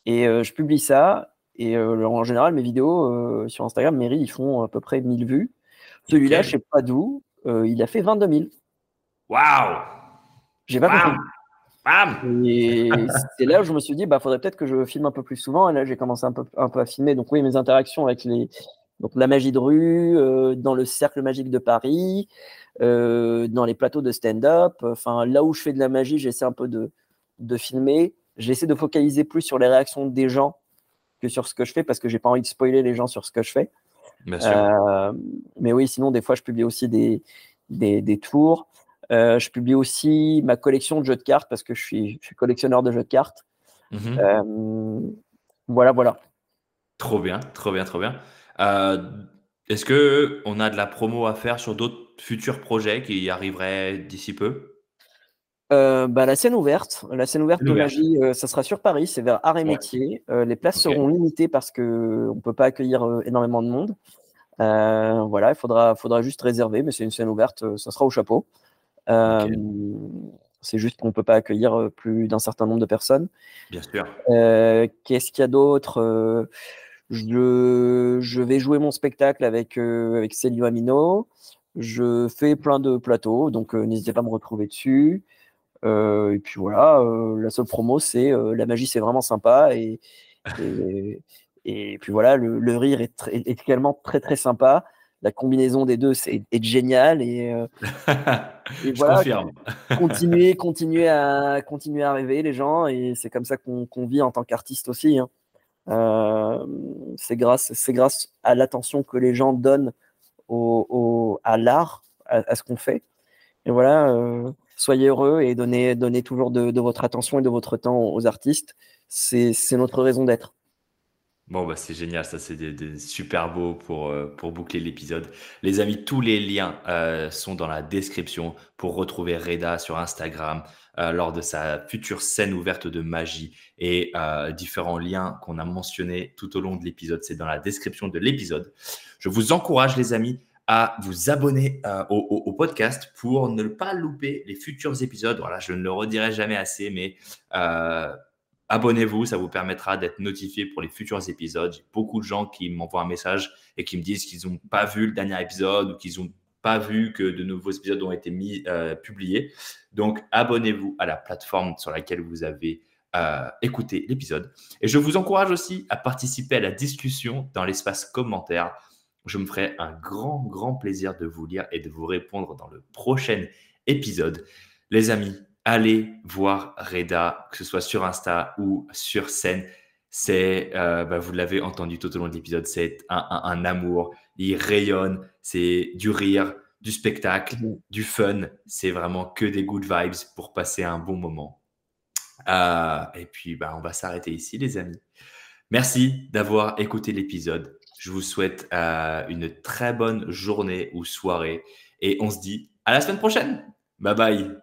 Et je publie ça. Et en général, mes vidéos sur Instagram, Mary, ils font à peu près 1000 vues. Celui-là, je sais pas d'où, il a fait 22 000. Waouh J'ai pas compris. Et c'est là où je me suis dit, bah, faudrait peut-être que je filme un peu plus souvent. Et là, j'ai commencé un peu, un peu à filmer. Donc, oui, mes interactions avec les, donc, la magie de rue, euh, dans le cercle magique de Paris, euh, dans les plateaux de stand-up. Enfin, là où je fais de la magie, j'essaie un peu de, de filmer. J'essaie de focaliser plus sur les réactions des gens que sur ce que je fais parce que j'ai pas envie de spoiler les gens sur ce que je fais. Bien sûr. Euh, mais oui, sinon, des fois, je publie aussi des, des, des tours. Je publie aussi ma collection de jeux de cartes parce que je suis, collectionneur de jeux de cartes. Mhm. Voilà, voilà. Trop bien, trop bien, trop bien. Euh, est-ce que on a de la promo à faire sur d'autres futurs projets qui arriveraient d'ici peu? Bah, la scène ouverte, la scène ouverte de magie, ça sera sur Paris, c'est vers Art et Métier. les places seront limitées parce que on peut pas accueillir énormément de monde. voilà, il faudra, faudra juste réserver, mais c'est une scène ouverte, ça sera au chapeau. Euh, c'est juste qu'on ne peut pas accueillir euh, plus d'un certain nombre de personnes. Bien sûr. Euh, qu'est-ce qu'il y a d'autre? Je, je, vais jouer mon spectacle avec, avec Célio Amino. Je fais plein de plateaux, donc n'hésitez pas à me retrouver dessus. et puis voilà, la seule promo, c'est la magie, c'est vraiment sympa. *laughs* Et, et, puis voilà, le, le rire est, est, également très très sympa la combinaison des deux c'est, est, géniale et, euh, *laughs* voilà, confirme. continuer, continuer à continuer à rêver les gens et c'est comme ça qu'on, vit en tant qu'artiste aussi. Hein. Euh, c'est grâce grâce à l'attention que les gens donnent au, à l'art, à, ce qu'on fait. Et voilà, euh, soyez heureux et donnez, donnez toujours de, votre attention et de votre temps aux artistes. C'est, notre raison d'être. Bon, bah, c'est génial, ça c'est des, super beau pour, euh, pour boucler l'épisode. Les amis, tous les liens sont dans la description pour retrouver Reda sur Instagram euh, lors de sa future scène ouverte de magie et différents liens qu'on a mentionnés tout au long de l'épisode. C'est dans la description de l'épisode. Je vous encourage, les amis, à vous abonner au, au, podcast pour ne pas louper les futurs épisodes. Voilà, je ne le redirai jamais assez, mais Abonnez-vous, ça vous permettra d'être notifié pour les futurs épisodes. J'ai beaucoup de gens qui m'envoient un message et qui me disent qu'ils n'ont pas vu le dernier épisode ou qu'ils n'ont pas vu que de nouveaux épisodes ont été mis, euh, publiés. Donc, abonnez-vous à la plateforme sur laquelle vous avez euh, écouté l'épisode. Et je vous encourage aussi à participer à la discussion dans l'espace commentaire. Je me ferai un grand, grand plaisir de vous lire et de vous répondre dans le prochain épisode. Les amis, allez voir Reda, que ce soit sur Insta ou sur scène. C'est, euh, bah, vous l'avez entendu tout au long de l'épisode, c'est un, amour. Il rayonne, c'est du rire, du spectacle, du fun. C'est vraiment que des good vibes pour passer un bon moment. Euh, et puis, bah, on va s'arrêter ici, les amis. Merci d'avoir écouté l'épisode. Je vous souhaite euh, une très bonne journée ou soirée. Et on se dit à la semaine prochaine. Bye bye.